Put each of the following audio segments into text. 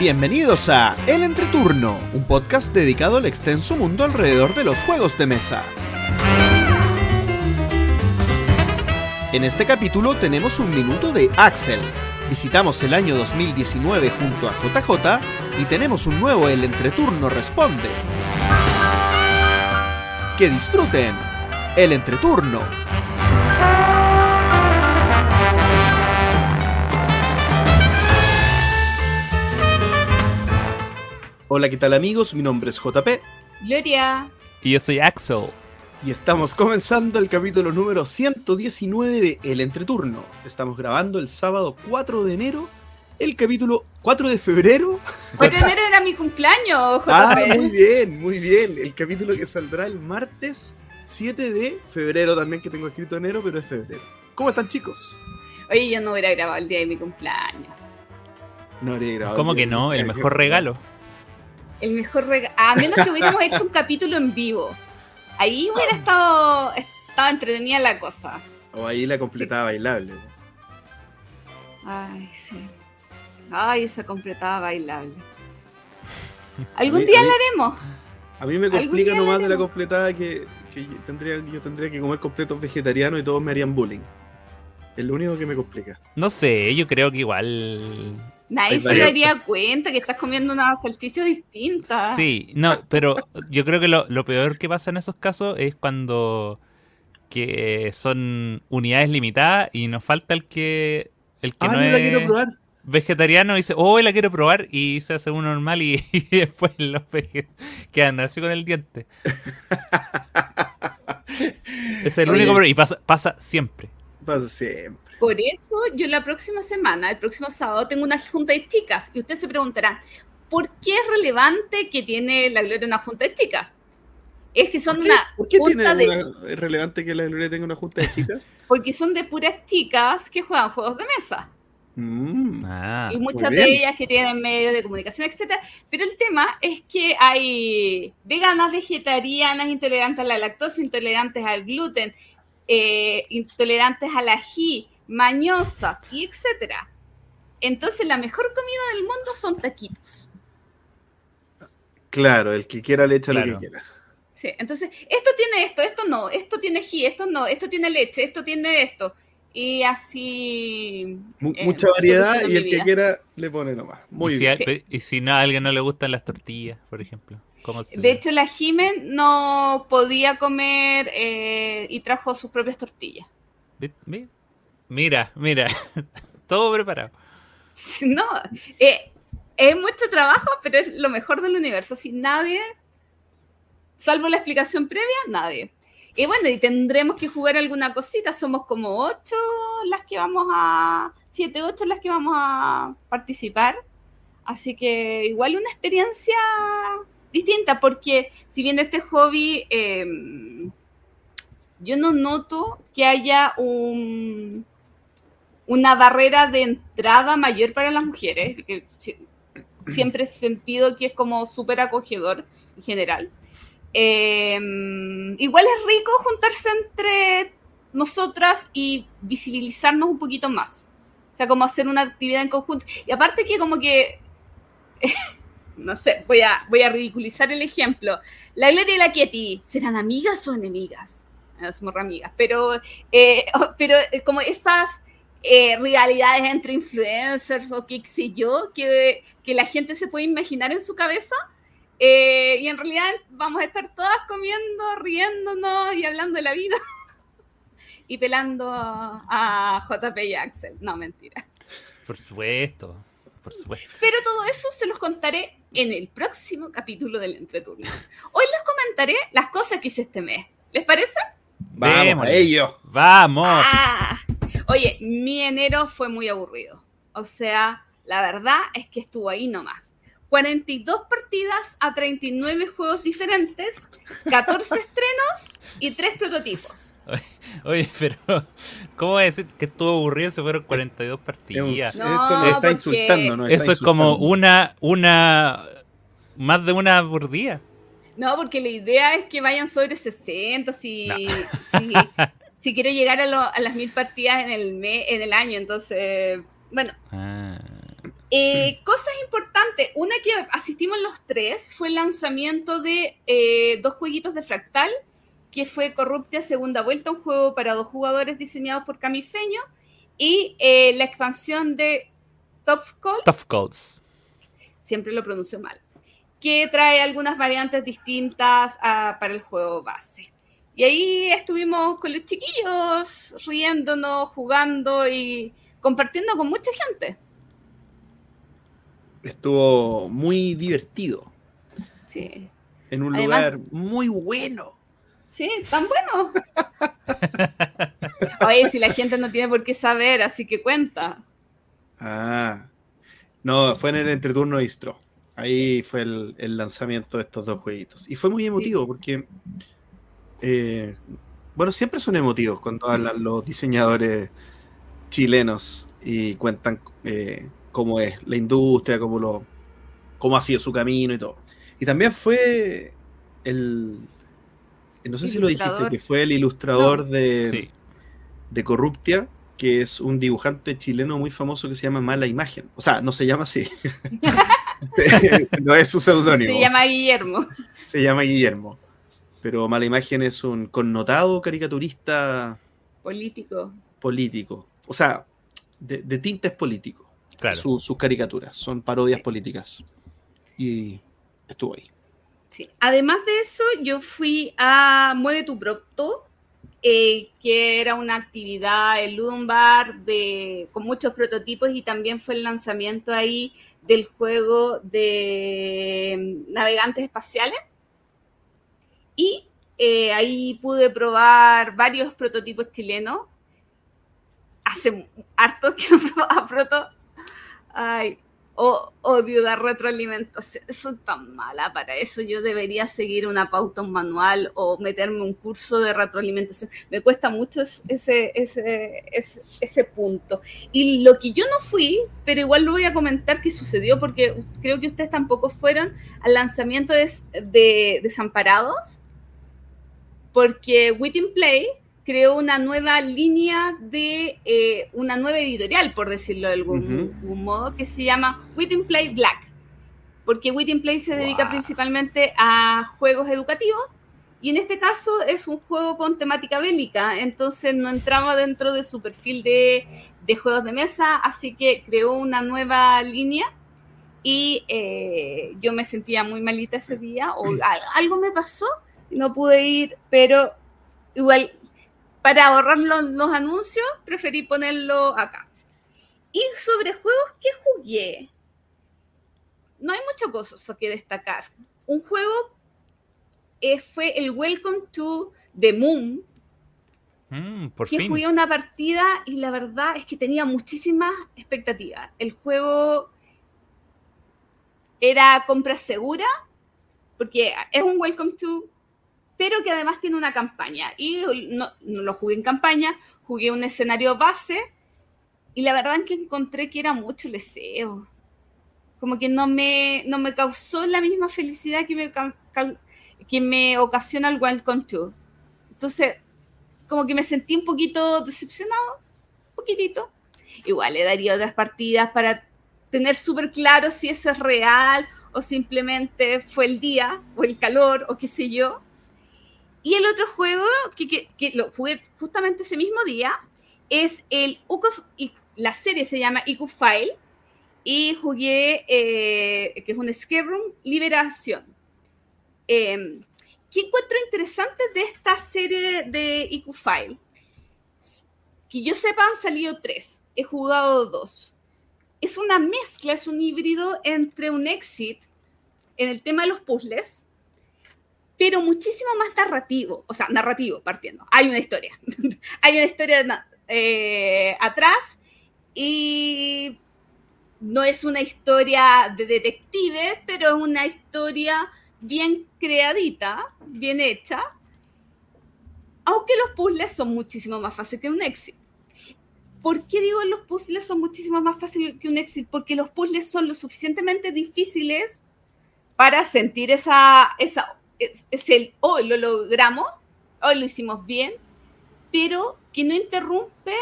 Bienvenidos a El Entreturno, un podcast dedicado al extenso mundo alrededor de los juegos de mesa. En este capítulo tenemos un minuto de Axel. Visitamos el año 2019 junto a JJ y tenemos un nuevo El Entreturno Responde. Que disfruten El Entreturno. Hola, ¿qué tal amigos? Mi nombre es JP Gloria. Y yo soy Axel. y estamos comenzando el capítulo número 119 de El Entreturno. Estamos grabando el sábado 4 de enero, el capítulo 4 de febrero. 4 de enero era mi cumpleaños, JP. Ah, muy bien, muy bien. El capítulo que saldrá el martes 7 de febrero también, que tengo escrito enero, pero es febrero. ¿Cómo están chicos? Oye, yo no hubiera grabado el día de mi cumpleaños. No habría grabado ¿Cómo el que no? de El mejor regalo. El mejor regalo. A menos que hubiéramos hecho un capítulo en vivo. Ahí hubiera estado, estado entretenida la cosa. O ahí la completada bailable. Ay, sí. Ay, esa completada bailable. Algún mí- día la haremos. A mí me complica nomás de la completada que, que yo, tendría, yo tendría que comer completos vegetarianos y todos me harían bullying. Es lo único que me complica. No sé, yo creo que igual. Nadie se daría cuenta que estás comiendo una salchicha distinta. Sí, no, pero yo creo que lo, lo peor que pasa en esos casos es cuando que son unidades limitadas y nos falta el que el que ah, no yo la es quiero probar. vegetariano y dice, oh, la quiero probar y se hace uno normal y, y después los quedan así con el diente. Ese es el Oye. único problema y pasa, pasa siempre. Pasa siempre. Por eso yo la próxima semana, el próximo sábado, tengo una junta de chicas. Y ustedes se preguntarán, ¿por qué es relevante que tiene la Gloria una junta de chicas? Es que son ¿Por qué, una por qué tiene junta de... una- es relevante que la Gloria tenga una junta de chicas? Porque son de puras chicas que juegan juegos de mesa. Mm. Ah, y muchas de ellas que tienen medios de comunicación, etcétera. Pero el tema es que hay veganas, vegetarianas, intolerantes a la lactosa, intolerantes al gluten, eh, intolerantes al ají, mañosas y etcétera. Entonces la mejor comida del mundo son taquitos. Claro, el que quiera le echa lo que quiera. Sí, entonces esto tiene esto, esto no, esto tiene ají, esto no, esto tiene leche, esto tiene esto. Y así... Eh, mucha variedad y el que quiera le pone nomás. Muy y, si bien. Sí. y si no, a alguien no le gustan las tortillas, por ejemplo. ¿cómo se- De hecho, la Jimen no podía comer eh, y trajo sus propias tortillas. Ve- ve- Mira, mira, todo preparado. No, eh, es mucho trabajo, pero es lo mejor del universo. Sin nadie, salvo la explicación previa, nadie. Y bueno, y tendremos que jugar alguna cosita. Somos como ocho las que vamos a. Siete, ocho las que vamos a participar. Así que igual una experiencia distinta, porque si bien este hobby, eh, yo no noto que haya un, una barrera de entrada mayor para las mujeres, que si- siempre he sentido que es como súper acogedor en general. Eh, igual es rico juntarse entre nosotras y visibilizarnos un poquito más. O sea, como hacer una actividad en conjunto. Y aparte que como que, no sé, voy a, voy a ridiculizar el ejemplo. La Gloria y la Ketty, ¿serán amigas o enemigas? No somos amigas, pero, eh, pero eh, como esas eh, rivalidades entre influencers o qué sé yo, que, que la gente se puede imaginar en su cabeza. eh, y en realidad vamos a estar todas comiendo, riéndonos y hablando de la vida. y pelando a JP y Axel. No, mentira. Por supuesto, por supuesto. Pero todo eso se los contaré en el próximo capítulo del Entreturno. Hoy les comentaré las cosas que hice este mes. ¿Les parece? Vamos a ello. ¡Vamos! Ah, oye, mi enero fue muy aburrido. O sea, la verdad es que estuvo ahí nomás. 42 partidas a 39 juegos diferentes, 14 estrenos y 3 prototipos. Oye, pero ¿cómo va a decir que estuvo aburrido? Se fueron 42 Es un- partidas. No, esto le está porque- insultando, ¿no? Eso es como una, una, más de una por día. No, porque la idea es que vayan sobre 60, si, No. si, si quiero llegar a, lo- a las mil partidas en el, me- en el año. Entonces, bueno, Ah, Eh, cosas importantes. Una que asistimos los tres fue el lanzamiento de eh, dos jueguitos de Fractal, que fue Corruptia Segunda Vuelta, un juego para dos jugadores diseñado por Camifeño, y eh, la expansión de Tough Calls. Tough Calls. Siempre lo pronuncio mal. Que trae algunas variantes distintas para el juego base. Y ahí estuvimos con los chiquillos, riéndonos, jugando y compartiendo con mucha gente. Estuvo muy divertido. Sí. En un lugar muy bueno. Sí, tan bueno. Oye, si la gente no tiene por qué saber, así que cuenta. Ah. No, fue en el entreturno Istro. Ahí fue el, lanzamiento de estos dos jueguitos. Y fue muy emotivo porque. Eh, bueno, siempre son emotivos cuando hablan los diseñadores chilenos y cuentan eh, cómo es la industria, cómo, lo, cómo ha sido su camino y todo. Y también fue el, no sé si lo dijiste, que fue el ilustrador de, de Corruptia, que es un dibujante chileno muy famoso que se llama Mala Imagen. O sea, no se llama así. no es su seudónimo. Se llama Guillermo. Se llama Guillermo. Pero Mala Imagen es un connotado caricaturista. Político. Político. O sea, de, de tintes políticos sus caricaturas, son parodias políticas. Y estuvo ahí. Sí. Además de eso, yo fui a Mueve tu Procto, eh, que era una actividad en Lumbar de, con muchos prototipos y también fue el lanzamiento ahí del juego de navegantes espaciales. Y eh, ahí pude probar varios prototipos chilenos. Hace harto que no probaba proto Ay, odio dar retroalimentación. Soy tan mala para eso. Yo debería seguir una pauta, un manual o meterme un curso de retroalimentación. Me cuesta mucho ese, ese, ese, punto. Y lo que yo no fui, pero igual lo voy a comentar que sucedió porque creo que ustedes tampoco fueron al lanzamiento de, de Desamparados. Porque Within Play creó una nueva línea de eh, una nueva editorial, por decirlo de algún, modo, que se llama Within Play Black. Porque Within Play se dedica principalmente a juegos educativos y en este caso es un juego con temática bélica, entonces no entraba dentro de su perfil de, juegos de mesa, así que creó una nueva línea y eh, yo me sentía muy malita ese día, o algo me pasó, no pude ir, pero igual para ahorrar los, anuncios, preferí ponerlo acá. Y sobre juegos que jugué, no hay muchas cosas que destacar. Un juego eh, fue el Welcome to the Moon, mm, por que jugué una partida y la verdad es que tenía muchísimas expectativas. El juego era compra segura, porque es un Welcome to pero que además tiene una campaña. Y no, lo jugué en campaña, jugué un escenario base y la verdad es que encontré que era mucho deseo. Como que no me, no me causó la misma felicidad que me, que me ocasiona el Welcome to. Entonces, como que me sentí un poquito decepcionado, un poquitito. Igual le daría otras partidas para tener súper claro si eso es real o simplemente fue el día o el calor o qué sé yo. Y el otro juego que, lo jugué justamente ese mismo día es el y la serie se llama IQ File y jugué, eh, que es un escape room, Liberación. Em, ¿Qué encuentro interesante de esta serie de IQ File? Que yo sepa han salido tres, he jugado dos. Es una mezcla, es un híbrido entre un exit en el tema de los puzzles pero muchísimo más narrativo, o sea, narrativo partiendo. Hay una historia, hay una historia eh, atrás y no es una historia de detectives, pero es una historia bien creadita, bien hecha, aunque los puzzles son muchísimo más fáciles que un exit. ¿Por qué digo los puzzles son muchísimo más fáciles que un exit? Porque los puzzles son lo suficientemente difíciles para sentir esa, esa es, el hoy lo logramos, hoy lo hicimos bien, pero que no interrumpe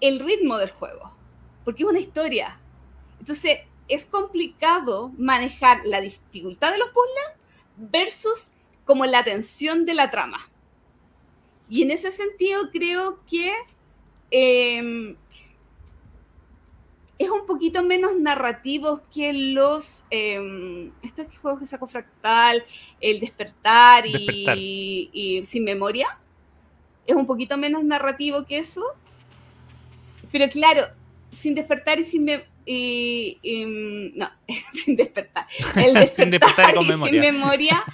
el ritmo del juego, porque es una historia. Entonces, es complicado manejar la dificultad de los puzzles versus como la tensión de la trama. Y en ese sentido creo que em, es un poquito menos narrativo que los eh, estos juegos que sacó Fractal, el despertar, Y, sin memoria. Es un poquito menos narrativo que eso. Pero claro, sin despertar y sin no, sin despertar. El despertar, sin despertar y sin memoria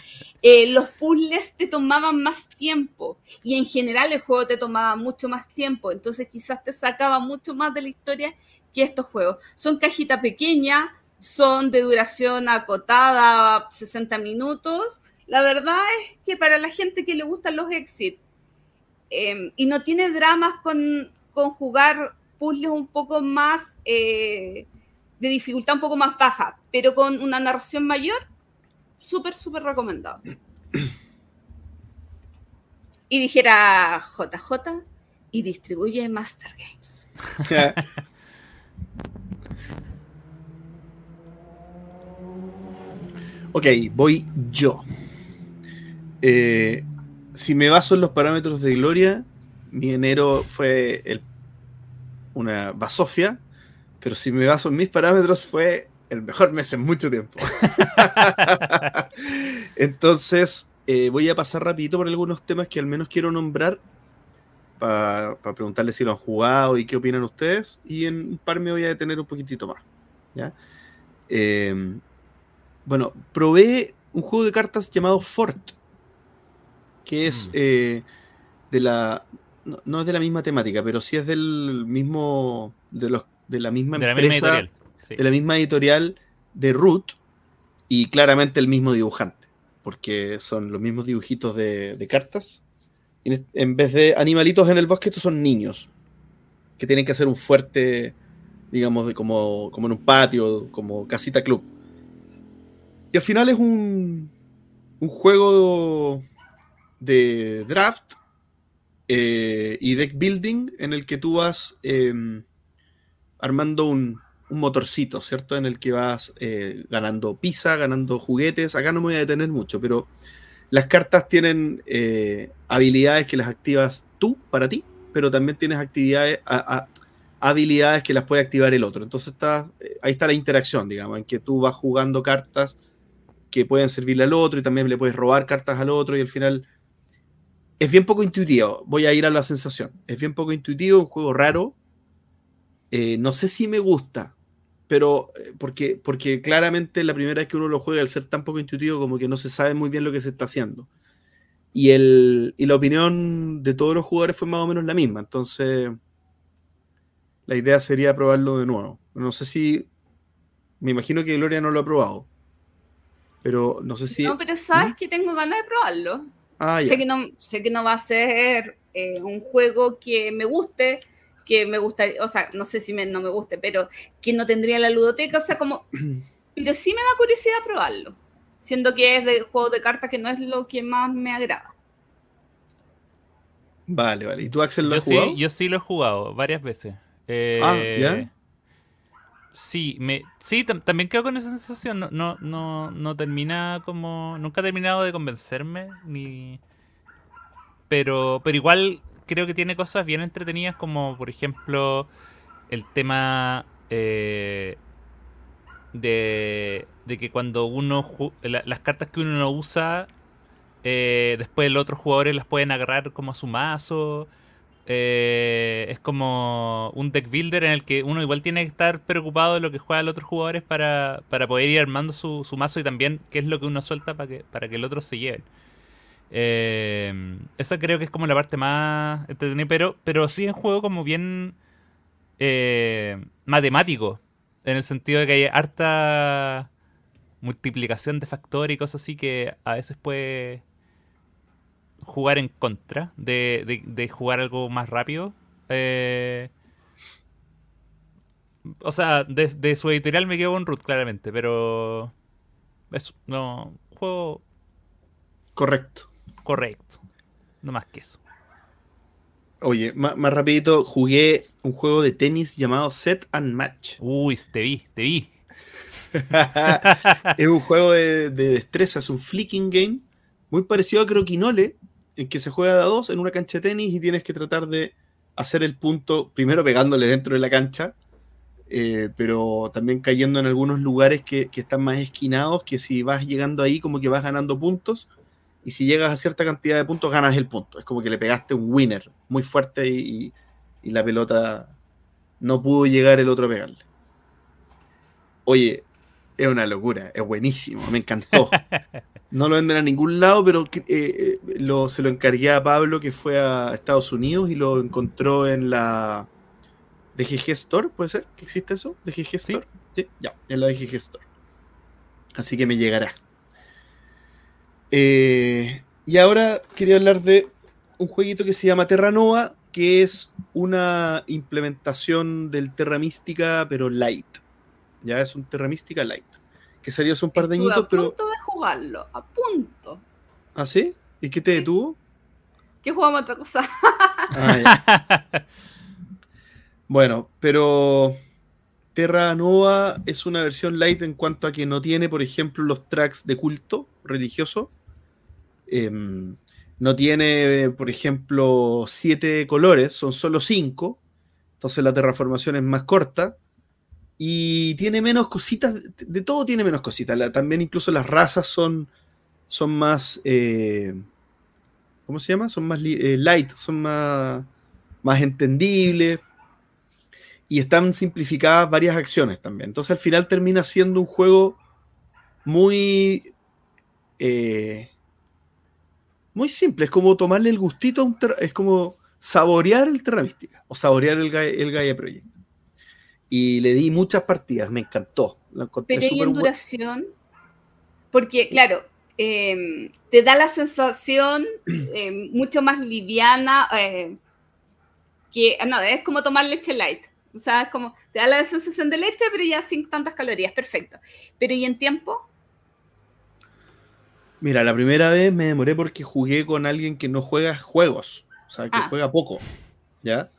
eh, los puzzles te tomaban más tiempo y en general el juego te tomaba mucho más tiempo, entonces quizás te sacaba mucho más de la historia que estos juegos. Son cajita pequeña, son de duración acotada, 60 minutos. La verdad es que para la gente que le gustan los exit em, y no tiene dramas con, jugar puzzles un poco más eh, de dificultad un poco más baja, pero con una narración mayor, súper, súper recomendado. Y dijera JJ y distribuye Master Games. ok, voy yo. Eh, si me baso en los parámetros de Gloria, mi enero fue el, una basofia, pero si me baso en mis parámetros fue el mejor mes en mucho tiempo. Entonces, eh, voy a pasar rapidito por algunos temas que al menos quiero nombrar para preguntarles si lo han jugado y qué opinan ustedes. Y en un par me voy a detener un poquitito más. Em, bueno, probé un juego de cartas llamado Fort, que es mm. eh, de la. No, es de la misma temática, pero sí es del mismo. de los de la misma empresa de la misma editorial de Root y claramente el mismo dibujante, porque son los mismos dibujitos de, cartas. En vez de animalitos en el bosque, estos son niños que tienen que hacer un fuerte, digamos, de como, como en un patio, como casita club. Y al final es un, un juego de draft eh, y deck building en el que tú vas em, armando un, un motorcito, ¿cierto? En el que vas eh, ganando pizza, ganando juguetes. Acá no me voy a detener mucho, pero las cartas tienen eh, habilidades que las activas tú para ti, pero también tienes habilidades que las puede activar el otro. Entonces está, eh, ahí está la interacción, digamos, en que tú vas jugando cartas que pueden servirle al otro y también le puedes robar cartas al otro y al final es bien poco intuitivo. Voy a ir a la sensación. Es bien poco intuitivo, un juego raro, eh, no sé si me gusta, pero eh, porque, porque claramente la primera vez que uno lo juega, al ser tan poco intuitivo, como que no se sabe muy bien lo que se está haciendo. Y, el, y la opinión de todos los jugadores fue más o menos la misma. Entonces, la idea sería probarlo de nuevo. No sé si. Me imagino que Gloria no lo ha probado. Pero no sé si. No, pero sabes ¿Mm? que tengo ganas de probarlo. Ah, sé, que no, sé que no va a ser eh, un juego que me guste, que me gustaría, o sea, no sé si no me guste, pero que no tendría la ludoteca, o sea, como, pero sí me da curiosidad probarlo, siendo que es de juego de cartas que no es lo que más me agrada. Vale, vale. ¿Y tú, Axel, lo yo has jugado? Sí, yo sí lo he jugado varias veces. Eh, ah, ¿ya? Sí, me, sí también quedo con esa sensación. No, no, no, no termina como. Nunca ha terminado de convencerme. Ni. Pero, pero igual creo que tiene cosas bien entretenidas como por ejemplo el tema eh, de, que cuando uno las cartas que uno no usa eh, después los otros jugadores las pueden agarrar como a su mazo eh, es como un deck builder en el que uno igual tiene que estar preocupado de lo que juegan los otros jugadores para, para poder ir armando su, su, mazo y también qué es lo que uno suelta para que, para que el otro se lleve. Eh, esa creo que es como la parte más entretenida, pero, pero sí es un juego como bien eh, matemático, en el sentido de que hay harta multiplicación de factores y cosas así que a veces puede jugar en contra de, jugar algo más rápido. Eh, o sea, de, su editorial me quedo con Root, claramente, pero. Eso, no. Juego. Correcto. Correcto. No más que eso. Oye, más, rapidito, jugué un juego de tenis llamado Set and Match. Uy, te vi, te vi. es un juego de, de destreza, es un flicking game, muy parecido a Croquinole, en que se juega de a dos en una cancha de tenis y tienes que tratar de hacer el punto, primero pegándole dentro de la cancha, eh, pero también cayendo en algunos lugares que, que, están más esquinados, que si vas llegando ahí como que vas ganando puntos, y si llegas a cierta cantidad de puntos ganas el punto. Es como que le pegaste un winner muy fuerte y, y la pelota no pudo llegar el otro a pegarle. Oye, es una locura, es buenísimo, me encantó. No lo venden a ningún lado, pero eh, eh, lo, se lo encargué a Pablo que fue a Estados Unidos y lo encontró en la DGG Store, ¿puede ser que existe eso? ¿DGG Store? Sí, sí ya, en la DGG Store. Así que me llegará. Eh, y ahora quería hablar de un jueguito que se llama Terra Nova, que es una implementación del Terra Mística, pero light. Ya es un Terra Mística light. Que salió hace un par de añitos, pero. A punto de jugarlo, a punto. ¿Ah, sí? ¿Y qué te sí. detuvo? Que jugamos otra cosa. Ah, bueno, pero Terra Nova es una versión light en cuanto a que no tiene, por ejemplo, los tracks de culto religioso. Eh, no tiene, por ejemplo, siete colores, son solo cinco. Entonces la terraformación es más corta. Y tiene menos cositas, de todo tiene menos cositas. También incluso las razas son, son más... Eh, ¿Cómo se llama? Son más eh, light, son más, más entendibles. Y están simplificadas varias acciones también. Entonces al final termina siendo un juego muy... Eh, muy simple, es como tomarle el gustito a un es como saborear el Terra Mística o saborear el Gaia, el Gaia Project. Y le di muchas partidas, me encantó. La Pero ¿y en duración? Porque, claro, eh, te da la sensación eh, mucho más liviana eh, que, no, es como tomar leche light. O sea, es como, te da la sensación de leche, pero ya sin tantas calorías, perfecto. Pero ¿y en tiempo? Mira, la primera vez me demoré porque jugué con alguien que no juega juegos, o sea, que ah. juega poco, ¿ya?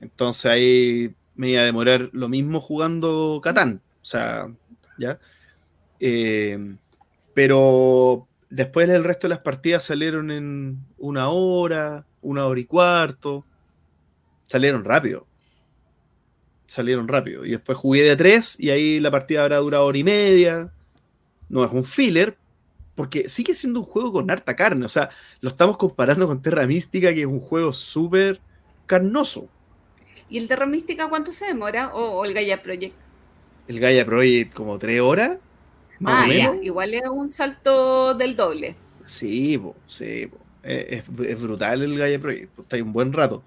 Entonces ahí me iba a demorar lo mismo jugando Catán, o sea, ¿ya? Eh, pero después el resto de las partidas salieron en una hora, una hora y cuarto, salieron rápido, salieron rápido. Y después jugué de a tres y ahí la partida habrá durado hora y media. No es un filler, porque sigue siendo un juego con harta carne. O sea, lo estamos comparando con Terra Mística, que es un juego súper carnoso. ¿Y el Terra Mística cuánto se demora? ¿O, o, el Gaia Project? El Gaia Project como tres horas. Más ah, o menos. Ya. igual es un salto del doble. Sí, po, sí. Po. Es, es, brutal el Gaia Project. Está ahí un buen rato.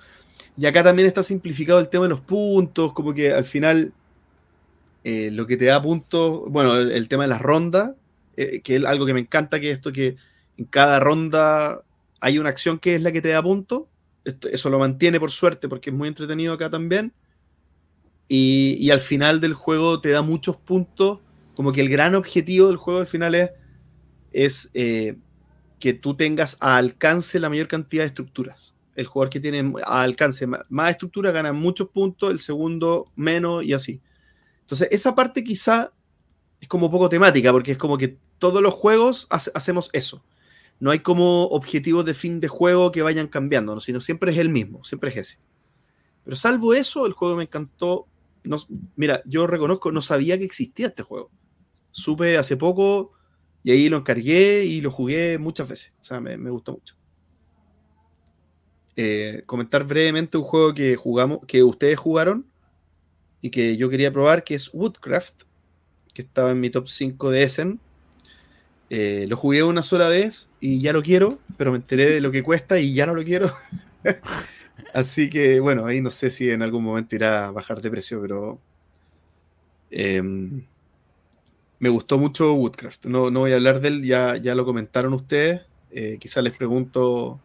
Y acá también está simplificado el tema de los puntos, como que al final eh, lo que te da puntos, bueno, el, tema de las rondas, eh, que es algo que me encanta, que esto que en cada ronda hay una acción que es la que te da punto. Esto, eso lo mantiene por suerte porque es muy entretenido acá también. Y, al final del juego te da muchos puntos. Como que el gran objetivo del juego al final es, es eh, que tú tengas a alcance la mayor cantidad de estructuras. El jugador que tiene a alcance más estructuras gana muchos puntos, el segundo menos y así. Entonces, esa parte quizá es como poco temática, porque es como que todos los juegos hace, hacemos eso. No hay como objetivos de fin de juego que vayan cambiando, ¿no? sino siempre es el mismo, siempre es ese. Pero salvo eso, el juego me encantó. No, mira, yo reconozco, no sabía que existía este juego. Supe hace poco y ahí lo encargué y lo jugué muchas veces. O sea, me gustó mucho. Eh, comentar brevemente un juego que jugamos, que ustedes jugaron y que yo quería probar, que es Woodcraft que estaba en mi top 5 de Essen. Eh, lo jugué una sola vez y ya lo quiero, pero me enteré de lo que cuesta y ya no lo quiero. Así que bueno, ahí no sé si en algún momento irá a bajar de precio, pero eh, me gustó mucho Woodcraft. No, no, voy a hablar de él, ya, ya lo comentaron ustedes. Eh, quizá les pregunto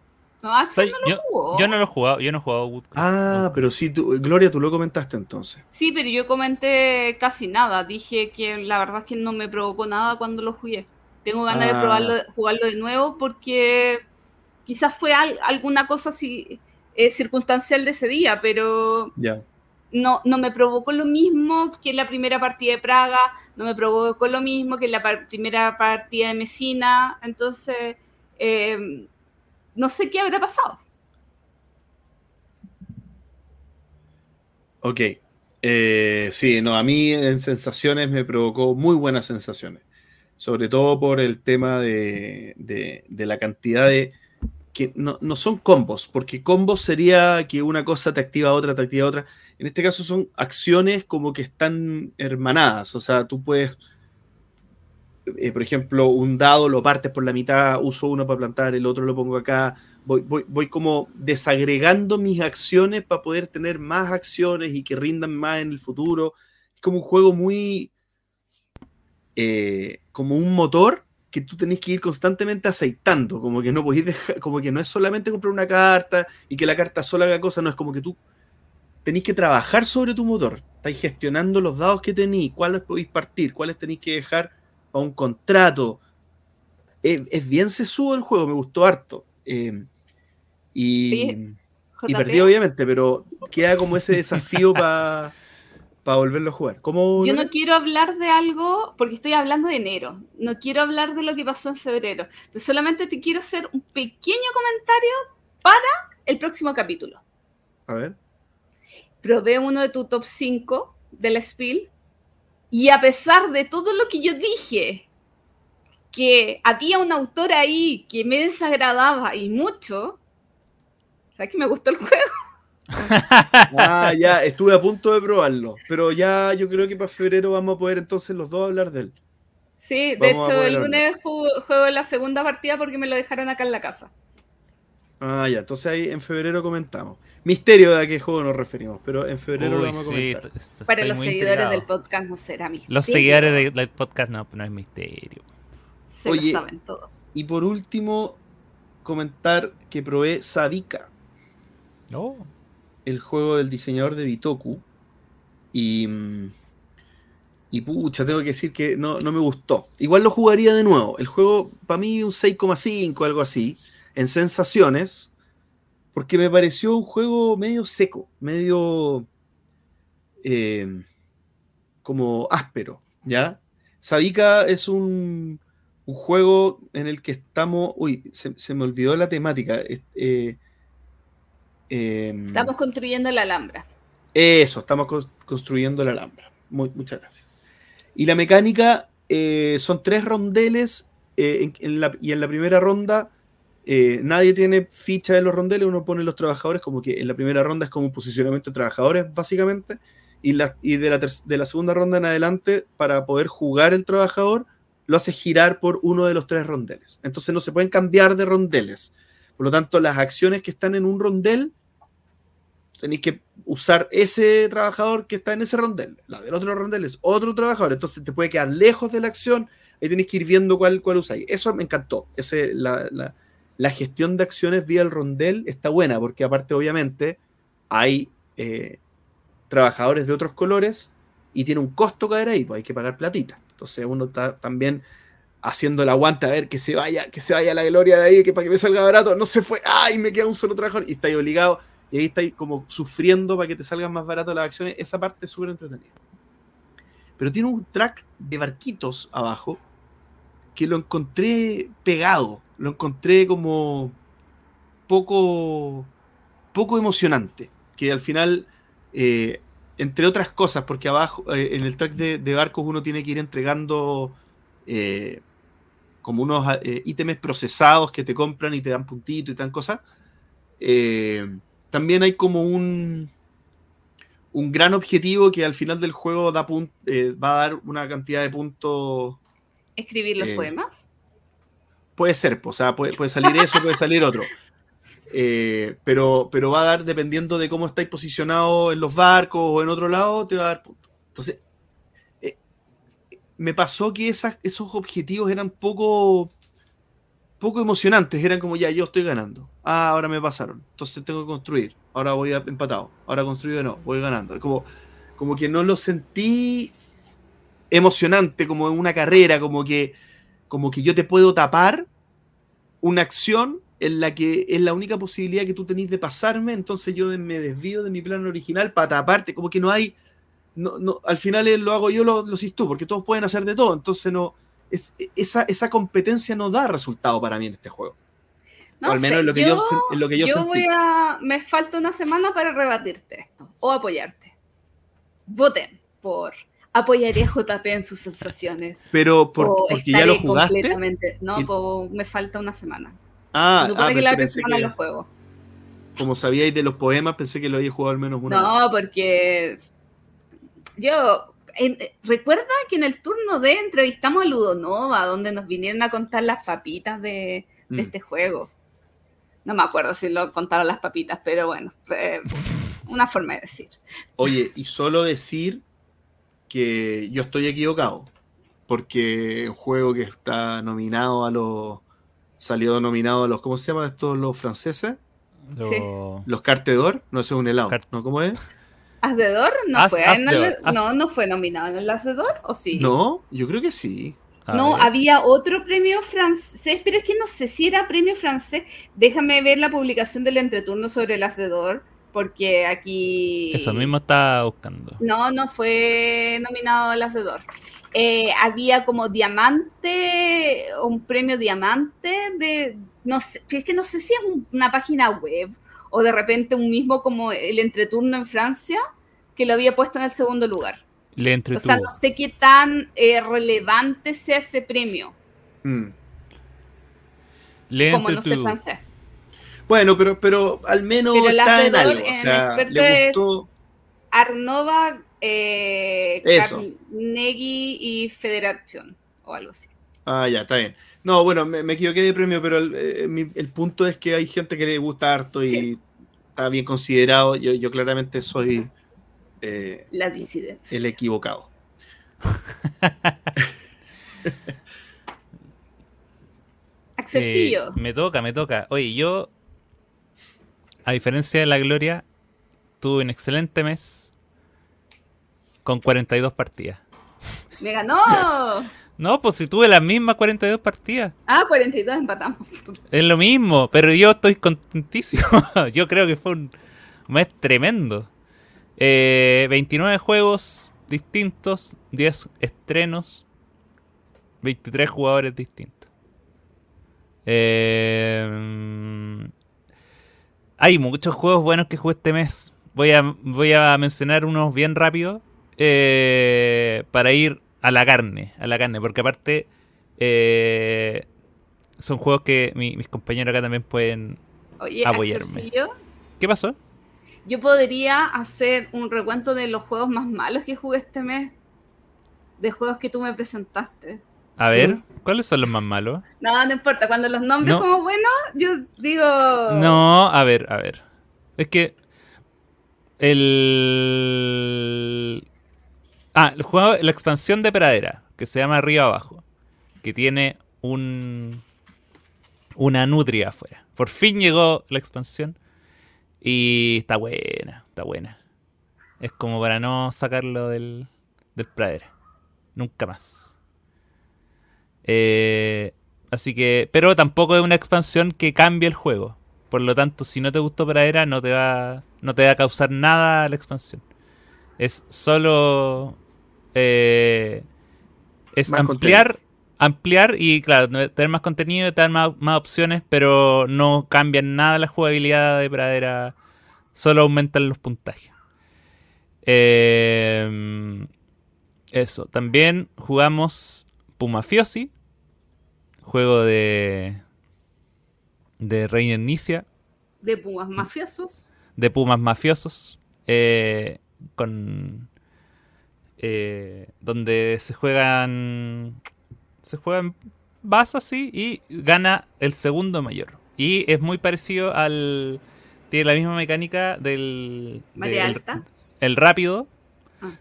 no, Axel no lo yo, jugó. Yo no lo he jugado, yo no he jugado Woodcraft. Ah, pero sí, tú, Gloria, tú lo comentaste entonces. Sí, pero yo comenté casi nada. Dije que la verdad es que no me provocó nada cuando lo jugué. Tengo ganas ah. de probarlo, jugarlo de nuevo porque quizás fue al, alguna cosa así, eh, circunstancial de ese día, pero ya. no, no me provocó lo mismo que la primera partida de Praga, no me provocó lo mismo que la primera partida de Messina, entonces eh, no sé qué habrá pasado. Ok. Eh, sí, no, a mí en sensaciones me provocó muy buenas sensaciones. Sobre todo por el tema de, de, la cantidad de. que no, no, son combos, porque combos sería que una cosa te activa otra, te activa otra. En este caso son acciones como que están hermanadas. O sea, tú puedes. Eh, por ejemplo, un dado lo partes por la mitad, uso uno para plantar, el otro lo pongo acá, voy, como desagregando mis acciones para poder tener más acciones y que rindan más en el futuro. Es como un juego muy... Eh, como un motor que tú tenés que ir constantemente aceitando, como que no podéis dejar, como que no es solamente comprar una carta y que la carta sola haga cosas, no, es como que tú tenéis que trabajar sobre tu motor, estáis gestionando los dados que tenéis, cuáles podéis partir, cuáles tenéis que dejar a un contrato. Es, bien sesudo el juego, me gustó harto. Eh, y, perdí, obviamente, pero queda como ese desafío para volverlo a jugar. Yo no quiero hablar de algo porque estoy hablando de enero. No quiero hablar de lo que pasó en febrero. Pero solamente te quiero hacer un pequeño comentario para el próximo capítulo. A ver. Probé uno de tu top 5 del Spiel. Y a pesar de todo lo que yo dije, que había un autor ahí que me desagradaba y mucho, ¿Sabes que me gustó el juego? ah, ya, estuve a punto de probarlo, pero ya yo creo que para febrero vamos a poder entonces los dos hablar de él. Sí, de hecho el lunes juego, la segunda partida porque me lo dejaron acá en la casa. Ah, ya, entonces ahí en febrero comentamos. Misterio de a qué juego nos referimos, pero en febrero lo vamos a comentar. Para los seguidores del podcast no será misterio. Los seguidores del podcast no, no es misterio. Se lo saben todo. Y por último, comentar que probé Sabica. Oh. El juego del diseñador de Bitoku. Y. Y pucha, tengo que decir que no, me gustó. Igual lo jugaría de nuevo. El juego, para mí, un 6,5, algo así. En sensaciones. Porque me pareció un juego medio seco. Medio. Eh, como áspero. ¿Ya? Sabika es un, un, juego en el que estamos. Uy, se, me olvidó la temática. Eh, Em, estamos construyendo la Alhambra. Eso, estamos construyendo la Alhambra. muchas gracias. Y la mecánica eh, son tres rondeles y en la primera ronda eh, nadie tiene ficha de los rondeles, uno pone los trabajadores como que en la primera ronda es como un posicionamiento de trabajadores básicamente y, la, y de, la de la segunda ronda en adelante para poder jugar el trabajador lo hace girar por uno de los tres rondeles. Entonces no se pueden cambiar de rondeles. Por lo tanto, las acciones que están en un rondel, tenéis que usar ese trabajador que está en ese rondel. La del otro rondel es otro trabajador. Entonces te puede quedar lejos de la acción. Ahí tenéis que ir viendo cuál, cuál usáis. Eso me encantó. Ese, la, gestión de acciones vía el rondel está buena, porque aparte, obviamente, hay eh, trabajadores de otros colores y tiene un costo caer ahí, pues hay que pagar platita. Entonces uno está también haciendo el aguante a ver que se vaya, que se vaya la gloria de ahí, que para que me salga barato, no se fue, ay, me queda un solo trabajador, y está ahí obligado, y ahí está ahí como sufriendo para que te salgan más barato las acciones, esa parte es súper entretenida. Pero tiene un track de barquitos abajo que lo encontré pegado, lo encontré como poco, poco emocionante, que al final, eh, entre otras cosas, porque abajo, eh, en el track de, barcos uno tiene que ir entregando eh, como unos ítems procesados que te compran y te dan puntito y tan cosas. Eh, también hay como un, un gran objetivo que al final del juego da va a dar una cantidad de puntos. ¿Escribir los poemas? Puede ser, o sea, puede, puede salir eso, puede salir otro. pero, pero va a dar, dependiendo de cómo estáis posicionados en los barcos o en otro lado, te va a dar puntos. Entonces, me pasó que esas, esos objetivos eran poco, poco emocionantes. Eran como, ya, yo estoy ganando. Ah, ahora me pasaron. Entonces tengo que construir. Ahora voy empatado. Ahora construido no, voy ganando. Como, como que no lo sentí emocionante, como en una carrera, como que, como que yo te puedo tapar una acción en la que es la única posibilidad que tú tenés de pasarme, entonces yo me desvío de mi plan original para taparte, como que no hay, no, no, al final lo hago yo, lo, lo haces tú, porque todos pueden hacer de todo, entonces no, es, esa, esa competencia no da resultado para mí en este juego. No o al menos sé, en lo que yo, en lo que yo, yo sentí. voy a. Me falta una semana para rebatirte esto o apoyarte. Voten por. Apoyaré a JP en sus sensaciones. Pero por, o porque ya lo jugaste. completamente- No, Y- po- me falta una semana. Ah, Se supone ah, que pero la otra semana que, lo juego. como sabíais de los poemas, pensé que lo había jugado al menos una vez. No, porque yo en- recuerda que en el turno de entrevistamos a Ludonova, donde nos vinieron a contar las papitas de, de Mm. este juego. No me acuerdo si lo contaron las papitas, pero bueno, fue una forma de decir. Oye, y solo decir que yo estoy equivocado, porque un juego que está nominado a los... Salió nominado a los... ¿Cómo se llaman estos los franceses? Lo- Los Cartedor, no es un helado, Cart- ¿no? ¿Cómo es? ¿Asdedor no As- fue? en Asdedor, el- As- no, no fue nominado en el Asdedor, ¿o sí? No, yo creo que sí. a No, ver. había otro premio francés, pero es que no sé si era premio francés. Déjame ver la publicación del entreturno sobre el hacedor, porque aquí... Eso mismo estaba buscando. No, no fue nominado al hacedor. Eh, había como diamante, un premio diamante de, no sé, es que no sé si es un- una página web o de repente un mismo como el entreturno en Francia que lo había puesto en el segundo lugar. Le O entretuvo. sea, no sé qué tan eh, relevante sea ese premio, Mm. Le como no sé francés. Bueno, pero, pero al menos Pero está en algo. O sea, experto le es- gustó. Arnova, eh. Carnegie y Federación, o algo así. Ah, ya, está bien. No, bueno, me, me equivoqué de premio, pero el, eh, mi- el punto es que hay gente que le gusta harto y Sí. está bien considerado. Yo, yo claramente soy eh, La disidencia. el equivocado. Axelcillo. Eh, me toca, me toca. Oye, yo, a diferencia de la Gloria, tuve un excelente mes con 42 partidas. ¡Me ganó! No, pues si tuve las mismas 42 partidas. Ah, 42 empatamos. Es lo mismo, pero yo estoy contentísimo. yo creo que fue un mes tremendo. Eh, 29 juegos distintos, 10 estrenos, 23 jugadores distintos. Eh, hay muchos juegos buenos que jugué este mes. Voy a, voy a mencionar unos bien rápido eh, para ir a la carne, a la carne, porque aparte eh, son juegos que mi- mis compañeros acá también pueden. Oye, Apoyarme. ¿Qué pasó? yo podría hacer un recuento de los juegos más malos que jugué este mes. De juegos que tú me presentaste. A ver, ¿cuáles son los más malos? No, no importa. Cuando los nombres No. como buenos, yo digo. No, a ver, a ver. Es que el Ah, el juego, la expansión de Pradera, que se llama Arriba Abajo, que tiene un una nutria afuera. Por fin llegó la expansión y está buena, está buena. Es como para no sacarlo del, del Pradera. Nunca más. Eh, así que, pero tampoco es una expansión que cambie el juego. Por lo tanto, si no te gustó Pradera, no te va, no te va a causar nada la expansión. Es solo eh, es Más ampliar, ampliar y claro, tener más contenido, tener más, más opciones, pero no cambian nada la jugabilidad de Pradera. Solo aumentan los puntajes. Eh, eso. También jugamos Pumafiosi. Juego de. De Reina Inicia. De Pumas mafiosos. De Pumas mafiosos. eh, con. eh, donde se juegan. Se juegan vas así y gana el segundo mayor. Y es muy parecido al. Tiene la misma mecánica del. Del- alta. el rápido. Ah.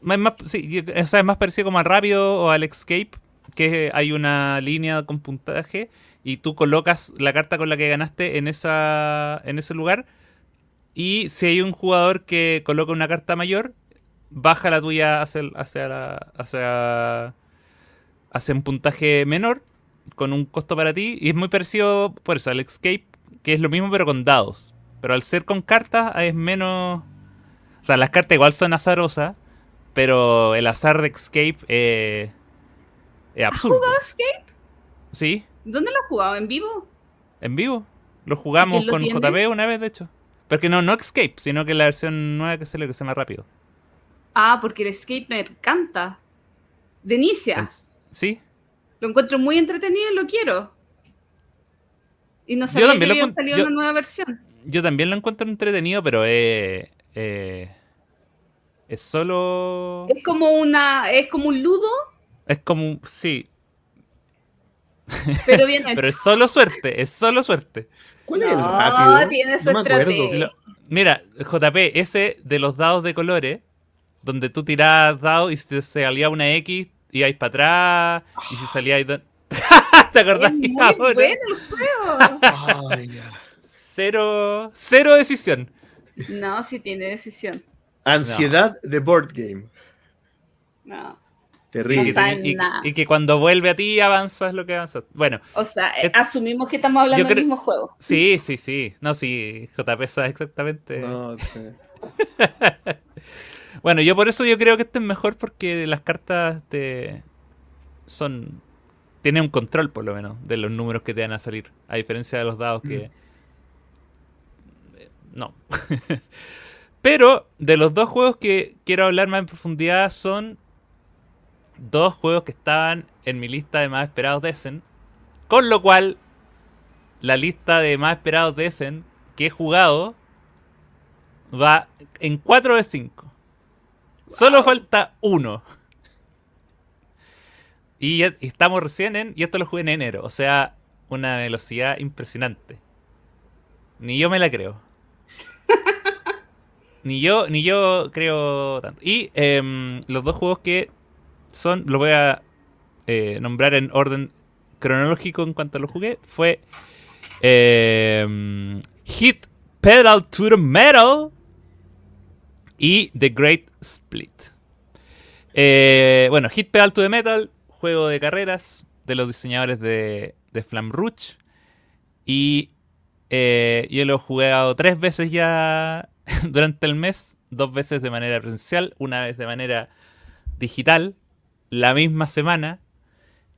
Más- sí, o sea, es más parecido como al rápido o al escape, que hay una línea con puntaje y tú colocas la carta con la que ganaste en esa en ese lugar y si hay un jugador que coloca una carta mayor, baja la tuya hacia hacia la- hacia hacia un puntaje menor con un costo para ti. Y es muy parecido, por eso, al Escape, que es lo mismo pero con dados. Pero al ser con cartas es menos... O sea, las cartas igual son azarosas, pero el azar de Escape eh, es absurdo. ¿Has jugado Escape? Sí, ¿Dónde lo has jugado? ¿En vivo? en vivo. Lo jugamos lo con tiene? JP una vez, de hecho. Pero que no, no Escape, sino que la versión nueva que sale que se llama rápido. Ah, porque el Escape me encanta. De Inicia. ¿Sí? Lo encuentro muy entretenido y lo quiero. Y no sabía que había salido yo- una nueva versión. Yo también lo encuentro entretenido, pero eh, eh, es solo... Es como una, es como un ludo, Es como... un- Sí, pero bien hecho. pero es solo suerte, es solo suerte. ¿Cuál es el No, rápido? tiene su no estrategia. Mira, JP, ese de los dados de colores, donde tú tirás dados y si se salía una X, ibais para atrás, y si salía... ¿Te acordás? Es muy ahora? bueno el juego. Ay, ya. Cero, cero decisión. No, sí tiene decisión. Ansiedad de board game. No. Terrible. y- nada. y que cuando vuelve a ti avanzas lo que avanzas. Bueno, O sea, eh, asumimos que estamos hablando del mismo juego. sí, sí, sí. No, sí, JP sabe exactamente. No, sí. Bueno, yo por eso yo creo que este es mejor porque las cartas te son tienen un control por lo menos de los números que te van a salir, a diferencia de los dados que eh, no. Pero de los dos juegos que quiero hablar más en profundidad son dos juegos que estaban en mi lista de más esperados de Essen, con lo cual la lista de más esperados de Essen que he jugado va en 4 de 5. Solo falta uno. Y estamos recién en. Y esto lo jugué en enero. O sea, una velocidad impresionante. Ni yo me la creo. ni yo, ni yo creo tanto. Y em, los dos juegos que son. Lo voy a eh, nombrar en orden cronológico en cuanto lo jugué. Fue. em, Hit Pedal to the Metal y The Great Split. Eh, bueno, Hit Pedal to the Metal, juego de carreras de los diseñadores de, de Flam Rouge. Y eh, yo lo he jugado tres veces ya durante el mes, dos veces de manera presencial, una vez de manera digital, la misma semana.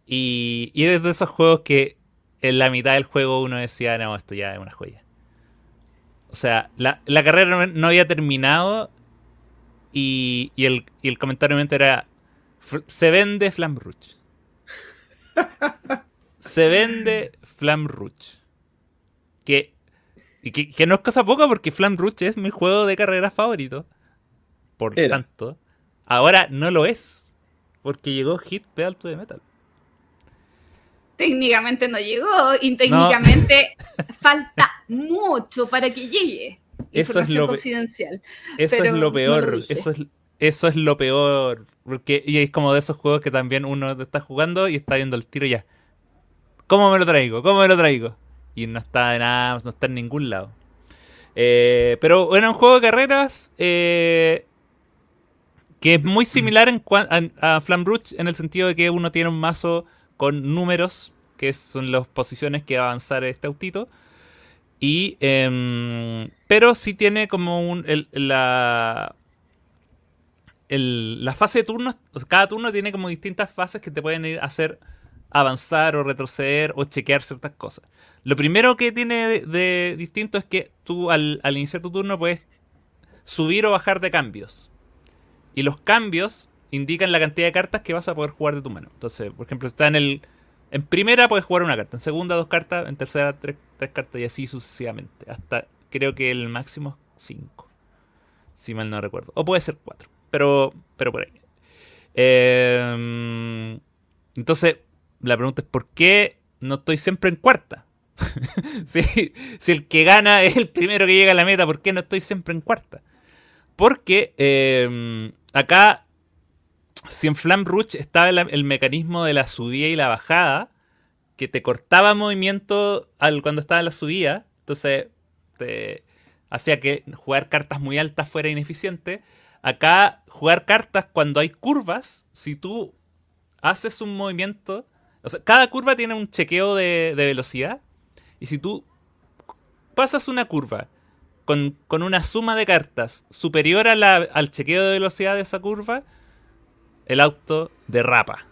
Y, y es de esos juegos que en la mitad del juego uno decía, no, esto ya es una joya. O sea, la, la carrera no, había terminado y, y el, y el comentario obviamente era, "Fl- se vende Flam Rouge. se vende Flam Rouge. Que, y que, que no es cosa poca porque Flam Rouge es mi juego de carreras favorito. Por Era. tanto, ahora no lo es. Porque llegó Hit Pedal to the Metal. Técnicamente no llegó y técnicamente falta mucho para que llegue. Eso es lo confidencial. Eso Pero es lo peor. eso, es, eso es lo peor. Porque y es como de esos juegos que también uno está jugando y está viendo el tiro ya. ¿Cómo me lo traigo? ¿Cómo me lo traigo? Y no está de nada, no está en ningún lado. Eh, pero bueno, un juego de carreras eh, que es muy similar en cuan- a, a en el sentido de que uno tiene un mazo con números, que son las posiciones que va a avanzar este autito. Y, em, pero sí tiene como un, el- la, el- la fase de turnos, cada turno tiene como distintas fases que te pueden ir a hacer avanzar o retroceder o chequear ciertas cosas. Lo primero que tiene de, de distinto es que tú al, al iniciar tu turno puedes subir o bajar de cambios. Y los cambios indican la cantidad de cartas que vas a poder jugar de tu mano. Entonces, por ejemplo, está en el. En primera puedes jugar una carta, en segunda dos cartas, en tercera tres, tres cartas y así sucesivamente. Hasta creo que el máximo es cinco. Si mal no recuerdo. O puede ser cuatro. Pero, pero por ahí. Eh, entonces, la pregunta es: ¿por qué no estoy siempre en cuarta? si, si el que gana es el primero que llega a la meta, ¿por qué no estoy siempre en cuarta? Porque eh, acá, si en Flam Rouge estaba el, mecanismo de la subida y la bajada, que te cortaba movimiento al, cuando estaba en la subida, entonces te hacía que jugar cartas muy altas fuera ineficiente. Acá, jugar cartas cuando hay curvas, si tú haces un movimiento O sea, cada curva tiene un chequeo de velocidad. Y si tú pasas una curva con, con una suma de cartas superior a la- al chequeo de velocidad de esa curva, el auto derrapa.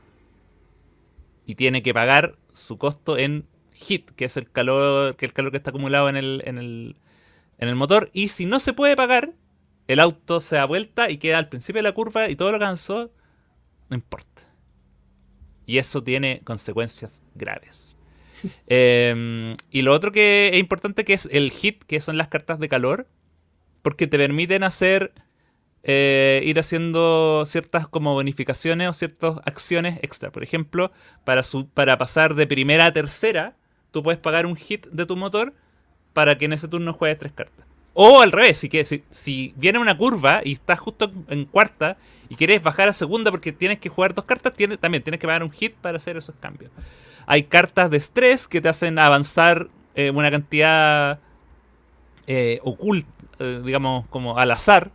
Y tiene que pagar su costo en hit, que es el calor que, el calor que está acumulado en el, en, el, en el motor. Y si no se puede pagar, el auto se da vuelta y queda al principio de la curva y todo lo que no importa. Y eso tiene consecuencias graves. Eh, y lo otro que es importante que es el hit, que son las cartas de calor, porque te permiten hacer eh, ir haciendo ciertas como bonificaciones o ciertas acciones extra. Por ejemplo, para, su- para pasar de primera a tercera, tú puedes pagar un hit de tu motor para que en ese turno juegues tres cartas. O al revés, si, que, si, si viene una curva y estás justo en cuarta y quieres bajar a segunda porque tienes que jugar dos cartas, tiene- también tienes que pagar un hit para hacer esos cambios. Hay cartas de estrés que te hacen avanzar eh, una cantidad eh, oculta, eh, digamos, como al azar.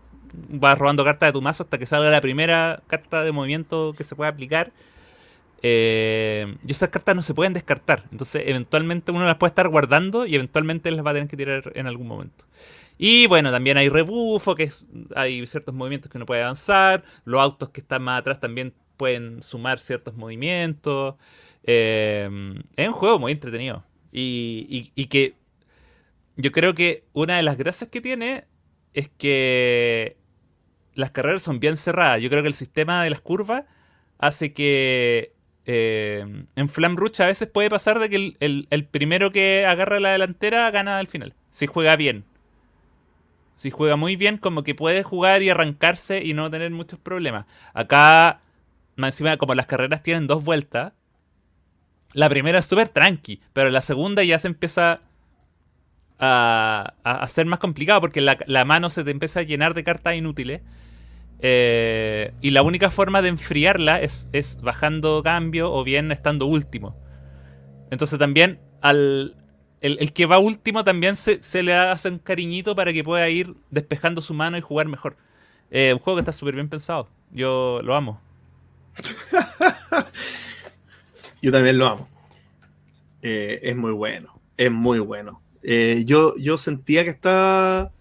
Vas robando cartas de tu mazo hasta que salga la primera carta de movimiento que se pueda aplicar. Eh, y esas cartas no se pueden descartar. Entonces, eventualmente uno las puede estar guardando y eventualmente las va a tener que tirar en algún momento. Y bueno, también hay rebufo, que hay ciertos movimientos que uno puede avanzar. Los autos que están más atrás también pueden sumar ciertos movimientos. Eh, es un juego muy entretenido. Y, y- que yo creo que una de las gracias que tiene es que las carreras son bien cerradas. Yo creo que el sistema de las curvas hace que eh, en Flam Rush a veces puede pasar de que el, el- el primero que agarra la delantera gana al final. Si juega bien. Si juega muy bien, como que puede jugar y arrancarse y no tener muchos problemas. Acá, más encima, como las carreras tienen dos vueltas, la primera es súper tranqui, pero la segunda ya se empieza a, ser más complicado porque la, la mano se te empieza a llenar de cartas inútiles. Eh, y la única forma de enfriarla es, es bajando cambio o bien estando último. Entonces también al el, el que va último también se, se le hace un cariñito para que pueda ir despejando su mano y jugar mejor. Eh, un juego que está súper bien pensado. Yo lo amo. Yo también lo amo. Eh, es muy bueno. Es muy bueno. Eh, yo, yo sentía que estaba.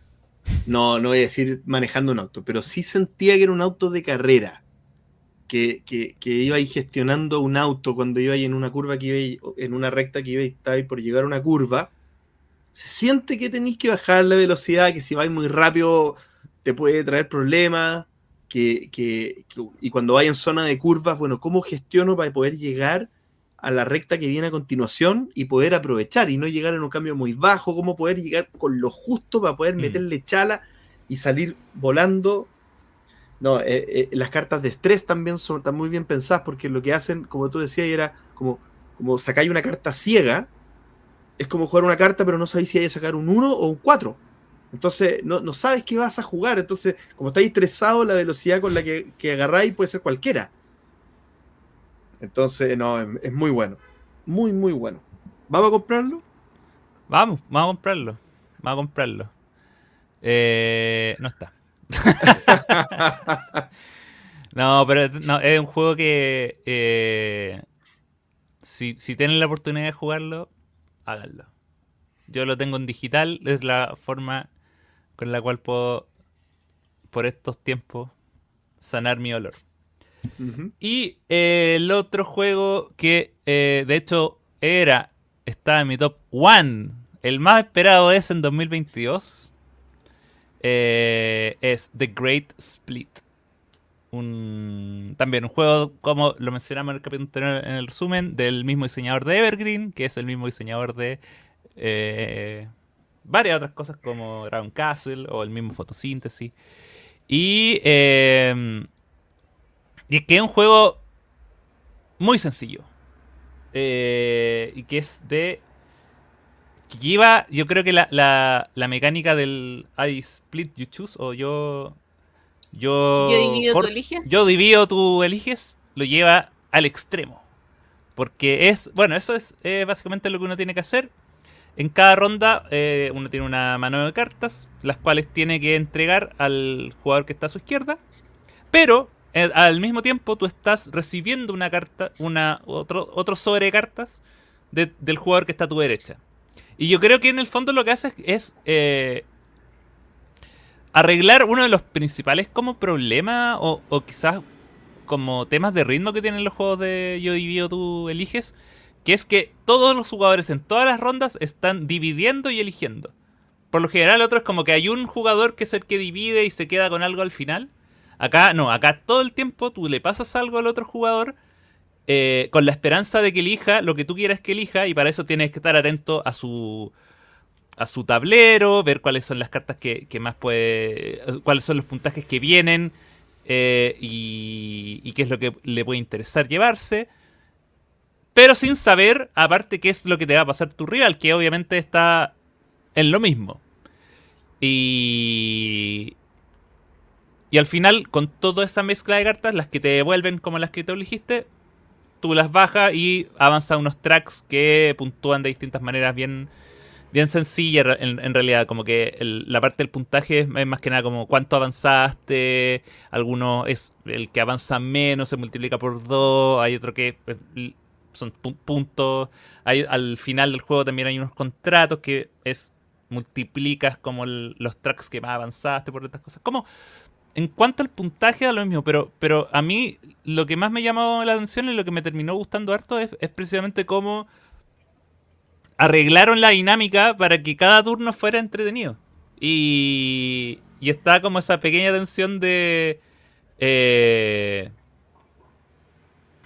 No, no voy a decir manejando un auto, pero sí sentía que era un auto de carrera. Que, que, que iba gestionando un auto cuando iba ahí en una curva que iba en una recta que iba ahí por llegar a una curva. Se siente que tenéis que bajar la velocidad, que si vais muy rápido te puede traer problemas. Que, que- y cuando vais en zona de curvas, bueno, ¿cómo gestiono para poder llegar a la recta que viene a continuación y poder aprovechar y no llegar en un cambio muy bajo? ¿Cómo poder llegar con lo justo para poder Mm. meterle chala y salir volando? No, eh, eh, las cartas de estrés también son están muy bien pensadas porque lo que hacen, como tú decías, era como, como sacáis una carta ciega. Es como jugar una carta, pero no sabéis si hay que sacar un 1 o un 4. Entonces, no, no sabes qué vas a jugar. Entonces, como estáis estresados, la velocidad con la que, que agarráis puede ser cualquiera. Entonces, no, es, es muy bueno. Muy, muy bueno. ¿Vamos a comprarlo? Vamos, vamos a comprarlo. Vamos a comprarlo. Eh, no está. no, pero no, es un juego que eh, si, si tienen la oportunidad de jugarlo, háganlo. Yo lo tengo en digital, es la forma con la cual puedo, por estos tiempos, sanar mi olor. Y eh, el otro juego que eh, de hecho era, estaba en mi top 1, el más esperado es en 2022, eh, es The Great Split. Un, también un juego, como lo mencionamos en el capítulo anterior en el resumen, del mismo diseñador de Evergreen, que es el mismo diseñador de eh, varias otras cosas como Dragon Castle o el mismo Fotosíntesis. Y, y es que es un juego muy sencillo. Eh, y que es de. Que lleva, yo creo que la, la, la mecánica del I split you choose o yo. Yo, Yo divido, tú cor- eliges. yo divido, tú eliges, lo lleva al extremo. Porque es, bueno, eso es eh, básicamente lo que uno tiene que hacer. En cada ronda eh, uno tiene una mano de cartas, las cuales tiene que entregar al jugador que está a su izquierda. Pero al mismo tiempo tú estás recibiendo una carta, una, otro, otro sobre cartas del jugador que está a tu derecha. Y yo creo que en el fondo lo que hace es, eh, arreglar uno de los principales como problemas o, quizás como temas de ritmo que tienen los juegos de Yo Divido Tú Eliges, que es que todos los jugadores en todas las rondas están dividiendo y eligiendo. Por lo general, otro es como que hay un jugador que es el que divide y se queda con algo al final. Acá no, acá todo el tiempo tú le pasas algo al otro jugador eh, con la esperanza de que elija lo que tú quieras que elija y para eso tienes que estar atento a su a su tablero, ver cuáles son las cartas que, más puede, cuáles son los puntajes que vienen eh, y, qué es lo que le puede interesar llevarse. Pero sin saber, aparte, qué es lo que te va a pasar tu rival, que obviamente está en lo mismo. Y, y al final, con toda esa mezcla de cartas, las que te devuelven como las que te elegiste, tú las bajas y avanza unos tracks que puntúan de distintas maneras bien, bien sencilla en, realidad, como que la parte del puntaje es, más que nada como cuánto avanzaste, alguno es el que avanza menos se multiplica por dos, hay otro que eh, son puntos, hay, al final del juego también hay unos contratos que es multiplicas como los tracks que más avanzaste por otras cosas. Como en cuanto al puntaje da lo mismo, pero, pero a mí lo que más me llamó la atención y lo que me terminó gustando harto es, precisamente cómo arreglaron la dinámica para que cada turno fuera entretenido. Y, y está como esa pequeña tensión de... Eh,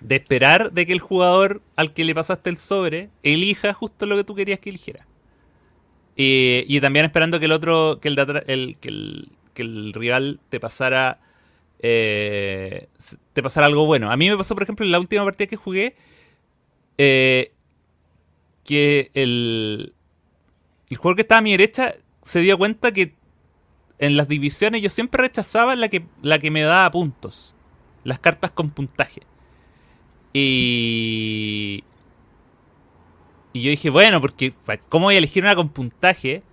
de esperar de que el jugador al que le pasaste el sobre elija justo lo que tú querías que eligiera. Y, también esperando que el otro, que el, que el, que el rival te pasara, eh, te pasara algo bueno. A mí me pasó, por ejemplo, en la última partida que jugué, eh, que el, el jugador que estaba a mi derecha se dio cuenta que en las divisiones yo siempre rechazaba la que, la que me daba puntos. Las cartas con puntaje. Y... Y yo dije, bueno, porque ¿cómo voy a elegir una con puntaje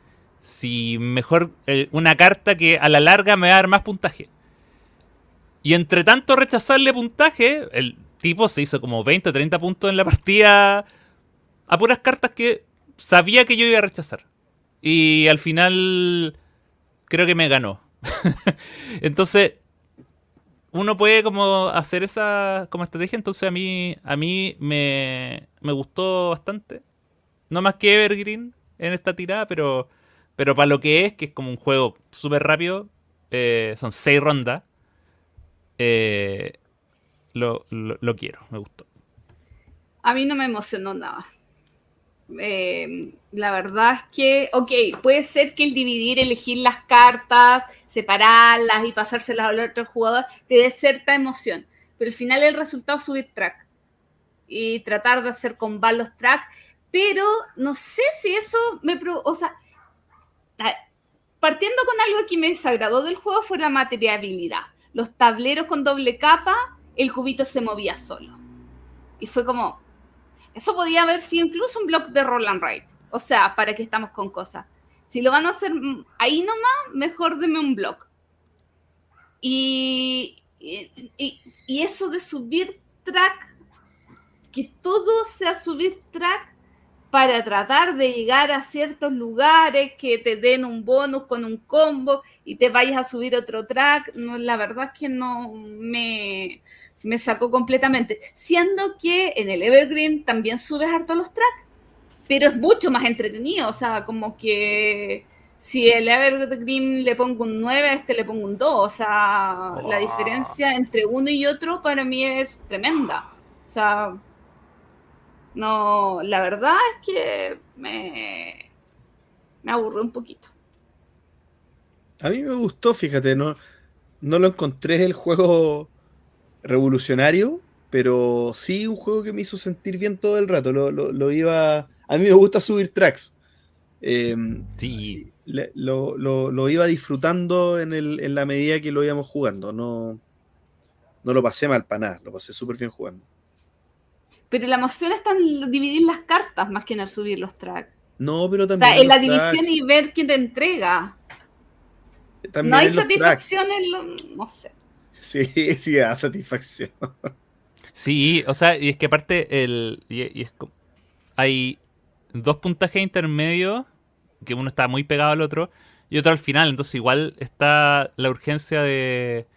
si mejor eh, una carta que a la larga me va a dar más puntaje? Y entre tanto rechazarle puntaje, el tipo se hizo como 20 o 30 puntos en la partida a puras cartas que sabía que yo iba a rechazar. Y al final creo que me ganó. Entonces, uno puede como hacer esa como estrategia. Entonces a mí, a mí me, me gustó bastante. No más que Evergreen en esta tirada, pero, pero para lo que es, que es como un juego súper rápido, eh, son seis rondas. Eh, lo, lo quiero, me gustó. A mí no me emocionó nada. Eh, la verdad es que, ok, puede ser que el dividir, elegir las cartas, separarlas y pasárselas al otro jugador te dé cierta emoción, pero al final el resultado es subir track y tratar de hacer con los track, pero no sé si eso me... O sea, partiendo con algo que me desagradó del juego fue la materiabilidad. Los tableros con doble capa, el cubito se movía solo. Y fue como, eso podía haber sido incluso un blog de Roland Wright. O sea, para que estamos con cosas. Si lo van a hacer ahí nomás, mejor deme un blog. Y, y, eso de subir track, que todo sea subir track para tratar de llegar a ciertos lugares que te den un bonus con un combo y te vayas a subir otro track, no, la verdad es que no me, me sacó completamente. Siendo que en el Evergreen también subes harto los tracks, pero es mucho más entretenido. O sea, como que si el Evergreen le pongo un 9, a este le pongo un 2. O sea, la diferencia entre uno y otro para mí es tremenda. O sea, no, la verdad es que me, me aburrió un poquito. A mí me gustó, fíjate, no, no lo encontré el juego revolucionario, pero sí un juego que me hizo sentir bien todo el rato. Lo, iba. A mí me gusta subir tracks. Em, sí. lo, iba disfrutando en, el, en, la medida que lo íbamos jugando. No, no lo pasé mal para nada, lo pasé súper bien jugando. Pero la emoción está en dividir las cartas más que en el subir los tracks. No, pero también. O sea, en la división y ver quién te entrega. no hay satisfacción en lo. No sé. Sí, sí, da satisfacción. Sí, o sea, y es que aparte el, y, es, hay dos puntajes intermedios, que uno está muy pegado al otro, y otro al final, entonces igual está la urgencia de,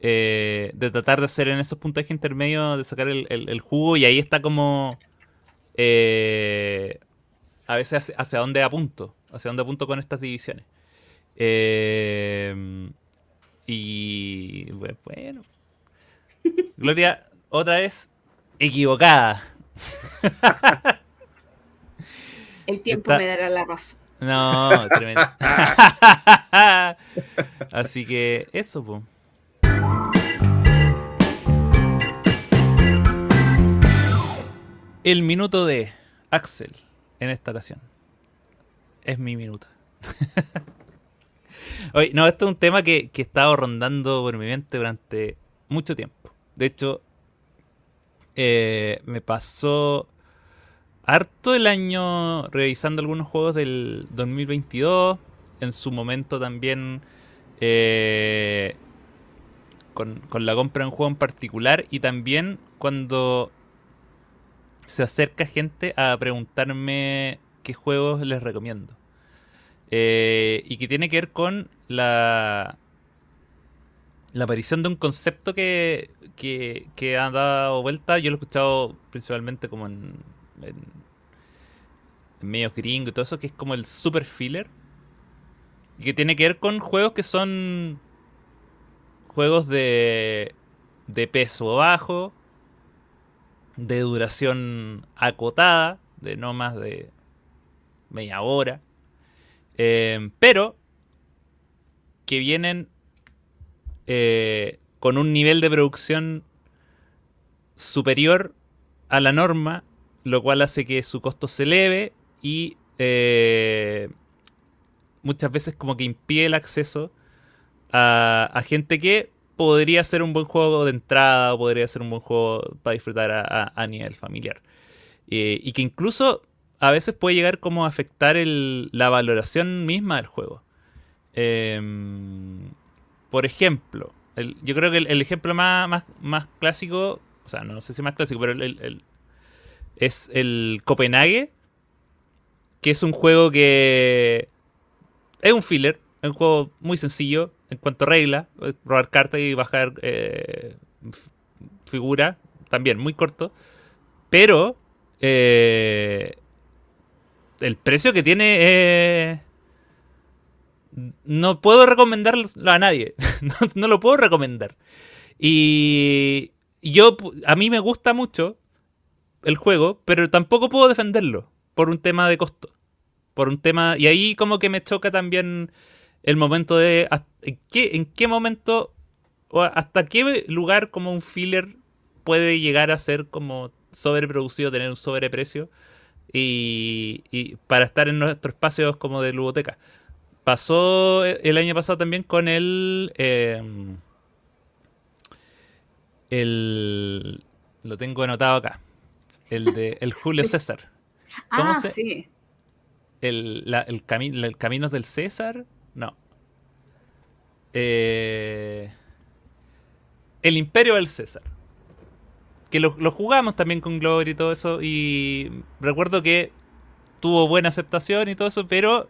eh, de tratar de hacer en esos puntajes intermedios, de sacar el, jugo, y ahí está como... Eh, a veces hacia, dónde apunto, hacia dónde apunto con estas divisiones. Eh, y bueno. Gloria, otra vez equivocada. El tiempo me dará la razón. No, tremendo. Así que eso, pues. El minuto de Axel en esta ocasión. Es mi minuto. Oye, no, esto es un tema que, que he estado rondando por mi mente durante mucho tiempo. De hecho, eh, me pasó harto el año revisando algunos juegos del 2022. En su momento también eh, con, con, la compra de un juego en particular. Y también cuando se acerca gente a preguntarme qué juegos les recomiendo. Eh, y que tiene que ver con la, la aparición de un concepto que, que, ha dado vuelta. Yo lo he escuchado principalmente como en, en, medio gringo y todo eso, que es como el super filler. Y que tiene que ver con juegos que son juegos de, de peso bajo, de duración acotada, de no más de media hora, eh, pero que vienen eh, con un nivel de producción superior a la norma, lo cual hace que su costo se eleve y eh, muchas veces como que impide el acceso a gente que podría ser un buen juego de entrada o podría ser un buen juego para disfrutar a, nivel familiar. Eh, y que incluso a veces puede llegar como a afectar la valoración misma del juego. Em, por ejemplo, yo creo que el, ejemplo más, más, clásico, o sea, no sé si más clásico, pero es el Copenhague, que es un juego que es un filler, es un juego muy sencillo, en cuanto a regla, robar cartas y bajar eh, figura, también muy corto. Pero eh, el precio que tiene no puedo recomendarlo a nadie. no, lo puedo recomendar. Y yo, a mí me gusta mucho el juego, pero tampoco puedo defenderlo por un tema de costo. Por un tema. Y ahí como que me choca también el momento de en qué, en qué momento o hasta qué lugar como un filler puede llegar a ser como sobreproducido, tener un sobreprecio y, y para estar en nuestros espacios como de ludoteca. Pasó el año pasado también con el... Em, el... Lo tengo anotado acá. El de el Julio César. ¿Cómo ah, se, sí. El, la, el, el Caminos del César. No. Eh, el Imperio del César. Que lo, jugamos también con Glory y todo eso. Y recuerdo que tuvo buena aceptación y todo eso, pero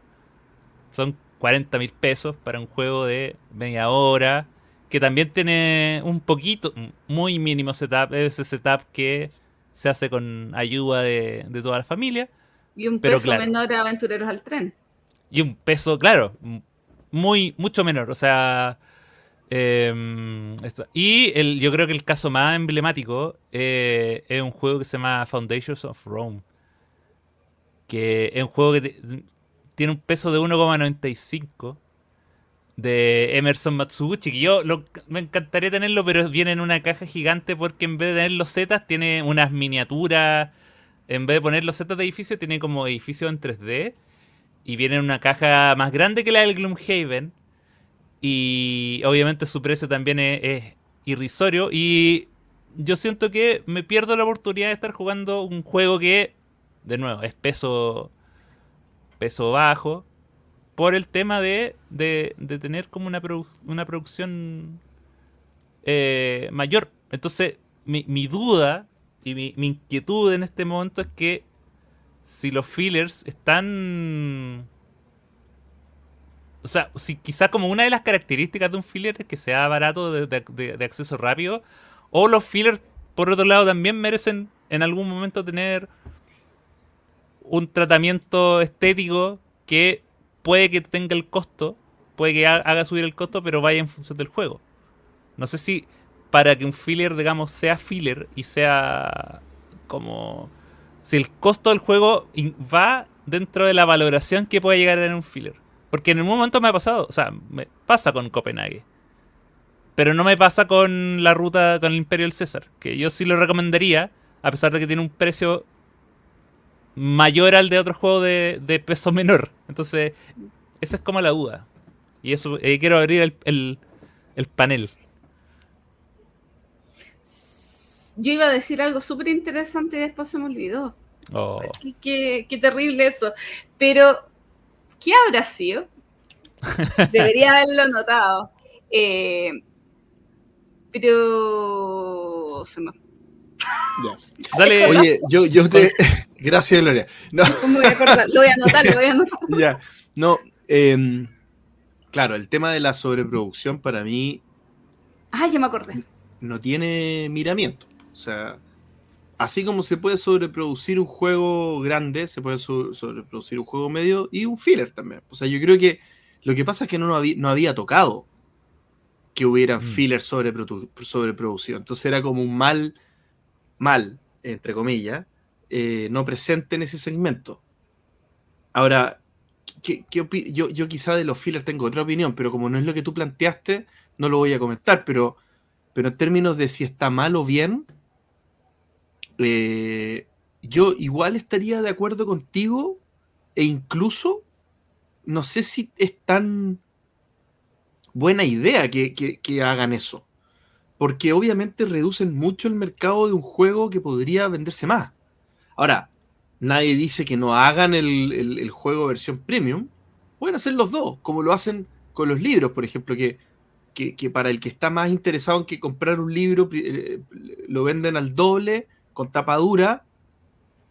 son 40 mil pesos para un juego de media hora. Que también tiene un poquito, muy mínimo setup. Ese setup que se hace con ayuda de, toda la familia. Y un peso menor de aventureros al tren. Y un peso, claro, muy, mucho menor. O sea. Em, y el, yo creo que el caso más emblemático eh, es un juego que se llama Foundations of Rome. Que es un juego que tiene un peso de 1,95 de Emerson Matsuguchi. Que yo me encantaría tenerlo, pero viene en una caja gigante porque en vez de tener los zetas, tiene unas miniaturas. En vez de poner los zetas de edificio, tiene como edificios en 3D y viene en una caja más grande que la del Gloomhaven. Y obviamente su precio también es, irrisorio. Y yo siento que me pierdo la oportunidad de estar jugando un juego que, de nuevo, es peso, peso bajo. Por el tema de, de, tener como una, una producción eh, mayor. Entonces, mi, mi duda y mi, mi inquietud en este momento es que si los fillers están o sea, si quizás como una de las características de un filler es que sea barato de, de- de acceso rápido, o los fillers, por otro lado, también merecen en algún momento tener un tratamiento estético que puede que tenga el costo, puede que ha- haga subir el costo, pero vaya en función del juego. No sé si para que un filler, digamos, sea filler y sea como... Si el costo del juego va dentro de la valoración que puede llegar a tener un filler. Porque en un momento me ha pasado, o sea, me pasa con Copenhague. Pero no me pasa con la ruta con el Imperio del César. Que yo sí lo recomendaría, a pesar de que tiene un precio mayor al de otro juego de, de peso menor. Entonces, esa es como la duda. Y eso, eh, quiero abrir el, el- el panel. Yo iba a decir algo súper interesante y después se me olvidó. Oh. Qué, qué- qué terrible eso. Pero, ¿qué habrá sido? Debería haberlo notado. Eh, pero se me Ya. Dale, Oye, yo, yo te. Gracias, Gloria. No. Lo voy a anotar, lo voy a anotar. ya. No, em, claro, el tema de la sobreproducción para mí Ah, ya me acordé. no tiene miramiento. O sea, así como se puede sobreproducir un juego grande, se puede so- sobreproducir un juego medio y un filler también. O sea, yo creo que lo que pasa es que no, había, no había tocado que hubieran Mm. fillers sobreproducido. Entonces era como un mal, mal, entre comillas, eh, no presente en ese segmento. Ahora, ¿qué- yo, yo quizá de los fillers tengo otra opinión, pero como no es lo que tú planteaste, no lo voy a comentar, pero, pero en términos de si está mal o bien, eh, yo igual estaría de acuerdo contigo e incluso no sé si es tan buena idea que, que- hagan eso, porque obviamente reducen mucho el mercado de un juego que podría venderse más. Ahora, nadie dice que no hagan el, el- juego versión premium, pueden hacer los dos, como lo hacen con los libros, por ejemplo, que, que, para el que está más interesado en que comprar un libro, eh, lo venden al doble, con tapa dura,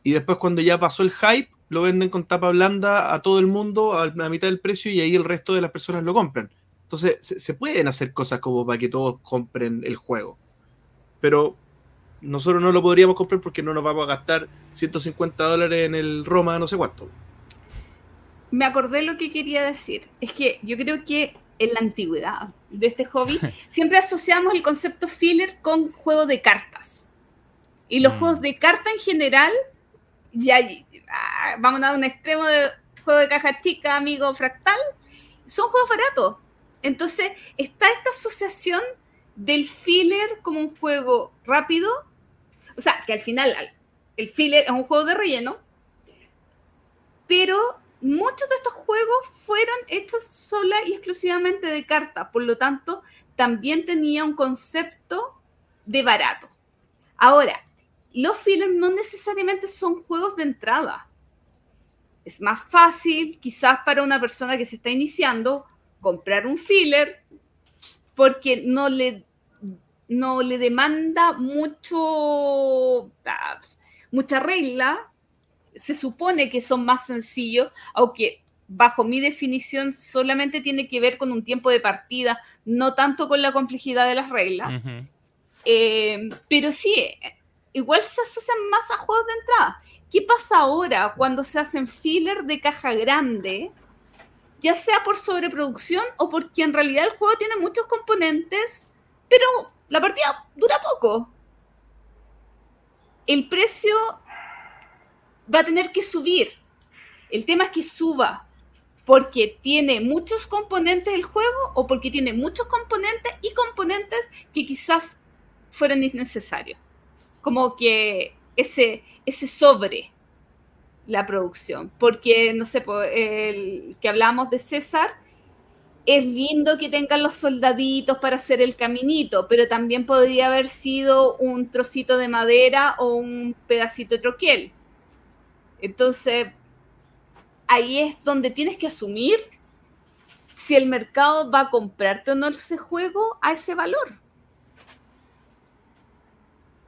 y después cuando ya pasó el hype, lo venden con tapa blanda a todo el mundo a la mitad del precio y ahí el resto de las personas lo compran. Entonces, se, se pueden hacer cosas como para que todos compren el juego. Pero nosotros no lo podríamos comprar porque no nos vamos a gastar 150 dólares en el Roma, no sé cuánto. Me acordé lo que quería decir. Es que yo creo que en la antigüedad de este hobby siempre asociamos el concepto filler con juego de cartas. Y los Mm. juegos de carta en general, ya ah, vamos a un extremo de juego de caja chica, amigo fractal, son juegos baratos. Entonces está esta asociación del filler como un juego rápido, o sea, que al final al- el filler es un juego de relleno, pero muchos de estos juegos fueron hechos sola y exclusivamente de cartas, por lo tanto, también tenía un concepto de barato. Ahora, los fillers no necesariamente son juegos de entrada. Es más fácil, quizás para una persona que se está iniciando, comprar un filler porque no le, no le demanda mucho, ah, mucha regla. Se supone que son más sencillos, aunque bajo mi definición solamente tiene que ver con un tiempo de partida, no tanto con la complejidad de las reglas. Eh, pero sí, igual se asocian más a juegos de entrada. ¿Qué pasa ahora cuando se hacen filler de caja grande? Ya sea por sobreproducción o porque en realidad el juego tiene muchos componentes, pero la partida dura poco. El precio va a tener que subir. El tema es que suba porque tiene muchos componentes el juego o porque tiene muchos componentes y componentes que quizás fueron innecesarios. Como que ese, ese sobre la producción. Porque, no sé, el que hablamos de César, es lindo que tengan los soldaditos para hacer el caminito, pero también podría haber sido un trocito de madera o un pedacito de troquel. Entonces, ahí es donde tienes que asumir si el mercado va a comprarte o no ese juego a ese valor.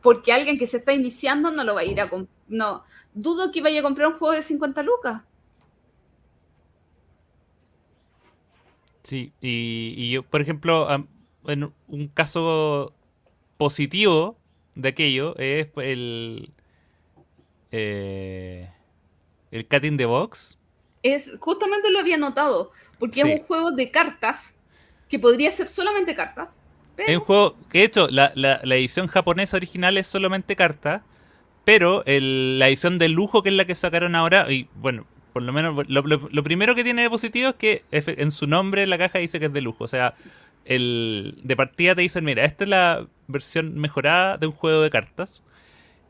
Porque alguien que se está iniciando no lo va a ir a comprar. No, dudo que vaya a comprar un juego de 50 lucas. Sí, y, yo, por ejemplo, en un caso positivo de aquello es el. Eh, el Cat in the Box. Es, justamente lo había notado, porque es un juego de cartas que podría ser solamente cartas. Es un juego que, de hecho, la, edición japonesa original es solamente cartas, pero la edición de lujo, que es la que sacaron ahora, y bueno, por lo menos lo, primero que tiene de positivo es que en su nombre la caja dice que es de lujo. O sea, el, de partida te dicen, mira, esta es la versión mejorada de un juego de cartas.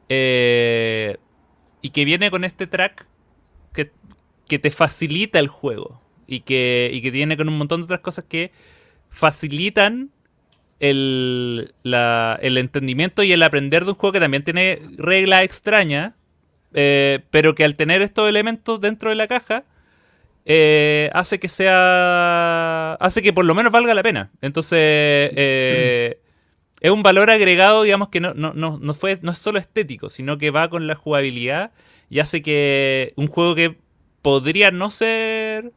Eh, y que viene con este track que, que te facilita el juego. Y que, y que viene con un montón de otras cosas que facilitan el, el entendimiento y el aprender de un juego que también tiene reglas extrañas eh, pero que al tener estos elementos dentro de la caja, eh, hace que sea. hace que por lo menos valga la pena. Entonces, eh, es un valor agregado, digamos, que no, no, no, fue, no es solo estético, sino que va con la jugabilidad y hace que un juego que podría no ser.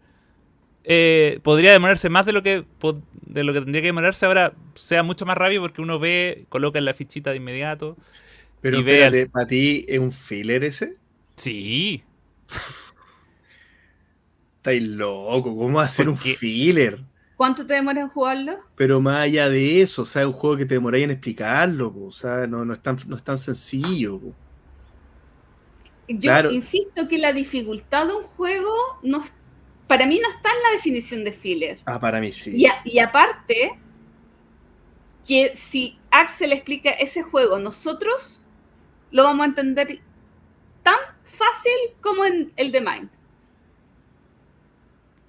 Podría demorarse más de lo que de lo que tendría que demorarse ahora sea mucho más rápido porque uno ve, coloca en la fichita de inmediato. Pero espérate, ¿para ti es un filler ese? Sí. Estáis loco, ¿cómo va a ser un filler? ¿Cuánto te demora en jugarlo? Pero más allá de eso, o sea, es un juego que te demoráis en explicarlo, o sea, no, es, tan, no es tan sencillo. Yo insisto que la dificultad de un juego no, para mí no está en la definición de filler. Ah, para mí sí. Y, y aparte, que si Axel explica ese juego, nosotros lo vamos a entender tan fácil como en el de Mind.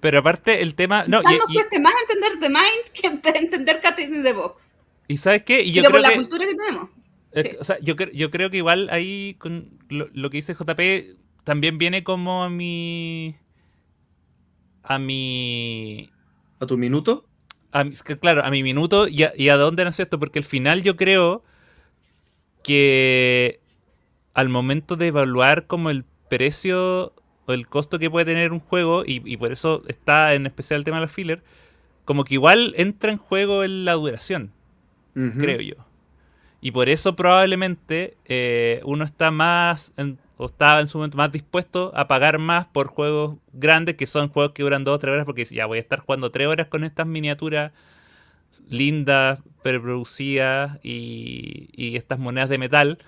Pero aparte el tema... No, y, nos cueste más entender The Mind que entender Cat in the Box. ¿Y sabes qué? Y yo Pero creo por la cultura que tenemos. O sea, yo, yo, creo que igual ahí con lo, que dice JP también viene como a mi... A mi... ¿A tu minuto? A claro, a mi minuto y a, y a dónde nació esto. Porque al final yo creo que al momento de evaluar como el precio o el costo que puede tener un juego, y, por eso está en especial el tema de los filler, como que igual entra en juego en la duración, creo yo. Y por eso probablemente eh, uno está más, o está en su momento más dispuesto a pagar más por juegos grandes, que son juegos que duran dos o tres horas, porque ya voy a estar jugando tres horas con estas miniaturas lindas, preproducidas y, y estas monedas de metal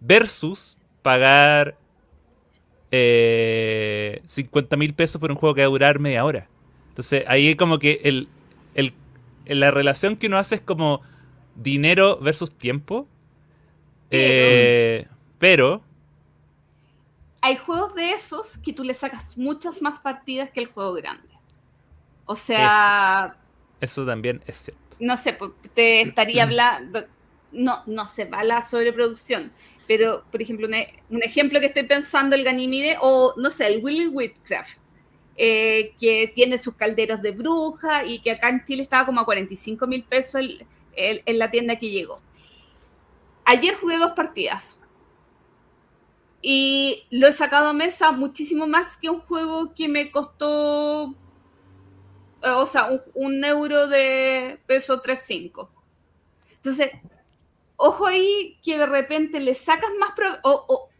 versus pagar eh, 50 mil pesos por un juego que va a durar media hora. Entonces ahí como que el, la relación que uno hace es como dinero versus tiempo. Eh, pero... Hay juegos de esos que tú le sacas muchas más partidas que el juego grande. O sea... Eso, eso también es cierto. No sé, te estaría hablando... No, no se va la sobreproducción pero, por ejemplo, un, ejemplo que estoy pensando, el Ganymede, o no sé, el Willy Whitcraft, eh, que tiene sus calderos de bruja y que acá en Chile estaba como a 45 mil pesos en la tienda que llegó. Ayer jugué dos partidas y lo he sacado a mesa muchísimo más que un juego que me costó, o sea, un, un euro de peso 3.5. Entonces, ojo ahí que de repente le sacas más o,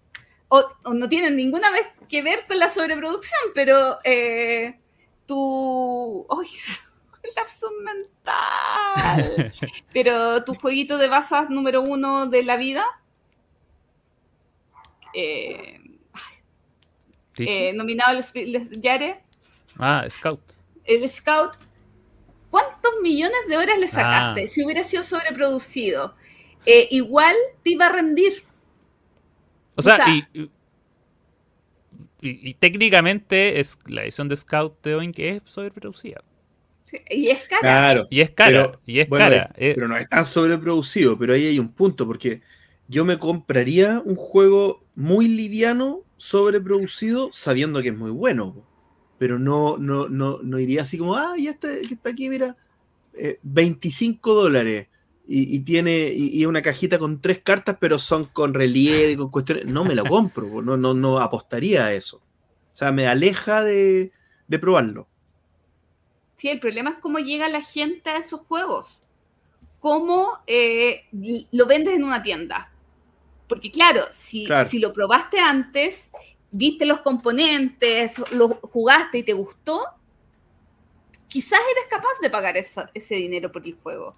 no tienen ninguna vez que ver con la sobreproducción, pero eh, tu ¡ay! lapso mental. pero tu jueguito de basas número uno de la vida. Eh, eh, nominado Yare. Ah, Scout. El Scout. ¿Cuántos millones de horas le sacaste ah. si hubiera sido sobreproducido? Eh, igual te iba a rendir. O sea, y, técnicamente es la edición de Scout de Oink es sobreproducida. y es cara. Claro. Y es cara. Pero, y es cara. Eh. Pero no es tan sobreproducido, pero ahí hay un punto, porque yo me compraría un juego muy liviano, sobreproducido, sabiendo que es muy bueno. Pero no, no, no, no iría así como, ah, ya está, está aquí, mira, 25 eh, dólares y, y tiene y, y una cajita con tres cartas, pero son con relieve, con cuestiones. No me lo compro, no, no, no apostaría a eso. O sea, me aleja de, de probarlo. Sí, el problema es cómo llega la gente a esos juegos. Cómo eh, lo vendes en una tienda. Porque claro si, Claro. si lo probaste antes, viste los componentes, lo jugaste y te gustó, quizás eres capaz de pagar esa- ese dinero por el juego.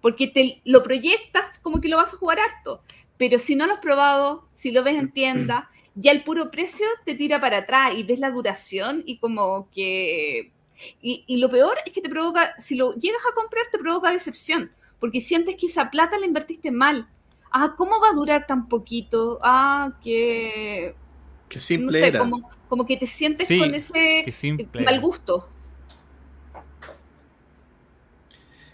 Porque te lo proyectas como que lo vas a jugar harto. Pero si no lo has probado, si lo ves en tienda, ya el puro precio te tira para atrás y ves la duración y como que... Y, y lo peor es que te provoca, si lo llegas a comprar, te provoca decepción, porque sientes que esa plata la invertiste mal. Ah, ¿cómo va a durar tan poquito? Ah, que... Qué No simple sé, era. como, como que te sientes Sí, con ese mal gusto.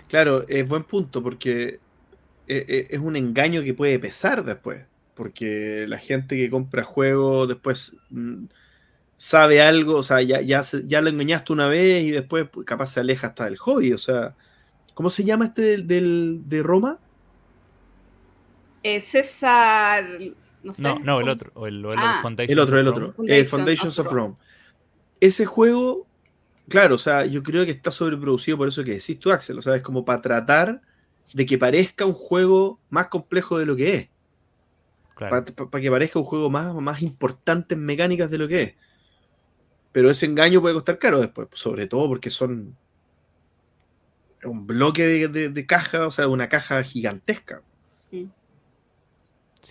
Claro, es buen punto porque eh, eh, es un engaño que puede pesar después. Porque la gente que compra juegos después mm, sabe algo, o sea, ya, ya, se- ya lo engañaste una vez y después pues, capaz se aleja hasta del hobby. O sea, ¿cómo se llama este del, del- de Roma? Eh, César, no sé. No, no, el otro. O el, o el Ah, El otro, el otro. Rome. Foundation eh, Foundations of of Rome. Ese juego, claro, o sea, yo creo que está sobreproducido por eso que decís tú, Axel. O sea, es como para tratar de que parezca un juego más complejo de lo que es. Claro. para que parezca un juego más, más importante en mecánicas de lo que es. Pero ese engaño puede costar caro después, sobre todo porque son un bloque de, de- de caja, o sea, una caja gigantesca. Sí,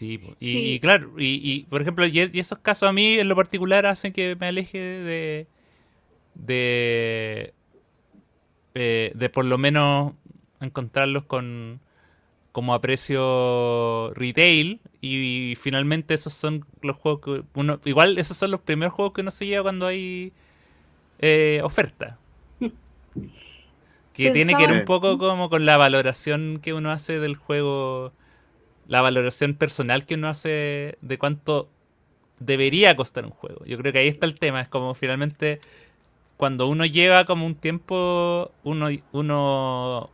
y, Sí. y claro, y, y, por ejemplo, y, esos casos a mí en lo particular hacen que me aleje de de eh, de por lo menos encontrarlos con como a precio retail y, finalmente esos son los juegos que uno igual esos son los primeros juegos que uno se lleva cuando hay eh, oferta que tiene que ver un poco como con la valoración que uno hace del juego la valoración personal que uno hace de cuánto debería costar un juego. Yo creo que ahí está el tema. Es como finalmente cuando uno lleva como un tiempo, uno, uno,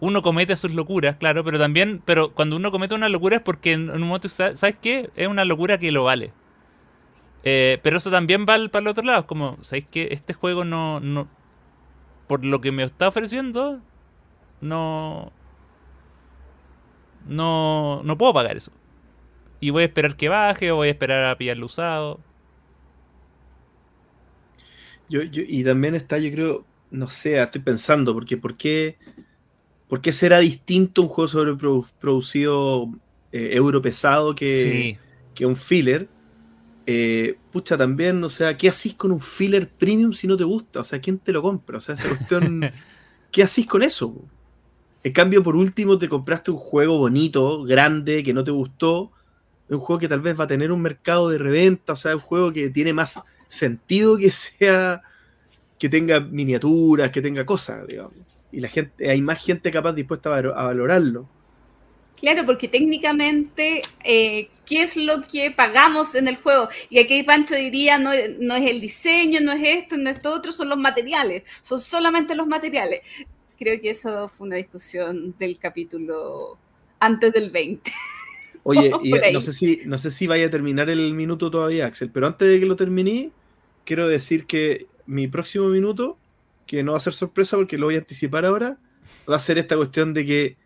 uno comete sus locuras, claro, pero también, pero cuando uno comete una locura es porque en, un momento, sa- ¿sabes qué? Es una locura que lo vale. Eh, pero eso también va al- para el otro lado. Es como, ¿sabéis qué? Este juego no, no, por lo que me está ofreciendo, no, no, no puedo pagar eso. Y voy a esperar que baje o voy a esperar a pillarlo usado. Yo, yo- y también está, yo creo, no sé, estoy pensando, porque ¿por qué, por qué será distinto un juego sobreproducido eh, euro pesado que, Sí, que un filler? Eh, pucha, también, o sea, ¿qué hacís con un filler premium si no te gusta? O sea, ¿quién te lo compra? O sea, esa cuestión, ¿qué hacís con eso? En cambio, por último, te compraste un juego bonito, grande, que no te gustó, un juego que tal vez va a tener un mercado de reventa, o sea, un juego que tiene más sentido que sea, que tenga miniaturas, que tenga cosas, digamos. Y la gente, hay más gente capaz dispuesta a, valo- a valorarlo. Claro, porque técnicamente, eh, ¿qué es lo que pagamos en el juego? Y aquí Pancho diría, no, no es el diseño, no es esto, no es otro, son los materiales, son solamente los materiales. Creo que eso fue una discusión del capítulo antes del 20. Oye, y no sé si, no sé si vaya a terminar el minuto todavía, Axel, pero antes de que lo termine, quiero decir que mi próximo minuto, que no va a ser sorpresa porque lo voy a anticipar ahora, va a ser esta cuestión de que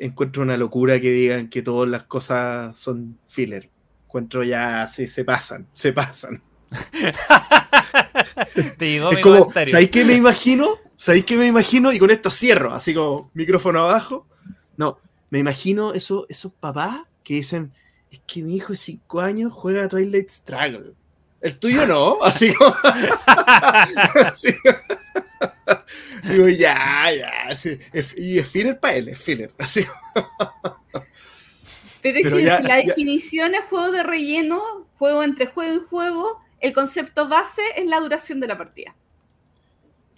encuentro una locura que digan que todas las cosas son filler. Encuentro ya, sí, se pasan, se pasan. te llegó Es mi como, comentario. ¿sabéis qué me imagino? ¿Sabéis qué me imagino? Y con esto cierro, así como micrófono abajo. No, me imagino eso, esos papás que dicen, es que mi hijo de 5 años juega a Twilight Struggle. El tuyo no, así como... así como- Digo, ya, ya. Es- y es filler para él, es filler. Así como- Pero es Pero que ya- si la ya- definición es juego de relleno, juego entre juego y juego, el concepto base es la duración de la partida.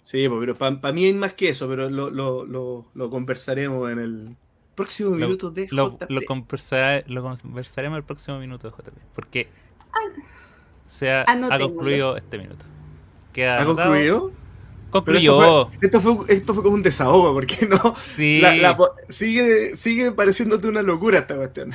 Sí, pues, pero para mí hay más que eso, pero lo, lo, lo, lo conversaremos en el próximo Lo- minuto de Lo, JP. lo conversará- lo conversaremos el próximo minuto de JP. Porque se ha, concluido este minuto. Queda ¿Ha concluido? Concluyó. Esto fue, esto fue, como un desahogo, porque no. Sí. sigue, sigue pareciéndote una locura esta cuestión.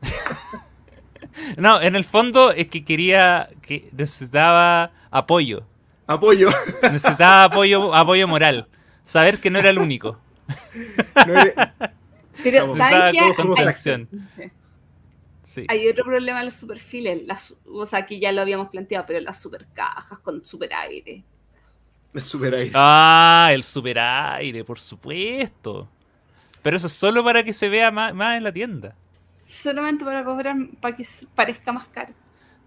no, en el fondo es que quería. que necesitaba apoyo. Apoyo. Necesitaba apoyo, apoyo moral. Saber que no era el único. Pero, ¿saben qué? Hay otro problema en los superfiles, las, o sea, que ya lo habíamos planteado, pero las supercajas con super aire. El super aire. Ah, el super aire, por supuesto. Pero eso es solo para que se vea más, en la tienda. Solamente para cobrar, para que parezca más caro.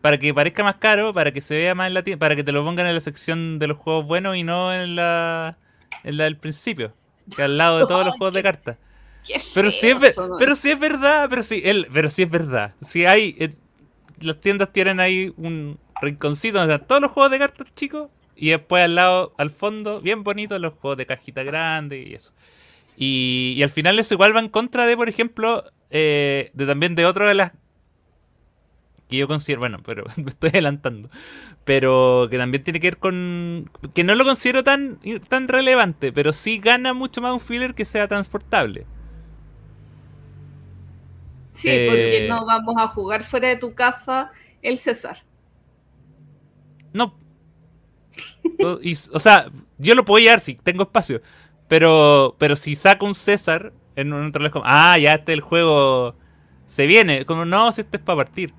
Para que parezca más caro, para que se vea más en la tienda, para que te lo pongan en la sección de los juegos buenos y no en la, en la del principio, que al lado de todos los juegos de cartas pero sí, es, pero sí es verdad, pero sí, él, pero sí es verdad. Si hay, eh, las tiendas tienen ahí un rinconcito donde están todos los juegos de cartas chicos y después al lado, al fondo, bien bonito, los juegos de cajita grande y eso. Y, al final eso igual va en contra de, por ejemplo, eh, de también de otra de las que yo considero, bueno, pero me estoy adelantando, pero que también tiene que ver con, que no lo considero tan, tan relevante, pero sí gana mucho más un filler que sea transportable. Sí, porque eh, no vamos a jugar fuera de tu casa el César. No. o, sea, yo lo puedo llevar si tengo espacio. Pero, pero si saco un César en un otro como, ah, ya este el juego se viene. Como, no, si este es para partir.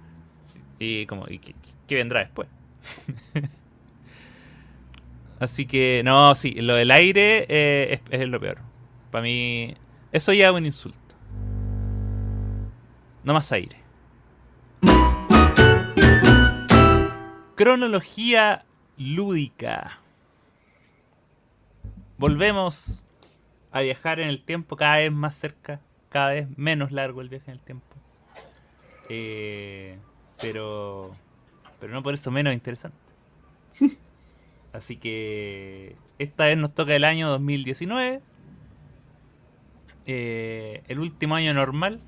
Y como, ¿y qué, vendrá después? Así que, no, sí, lo del aire eh, es, es, lo peor. Para mí, eso ya es un insulto. No más aire. Cronología lúdica. Volvemos a viajar en el tiempo cada vez más cerca, cada vez menos largo el viaje en el tiempo. Eh, pero, pero no por eso menos interesante. Así que esta vez nos toca el año 2019. Eh, el último año normal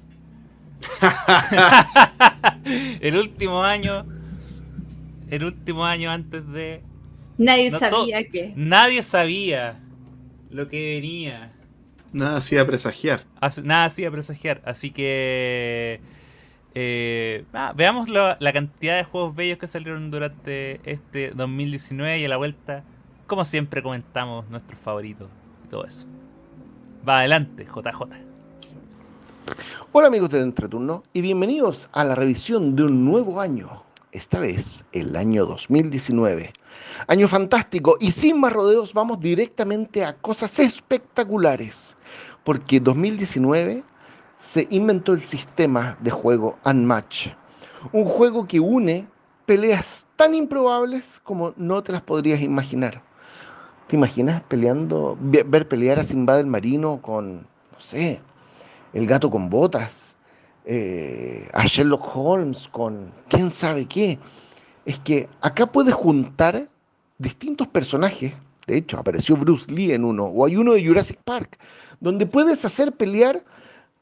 el último año. El último año antes de. Nadie sabía que. Nadie sabía lo que venía. Nada hacía presagiar. Nada hacía presagiar. Así que. Eh, veamos la, cantidad de juegos bellos que salieron durante este 2019 y a la vuelta, como siempre comentamos nuestros favoritos y todo eso. Va adelante, JJ. Hola amigos de Entreturno y bienvenidos a la revisión de un nuevo año, esta vez el año 2019. Año fantástico y sin más rodeos vamos directamente a cosas espectaculares, porque 2019 se inventó el sistema de juego Unmatch, un juego que une peleas tan improbables como no te las podrías imaginar. ¿Te imaginas peleando, ver pelear a Simba del Marino con, no sé, el gato con botas, eh, a Sherlock Holmes con quién sabe qué. Es que acá puedes juntar distintos personajes. De hecho, apareció Bruce Lee en uno, o hay uno de Jurassic Park, donde puedes hacer pelear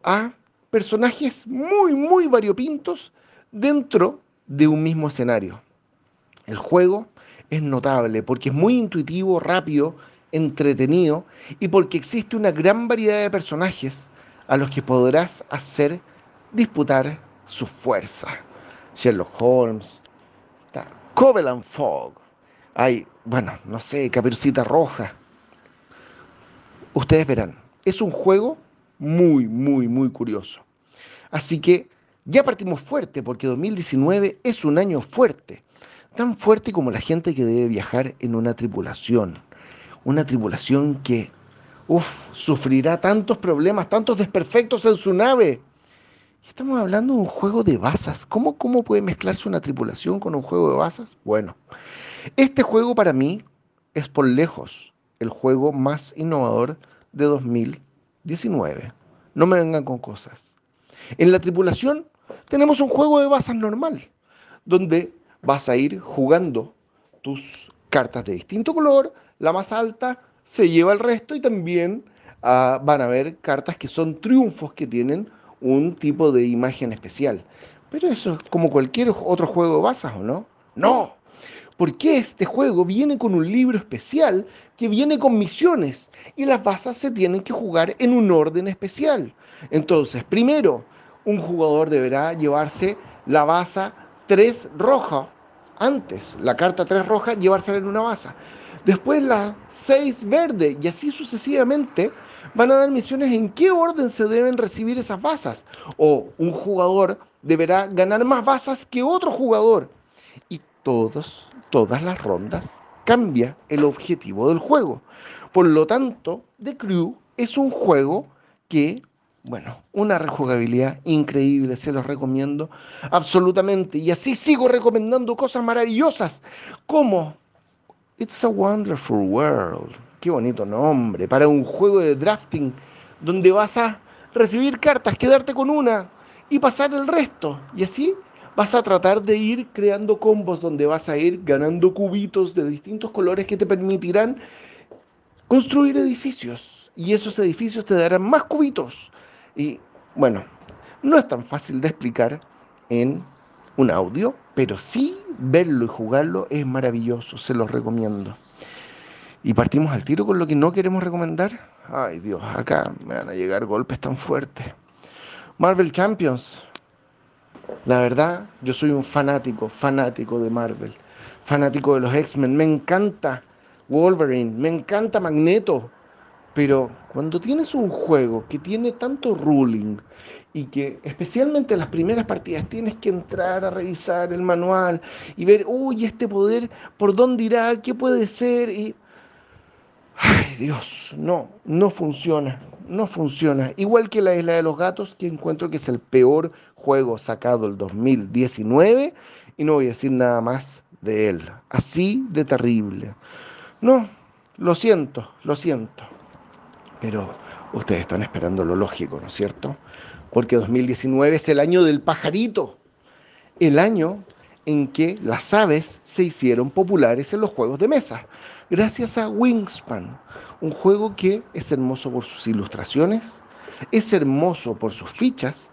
a personajes muy, muy variopintos dentro de un mismo escenario. El juego es notable porque es muy intuitivo, rápido, entretenido y porque existe una gran variedad de personajes a los que podrás hacer disputar su fuerza. Sherlock Holmes, está Covenant Fog, hay, bueno, no sé, Caperucita Roja. Ustedes verán, es un juego muy, muy, muy curioso. Así que ya partimos fuerte porque 2019 es un año fuerte, tan fuerte como la gente que debe viajar en una tripulación. Una tripulación que uf, sufrirá tantos problemas, tantos desperfectos en su nave. Estamos hablando de un juego de basas. ¿Cómo, ¿Cómo puede mezclarse una tripulación con un juego de basas? Bueno, este juego para mí es por lejos el juego más innovador de 2019. No me vengan con cosas. En la tripulación tenemos un juego de basas normal, donde vas a ir jugando tus cartas de distinto color, la más alta se lleva el resto y también ah, van a haber cartas que son triunfos que tienen un tipo de imagen especial. Pero eso es como cualquier otro juego de basas, ¿o no? No, Porque este juego viene con un libro especial que viene con misiones y las basas se tienen que jugar en un orden especial. Entonces, primero, un jugador deberá llevarse la basa 3 roja antes, la carta 3 roja, llevársela en una basa. Después la 6 verde y así sucesivamente van a dar misiones en qué orden se deben recibir esas basas. O un jugador deberá ganar más basas que otro jugador. Y todos, todas las rondas cambia el objetivo del juego. Por lo tanto, The Crew es un juego que, bueno, una rejugabilidad increíble, se los recomiendo absolutamente. Y así sigo recomendando cosas maravillosas como It's a Wonderful World. Qué bonito nombre para un juego de drafting donde vas a recibir cartas, quedarte con una y pasar el resto. Y así vas a tratar de ir creando combos donde vas a ir ganando cubitos de distintos colores que te permitirán construir edificios. Y esos edificios te darán más cubitos. Y bueno, no es tan fácil de explicar en un audio, pero sí verlo y jugarlo es maravilloso, se los recomiendo. Y partimos al tiro con lo que no queremos recomendar. Ay Dios, acá me van a llegar golpes tan fuertes. Marvel Champions, la verdad, yo soy un fanático, fanático de Marvel, fanático de los X-Men. Me encanta Wolverine, me encanta Magneto. Pero cuando tienes un juego que tiene tanto ruling y que especialmente en las primeras partidas tienes que entrar a revisar el manual y ver, uy, este poder, ¿por dónde irá? ¿Qué puede ser? Y... Ay, Dios, no, no funciona no funciona. Igual que la Isla de los Gatos, que encuentro que es el peor juego sacado el 2019 y no voy a decir nada más de él. Así de terrible. No, lo siento, lo siento. Pero ustedes están esperando lo lógico, ¿no es cierto? Porque 2019 es el año del pajarito. El año en que las aves se hicieron populares en los juegos de mesa, gracias a Wingspan, un juego que es hermoso por sus ilustraciones, es hermoso por sus fichas,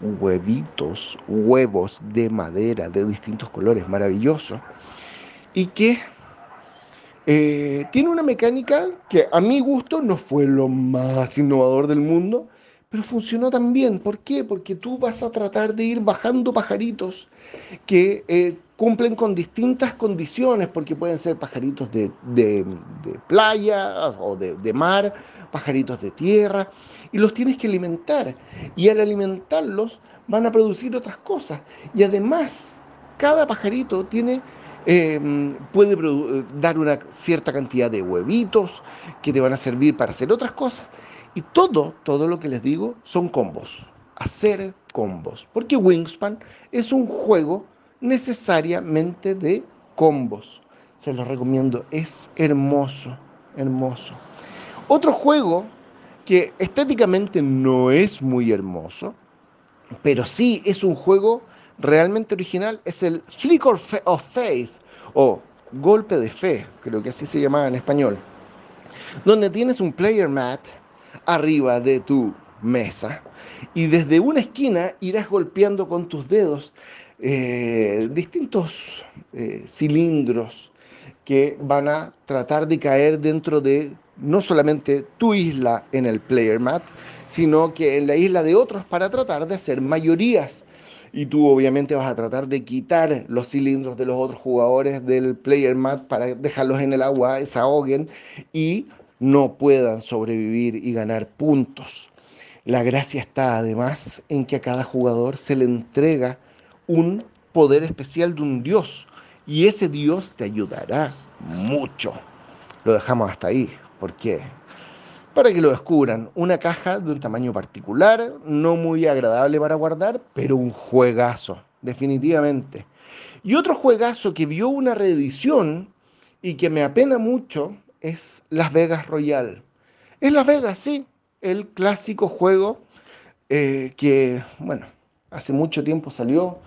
huevitos, huevos de madera de distintos colores, maravilloso, y que eh, tiene una mecánica que a mi gusto no fue lo más innovador del mundo, pero funcionó también. ¿Por qué? Porque tú vas a tratar de ir bajando pajaritos que eh, cumplen con distintas condiciones, porque pueden ser pajaritos de, playa o de, de, mar, pajaritos de tierra, y los tienes que alimentar. Y al alimentarlos van a producir otras cosas. Y además, cada pajarito tiene Em, puede dar una cierta cantidad de huevitos que te van a servir para hacer otras cosas. Y todo, todo lo que les digo son combos. Hacer combos. Porque Wingspan es un juego necesariamente de combos. Se los recomiendo. Es hermoso, hermoso. Otro juego que estéticamente no es muy hermoso, pero sí es un juego realmente original es el Flicker of Faith o Golpe de Fe, creo que así se llamaba en español, donde tienes un player mat arriba de tu mesa y desde una esquina irás golpeando con tus dedos eh, distintos eh, cilindros que van a tratar de caer dentro de no solamente tu isla en el player mat, sino que en la isla de otros para tratar de hacer mayorías y tú obviamente vas a tratar de quitar los cilindros de los otros jugadores del player mat para dejarlos en el agua, se ahoguen y no puedan sobrevivir y ganar puntos. La gracia está además en que a cada jugador se le entrega un poder especial de un dios y ese dios te ayudará mucho. Lo dejamos hasta ahí, porque para que lo descubran. Una caja de un tamaño particular, no muy agradable para guardar, pero un juegazo, definitivamente. Y otro juegazo que vio una reedición y que me apena mucho es Las Vegas Royal. Es Las Vegas, sí, el clásico juego eh, que, bueno, hace mucho tiempo salió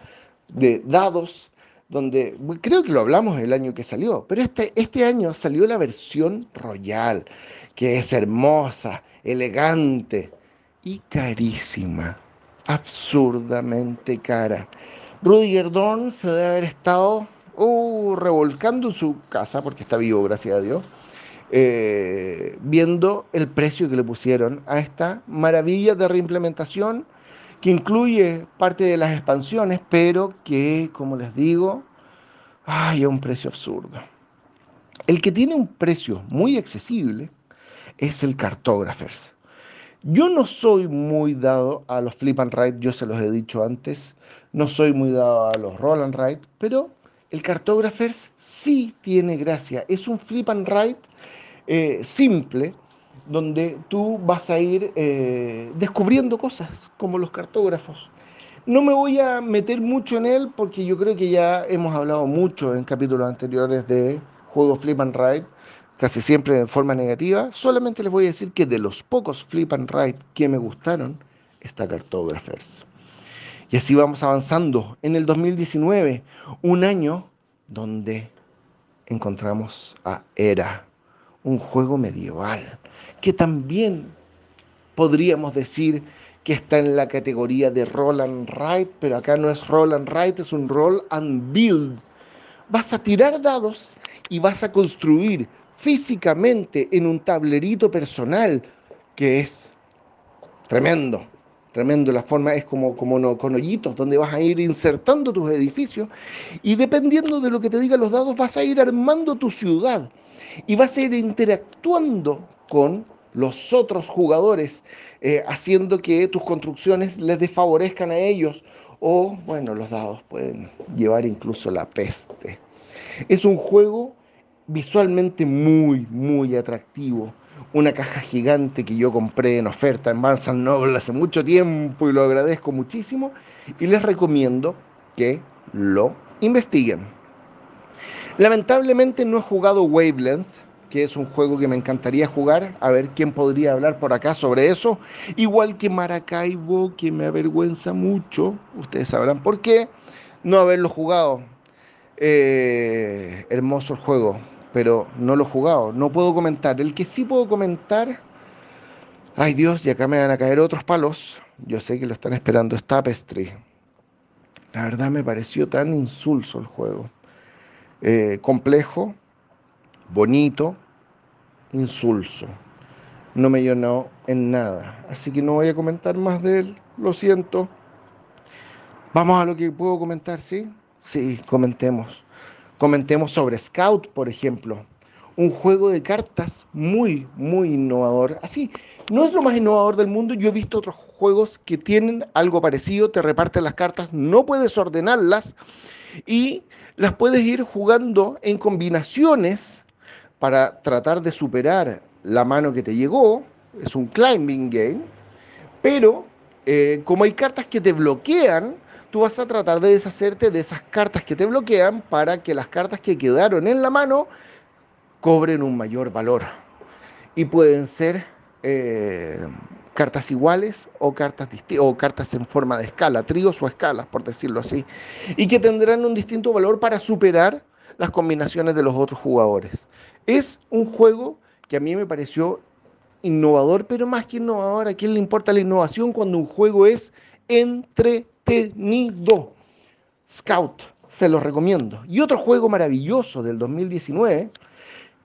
de dados, donde creo que lo hablamos el año que salió, pero este, este año salió la versión Royal que es hermosa, elegante y carísima, absurdamente cara. Rudiger Dorn se debe haber estado uh, revolcando su casa, porque está vivo, gracias a Dios, eh, viendo el precio que le pusieron a esta maravilla de reimplementación que incluye parte de las expansiones, pero que, como les digo, hay un precio absurdo. El que tiene un precio muy accesible es el Cartographers. Yo no soy muy dado a los flip and write, yo se los he dicho antes, no soy muy dado a los roll and write, pero el Cartographers sí tiene gracia. Es un flip and write eh, simple donde tú vas a ir eh, descubriendo cosas como los cartógrafos. No me voy a meter mucho en él porque yo creo que ya hemos hablado mucho en capítulos anteriores de juegos flip and ride, casi siempre de forma negativa. Solamente les voy a decir que de los pocos flip and ride que me gustaron está Cartographers. Y así vamos avanzando en el 2019, un año donde encontramos a Era, un juego medieval que también podríamos decir que está en la categoría de roll and write, pero acá no es roll and write, es un roll and build. Vas a tirar dados y vas a construir físicamente en un tablerito personal que es tremendo. Tremendo, la forma es como, como con hoyitos donde vas a ir insertando tus edificios y dependiendo de lo que te digan los dados vas a ir armando tu ciudad y vas a ir interactuando con los otros jugadores, eh, haciendo que tus construcciones les desfavorezcan a ellos o, bueno, los dados pueden llevar incluso la peste. Es un juego visualmente muy, muy atractivo. Una caja gigante que yo compré en oferta en Barnes Noble hace mucho tiempo y lo agradezco muchísimo. Y les recomiendo que lo investiguen. Lamentablemente no he jugado Wavelength, que es un juego que me encantaría jugar, a ver quién podría hablar por acá sobre eso. Igual que Maracaibo, que me avergüenza mucho, ustedes sabrán por qué, no haberlo jugado. Eh, hermoso el juego, pero no lo he jugado, no puedo comentar. El que sí puedo comentar, ay Dios, y acá me van a caer otros palos, yo sé que lo están esperando, es Tapestry. La verdad me pareció tan insulso el juego. Eh, complejo, bonito, insulso. No me llenó en nada. Así que no voy a comentar más de él. Lo siento. Vamos a lo que puedo comentar, ¿sí? Sí, comentemos. Comentemos sobre Scout, por ejemplo. Un juego de cartas muy, muy innovador. Así, no es lo más innovador del mundo. Yo he visto otros juegos que tienen algo parecido. Te reparten las cartas, no puedes ordenarlas y las puedes ir jugando en combinaciones para tratar de superar la mano que te llegó. Es un climbing game, pero eh, como hay cartas que te bloquean, tú vas a tratar de deshacerte de esas cartas que te bloquean para que las cartas que quedaron en la mano cobren un mayor valor. Y pueden ser eh, cartas iguales o cartas, o cartas en forma de escala, tríos o escalas, por decirlo así, y que tendrán un distinto valor para superar las combinaciones de los otros jugadores. Es un juego que a mí me pareció innovador, pero más que innovador, ¿a quién le importa la innovación cuando un juego es entretenido? Scout, se lo recomiendo. Y otro juego maravilloso del 2019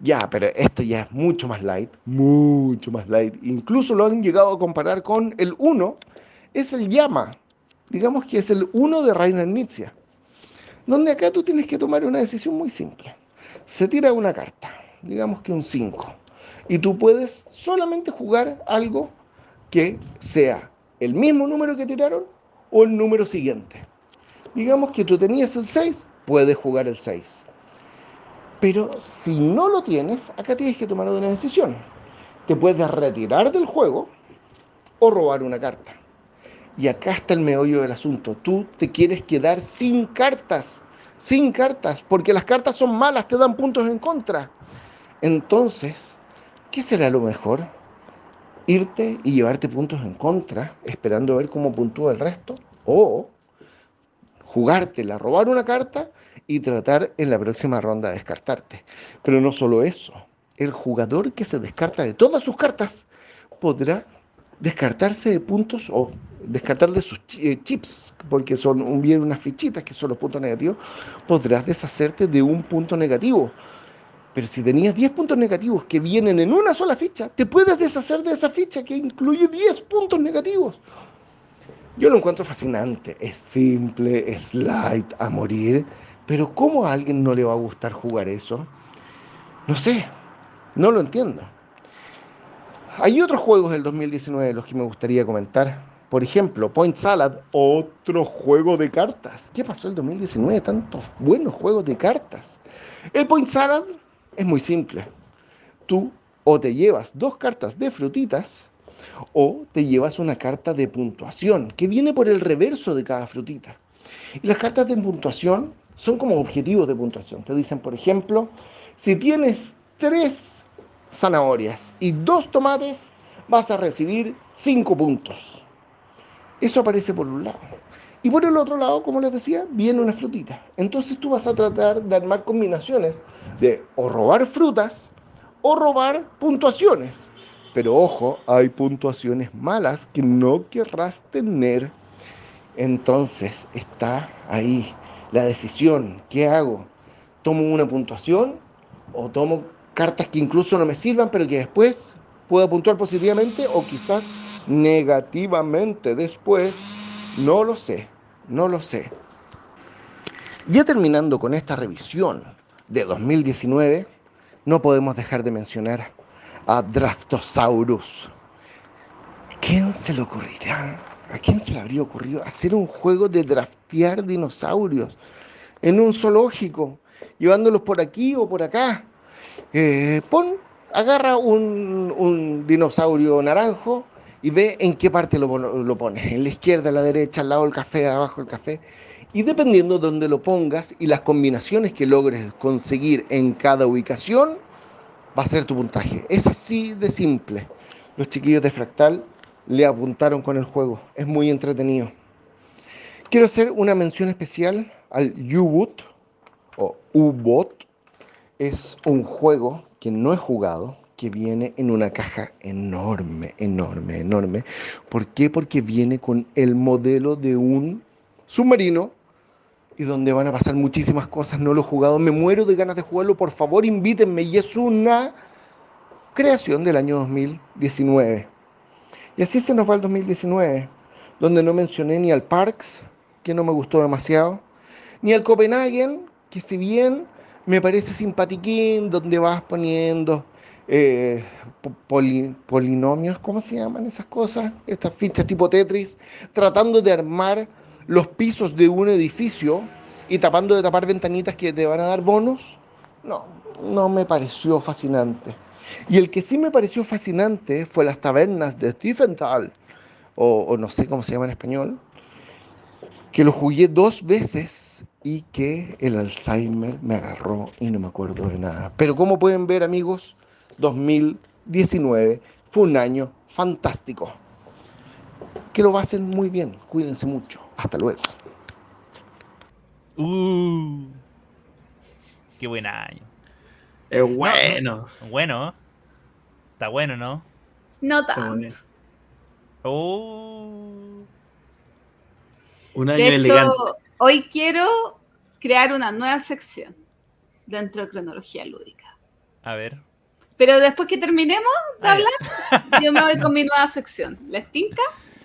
ya, pero esto ya es mucho más light, mucho más light. Incluso lo han llegado a comparar con el 1, es el Llama. Digamos que es el 1 de Rainer Nietzsche. Donde acá tú tienes que tomar una decisión muy simple. Se tira una carta, digamos que un 5. Y tú puedes solamente jugar algo que sea el mismo número que tiraron o el número siguiente. Digamos que tú tenías el 6, puedes jugar el 6. Pero si no lo tienes, acá tienes que tomar una decisión. Te puedes retirar del juego o robar una carta. Y acá está el meollo del asunto. Tú te quieres quedar sin cartas, sin cartas, porque las cartas son malas, te dan puntos en contra. Entonces, ¿qué será lo mejor? ¿Irte y llevarte puntos en contra, esperando ver cómo puntúa el resto? ¿O jugártela, robar una carta y tratar en la próxima ronda de descartarte. Pero no solo eso, el jugador que se descarta de todas sus cartas podrá descartarse de puntos o descartar de sus eh, chips, porque son bien unas fichitas que son los puntos negativos, podrás deshacerte de un punto negativo. Pero si tenías 10 puntos negativos que vienen en una sola ficha, te puedes deshacer de esa ficha que incluye 10 puntos negativos. Yo lo encuentro fascinante, es simple, es light a morir, pero ¿cómo a alguien no le va a gustar jugar eso? No sé, no lo entiendo. Hay otros juegos del 2019 de los que me gustaría comentar. Por ejemplo, Point Salad, otro juego de cartas. ¿Qué pasó el 2019? Tantos buenos juegos de cartas. El Point Salad es muy simple. Tú o te llevas dos cartas de frutitas o te llevas una carta de puntuación que viene por el reverso de cada frutita. Y las cartas de puntuación son como objetivos de puntuación. Te dicen, por ejemplo, si tienes tres zanahorias y dos tomates, vas a recibir cinco puntos. Eso aparece por un lado. Y por el otro lado, como les decía, viene una frutita. Entonces tú vas a tratar de armar combinaciones de o robar frutas o robar puntuaciones. Pero ojo, hay puntuaciones malas que no querrás tener. Entonces está ahí la decisión. ¿Qué hago? ¿Tomo una puntuación o tomo cartas que incluso no me sirvan, pero que después pueda puntuar positivamente o quizás negativamente después? No lo sé, no lo sé. Ya terminando con esta revisión de 2019, no podemos dejar de mencionar a Draftosaurus. ¿A quién se le ocurrirá? ¿A quién se le habría ocurrido hacer un juego de draftear dinosaurios en un zoológico, llevándolos por aquí o por acá? Eh, pon, agarra un, un dinosaurio naranjo, y ve en qué parte lo, lo, pones, en la izquierda, en la derecha, al lado del café, abajo del café. Y dependiendo de dónde lo pongas y las combinaciones que logres conseguir en cada ubicación, va a ser tu puntaje. Es así de simple. Los chiquillos de Fractal le apuntaron con el juego. Es muy entretenido. Quiero hacer una mención especial al U-Boot o U-Bot. Es un juego que no he jugado, que viene en una caja enorme, enorme, enorme. ¿Por qué? Porque viene con el modelo de un submarino y donde van a pasar muchísimas cosas. No lo he jugado, me muero de ganas de jugarlo. Por favor, invítenme. Y es una creación del año 2019. Y así se nos va el 2019, donde no mencioné ni al Parks, que no me gustó demasiado, ni al Copenhagen, que si bien me parece simpatiquín, donde vas poniendo eh, polinomios, ¿cómo se llaman esas cosas? Estas fichas tipo Tetris, tratando de armar los pisos de un edificio y tapando de tapar ventanitas que te van a dar bonos. No, no me pareció fascinante. Y el que sí me pareció fascinante fue las tabernas de Tiefenthal, o, o no sé cómo se llama en español, que lo jugué dos veces y que el Alzheimer me agarró y no me acuerdo de nada. Pero como pueden ver amigos, 2019 fue un año fantástico. Que lo hacen muy bien. Cuídense mucho. Hasta luego. Uh, qué buen año. Es bueno. No, bueno. Está bueno, ¿no? No tanto. Oh. Un año De hecho, elegante. hoy quiero crear una nueva sección dentro de cronología lúdica. A ver. Pero después que terminemos de hablar, yo me voy con mi nueva sección. ¿Les tinca?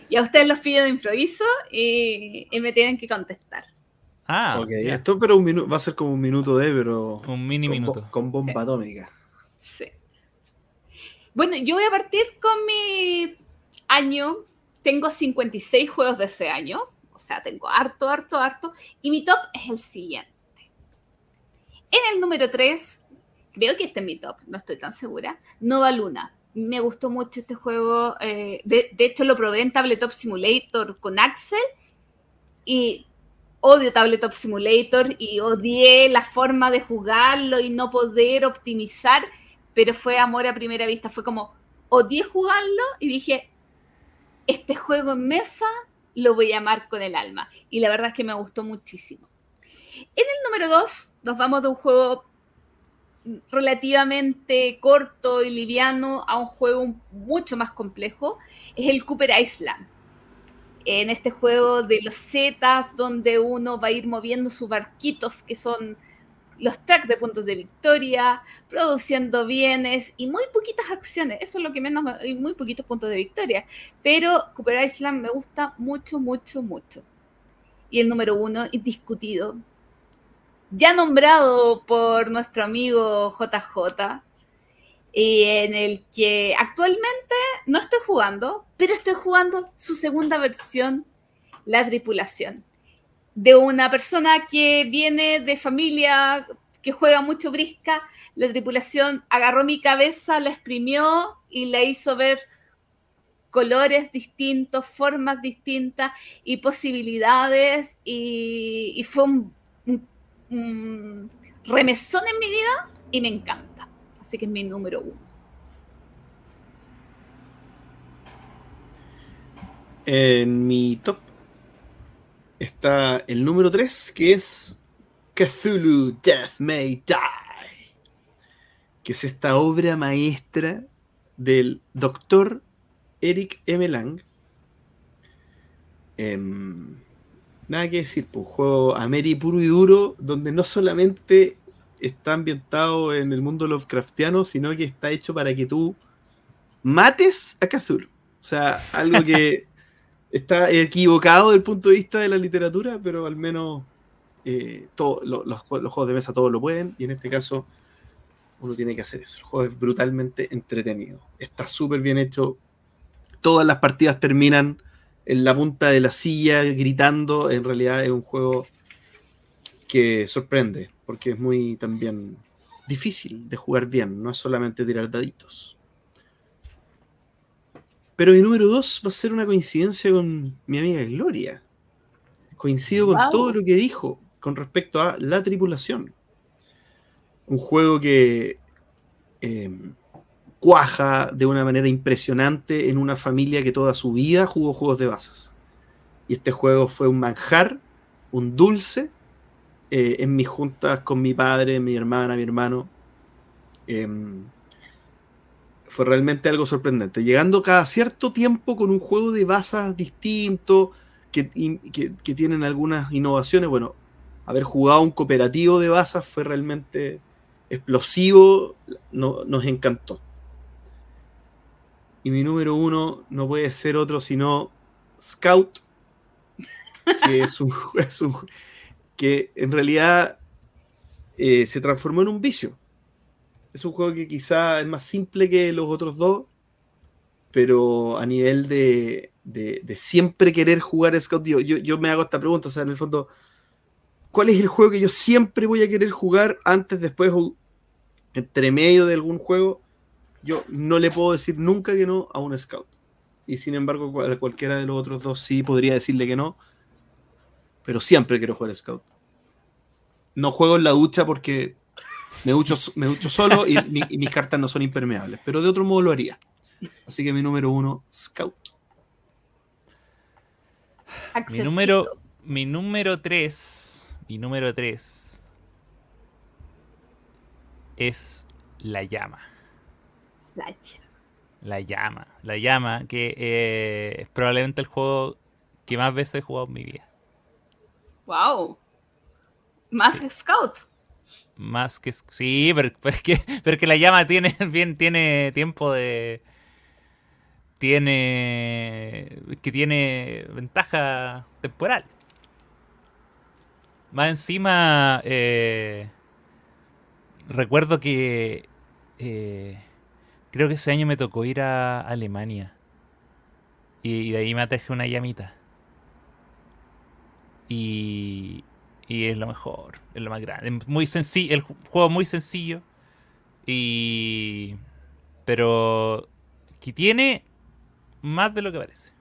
Y a ustedes los pido de improviso y, y me tienen que contestar. Ah, ok, ya. esto pero un minu- va a ser como un minuto de, pero un mini con, minuto. con bomba Sí. atómica. Sí. Bueno, yo voy a partir con mi año. Tengo 56 juegos de ese año. O sea, tengo harto, harto, harto. Y mi top es el siguiente. En el número 3, creo que este es mi top, no estoy tan segura. Nova Luna. Me gustó mucho este juego. eh, de, de hecho, lo probé en Tabletop Simulator con Axel. Y odio Tabletop Simulator y odié la forma de jugarlo y no poder optimizar, pero fue amor a primera vista. Fue como, odié jugarlo y dije, este juego en mesa lo voy a amar con el alma. Y la verdad es que me gustó muchísimo. En el número 2 nos vamos de un juego relativamente corto y liviano a un juego mucho más complejo. Es el Cooper Island. en este juego de los Zetas, donde uno va a ir moviendo sus barquitos, que son los tracks de puntos de victoria, produciendo bienes y muy poquitas acciones. Eso es lo que menos, y muy poquitos puntos de victoria. Pero Cooper Island me gusta mucho, mucho, mucho. Y el número uno, indiscutido, ya nombrado por nuestro amigo JJ, en el que actualmente no estoy jugando, pero estoy jugando su segunda versión, La Tripulación, de una persona que viene de familia que juega mucho brisca. La tripulación agarró mi cabeza, la exprimió y la hizo ver colores distintos, formas distintas y posibilidades y, fue un, un remesón en mi vida y me encanta. Así que es mi número uno. En mi top está el número 3, que es Cthulhu Death May Die, que es esta obra maestra del doctor Eric M. Lang. Em, nada que decir, pues, un juego Ameri puro y duro, donde no solamente está ambientado en el mundo Lovecraftiano, sino que está hecho para que tú mates a Cthulhu. O sea, algo que está equivocado desde el punto de vista de la literatura, pero al menos eh, los, juegos de mesa todos lo pueden, y en este caso uno tiene que hacer eso. El juego es brutalmente entretenido. Está súper bien hecho. Todas las partidas terminan en la punta de la silla gritando. En realidad es un juego que sorprende porque es muy también difícil de jugar bien, no es solamente tirar daditos. Pero mi número dos va a ser una coincidencia con mi amiga Gloria. Coincido con todo lo que dijo con respecto a la tripulación. Un juego que em, cuaja de una manera impresionante en una familia que toda su vida jugó juegos de bases. Y este juego fue un manjar, un dulce, eh, en mis juntas con mi padre, mi hermana, mi hermano. Em, fue realmente algo sorprendente. Llegando cada cierto tiempo con un juego de basas distinto, que, tienen algunas innovaciones. Bueno, haber jugado un cooperativo de basas fue realmente explosivo, nos encantó. Y mi número uno no puede ser otro sino Scout, que es un, es un, que en realidad eh, se transformó en un vicio. Es un juego que quizá es más simple que los otros dos, pero a nivel de, siempre querer jugar Scout, yo, yo, me hago esta pregunta, o sea, en el fondo, ¿cuál es el juego que yo siempre voy a querer jugar antes, después entre medio de algún juego? Yo no le puedo decir nunca que no a un Scout. Y sin embargo, cualquiera de los otros dos sí podría decirle que no pero siempre quiero jugar Scout. No juego en la ducha porque me ducho, me solo y, mis cartas no son impermeables, pero de otro modo lo haría. Así que mi número uno, Scout. Mi número, mi número tres, mi número tres es la llama. La llama. La llama, la llama, que eh, es probablemente el juego que más veces he jugado en mi vida. Wow. Más Scout. Más que sí, pero, pero, que, la llama tiene bien tiene tiempo de tiene que tiene ventaja temporal. Más encima eh, recuerdo que eh, creo que ese año me tocó ir a Alemania y, de ahí me atraje una llamita. Y, es lo mejor, es lo más grande. muy sencillo, el juego muy sencillo. Y. Pero. Que tiene más de lo que parece.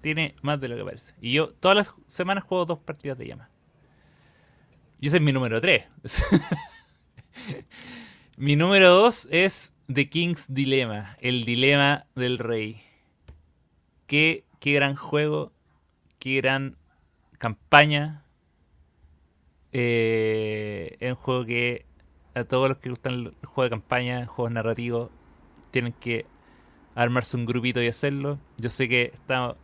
Tiene más de lo que parece. Y yo todas las semanas juego dos partidas de llama. Y ese es mi número 3. mi número 2 es The King's Dilemma. El dilema del rey. Qué, qué gran juego. Qué gran campaña. Eh, es un juego que a todos los que gustan el juego de campaña, juegos narrativos, tienen que armarse un grupito y hacerlo. Yo sé que está,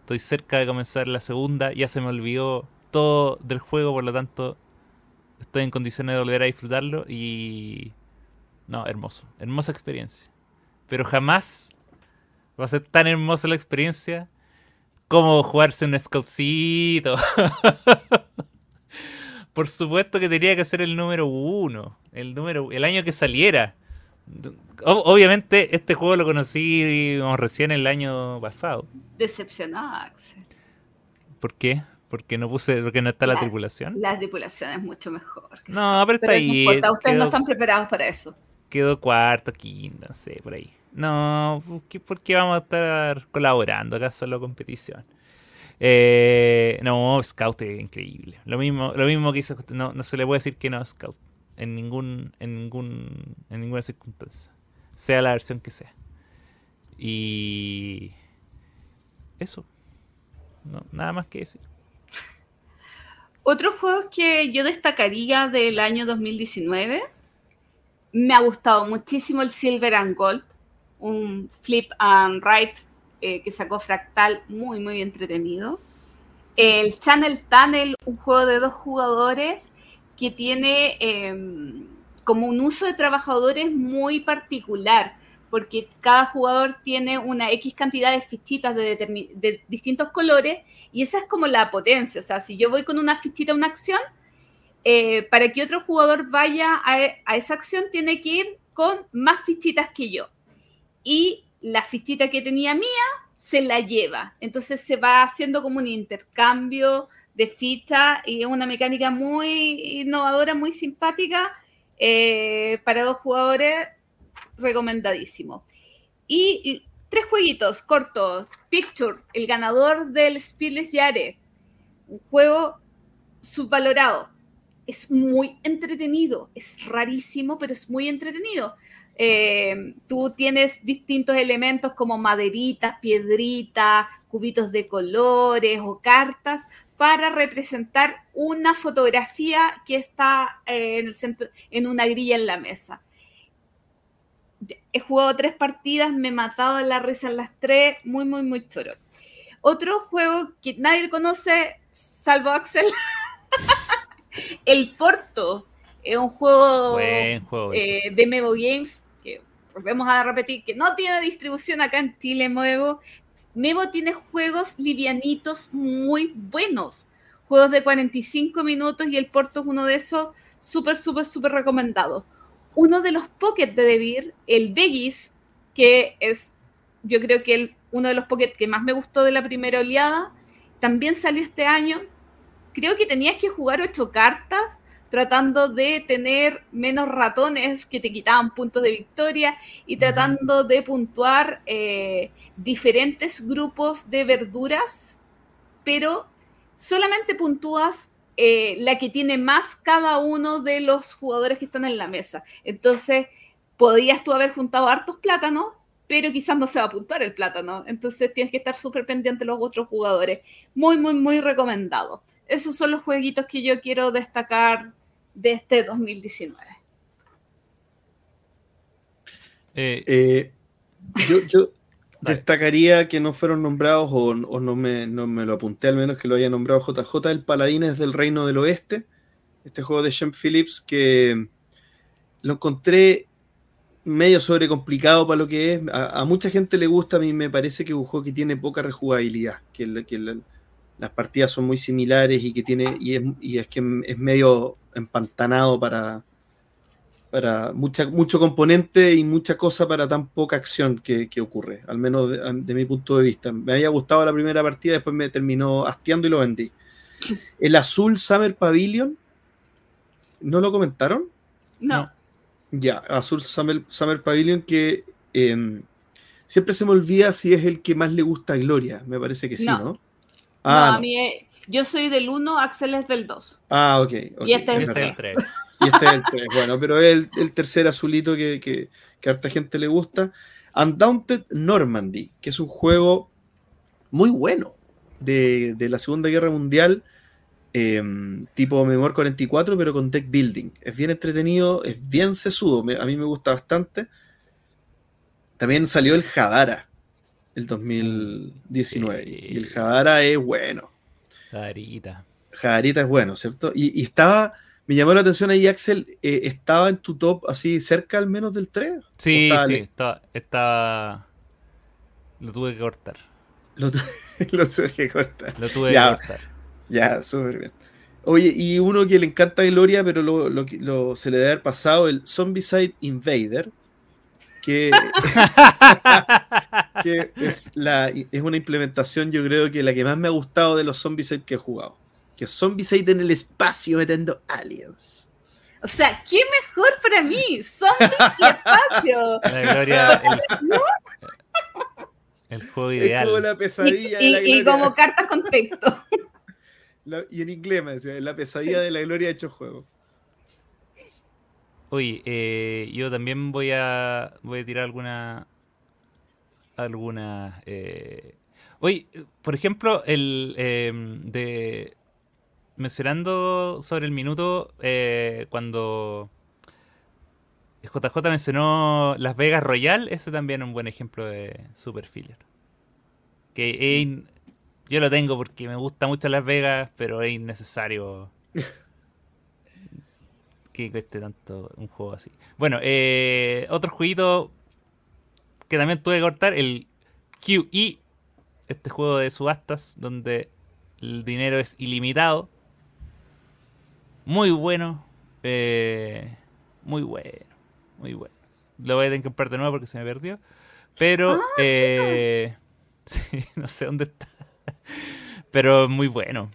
Estoy cerca de comenzar la segunda. Ya se me olvidó todo del juego, por lo tanto estoy en condiciones de volver a disfrutarlo y... No, hermoso. Hermosa experiencia. Pero jamás va a ser tan hermosa la experiencia como jugarse un scoutcito. Por supuesto que tenía que ser el número uno. El, número, el año que saliera. obviamente este juego lo conocí recién el año pasado. Decepcionado, Axel. ¿Por qué? Porque no puse, porque no está la, tripulación. La tripulación es mucho mejor. no, pero está ahí. ustedes no están preparados para eso. Quedó cuarto, quinto, no sé, por ahí. No, ¿por qué, vamos a estar colaborando? ¿Acaso solo competición? Eh, no, Scout es increíble. Lo mismo, lo mismo que hizo. No, no se le puede decir que no Scout. En ningún, en ningún, en ninguna circunstancia. Sea la versión que sea. Y eso. Nada más que decir. Otros juegos que yo destacaría del año 2019. Me ha gustado muchísimo el Silver and Gold, un flip and write eh, que sacó Fractal, muy, muy entretenido. El Channel Tunnel, un juego de dos jugadores que tiene em, como un uso de trabajadores muy particular, porque cada jugador tiene una X cantidad de fichitas de, distintos colores y esa es como la potencia. O sea, si yo voy con una fichita a una acción, eh, para que otro jugador vaya a, a, esa acción tiene que ir con más fichitas que yo. Y la fichita que tenía mía se la lleva. Entonces se va haciendo como un intercambio de fichas y es una mecánica muy innovadora, muy simpática eh, para dos jugadores, recomendadísimo. Y, tres jueguitos cortos. Picture, el ganador del Speedless Yare, un juego subvalorado. Es muy entretenido, es rarísimo, pero es muy entretenido. Eh, tú tienes distintos elementos como maderitas, piedritas, cubitos de colores o cartas para representar una fotografía que está eh, en el centro, en una grilla en la mesa. He jugado tres partidas, me he matado en la risa en las tres, muy, muy, muy choro. Otro juego que nadie conoce, salvo Axel, el Porto. Es un juego, eh, de Mevo Games que volvemos a repetir que no tiene distribución acá en Chile, Mevo. Mevo tiene juegos livianitos muy buenos. Juegos de 45 minutos y el Porto es uno de esos súper, súper, súper recomendado. Uno de los Pocket de Debir, el Vegas, que es yo creo que el, uno de los Pocket que más me gustó de la primera oleada, también salió este año. Creo que tenías que jugar ocho cartas tratando de tener menos ratones que te quitaban puntos de victoria y tratando de puntuar eh, diferentes grupos de verduras, pero solamente puntúas eh, la que tiene más cada uno de los jugadores que están en la mesa. Entonces, podías tú haber juntado hartos plátanos, pero quizás no se va a puntuar el plátano. Entonces, tienes que estar súper pendiente de los otros jugadores. Muy, muy, muy recomendado. Esos son los jueguitos que yo quiero destacar de este 2019. Eh, eh, yo, destacaría que no fueron nombrados o, no, me, no, me, lo apunté, al menos que lo haya nombrado JJ, el Paladines del Reino del Oeste, este juego de Sean Phillips que lo encontré medio sobrecomplicado para lo que es. A, mucha gente le gusta, a mí me parece que es un juego que tiene poca rejugabilidad, que, que las partidas son muy similares y que tiene y es, y es que es medio empantanado para, para mucha, mucho componente y mucha cosa para tan poca acción que, ocurre, al menos de, mi punto de vista. Me había gustado la primera partida, después me terminó hastiando y lo vendí. El azul Summer Pavilion, ¿no lo comentaron? No. Ya, azul Summer, Summer Pavilion que em, siempre se me olvida si es el que más le gusta a Gloria, me parece que sí, ¿no? Ah, a mí yo soy del 1, Axel es del 2. Ah, ok. Y este es el 3. Y este es el 3. Bueno, pero es el, tercer azulito que, que, a harta gente le gusta. Undaunted Normandy, que es un juego muy bueno de, la Segunda Guerra Mundial, em, tipo Memoir 44, pero con deck building. Es bien entretenido, es bien sesudo, a mí me gusta bastante. También salió el Hadara, el 2019. Sí. Y el Hadara es bueno. Jarita. Jadarita es bueno, ¿cierto? Y, y estaba, me llamó la atención ahí, Axel, eh, ¿estaba en tu top así cerca al menos del 3? Sí, sí, estaba, estaba. Lo tuve que cortar. Lo, tu- lo tuve que cortar. Lo tuve Ya. que cortar. Ya, súper bien. Oye, y uno que le encanta a Gloria, pero lo, lo- se le debe haber pasado, el Zombicide Invader, que, que es, la, es una implementación, yo creo que la que más me ha gustado de los Zombicide que he jugado. Que Zombicide en el espacio metiendo aliens. O sea, ¿qué mejor para mí? Zombies y espacio. La gloria. El, el juego Es como ideal. Y, de y- la y Gloria. como cartas con texto. La- y en inglés me decía, la pesadilla Sí. de la Gloria hecho juego. Oye, eh, yo también voy a voy a tirar alguna alguna eh, oye, por ejemplo, el eh, de mencionando sobre el minuto eh, cuando JJ mencionó Las Vegas Royal, ese también es un buen ejemplo de super filler. Que yo lo tengo porque me gusta mucho Las Vegas, pero es innecesario que cueste tanto un juego así. Bueno, eh, otro jueguito que también tuve que cortar, el QE, este juego de subastas donde el dinero es ilimitado. Muy bueno, eh, muy bueno, muy bueno. Lo voy a tener que comprar de nuevo porque se me perdió. Pero, eh, sí, no sé dónde está. Pero muy bueno.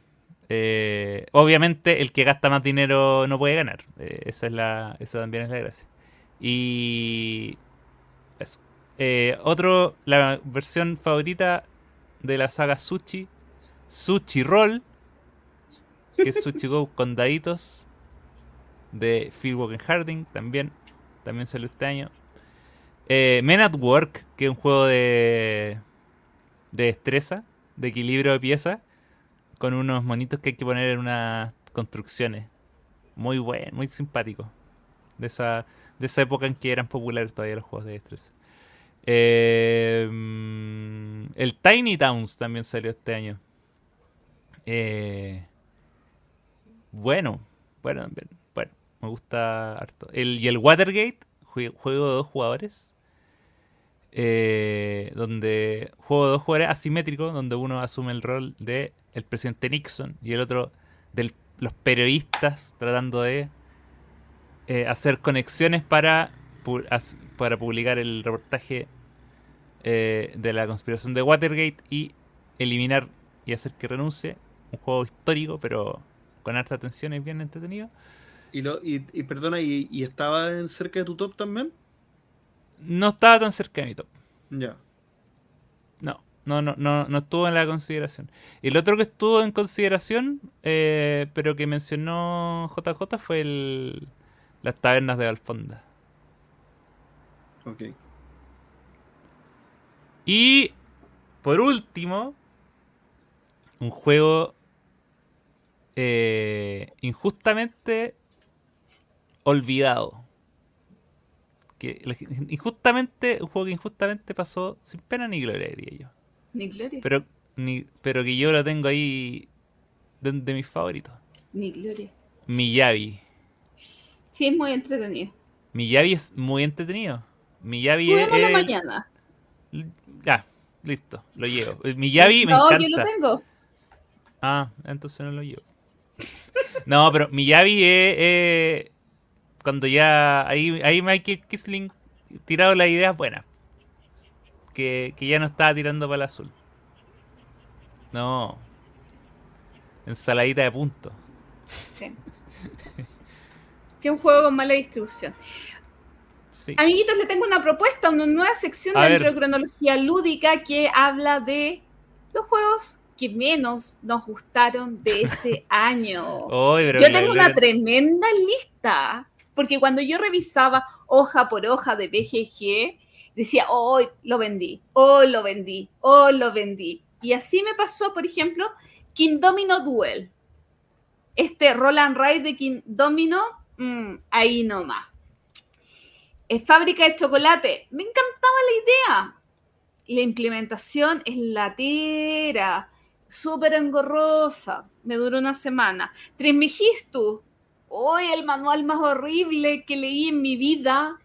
Eh, obviamente el que gasta más dinero no puede ganar. Eh, esa es la, esa también es la gracia. Y eso. Eh, otro, la versión favorita de la saga Sushi, Sushi Roll, que es Sushi Go con daditos de Phil Walken Harding, también, también salió este año. Men at Work, que es un juego de, de destreza, de equilibrio de piezas, con unos monitos que hay que poner en unas construcciones. Muy bueno, muy simpático. De esa, de esa época en que eran populares todavía los juegos de destreza. Eh, mm, el Tiny Towns también salió este año. Eh, bueno, bueno. Bueno, me gusta harto. El, y el Watergate, jue- juego de dos jugadores. Eh, donde juego de dos jugadores asimétrico, donde uno asume el rol de el presidente Nixon y el otro de los periodistas tratando de eh, hacer conexiones para, para publicar el reportaje eh, de la conspiración de Watergate y eliminar y hacer que renuncie. Un juego histórico, pero con harta atención y bien entretenido. Y, lo, y, perdona, ¿y, y estaba cerca de tu top también? No estaba tan cerca de mi top. Ya. No, no, no, no, no estuvo en la consideración. Y el otro que estuvo en consideración, eh, pero que mencionó JJ, fue el, las tabernas de Alfonda. Ok. Y por último, un juego eh, injustamente olvidado. Que injustamente, un juego que injustamente pasó sin pena ni gloria, diría yo. Ni gloria. Pero, ni, pero que yo lo tengo ahí de, de mis favoritos. Ni gloria. Miyabi. Sí, es muy entretenido. Miyabi es muy entretenido. Miyabi es. Es- mañana. Ya, listo, lo llevo. Eh, Miyabi me no, encanta. yo lo tengo. Ah, entonces no lo llevo. No, pero Miyabi es. eh, cuando ya. Ahí, ahí Michael Kisling tirado las ideas buenas. Que, que ya no estaba tirando para el azul. No. Ensaladita de punto. Sí. que un juego con mala distribución. Sí. Amiguitos, le tengo una propuesta, una nueva sección A dentro ver. de cronología lúdica que habla de los juegos que menos nos gustaron de ese año. Oy, Yo tengo una tremenda lista, porque cuando yo revisaba hoja por hoja de BGG, decía, hoy lo vendí, hoy lo vendí, hoy lo vendí. Y así me pasó, por ejemplo, King Domino Duel. Este Roland Ride de King Domino, mm, ahí nomás. Es fábrica de chocolate. Me encantaba la idea. la implementación es latera, súper engorrosa. Me duró una semana. Trismegistus, hoy el manual más horrible que leí en mi vida.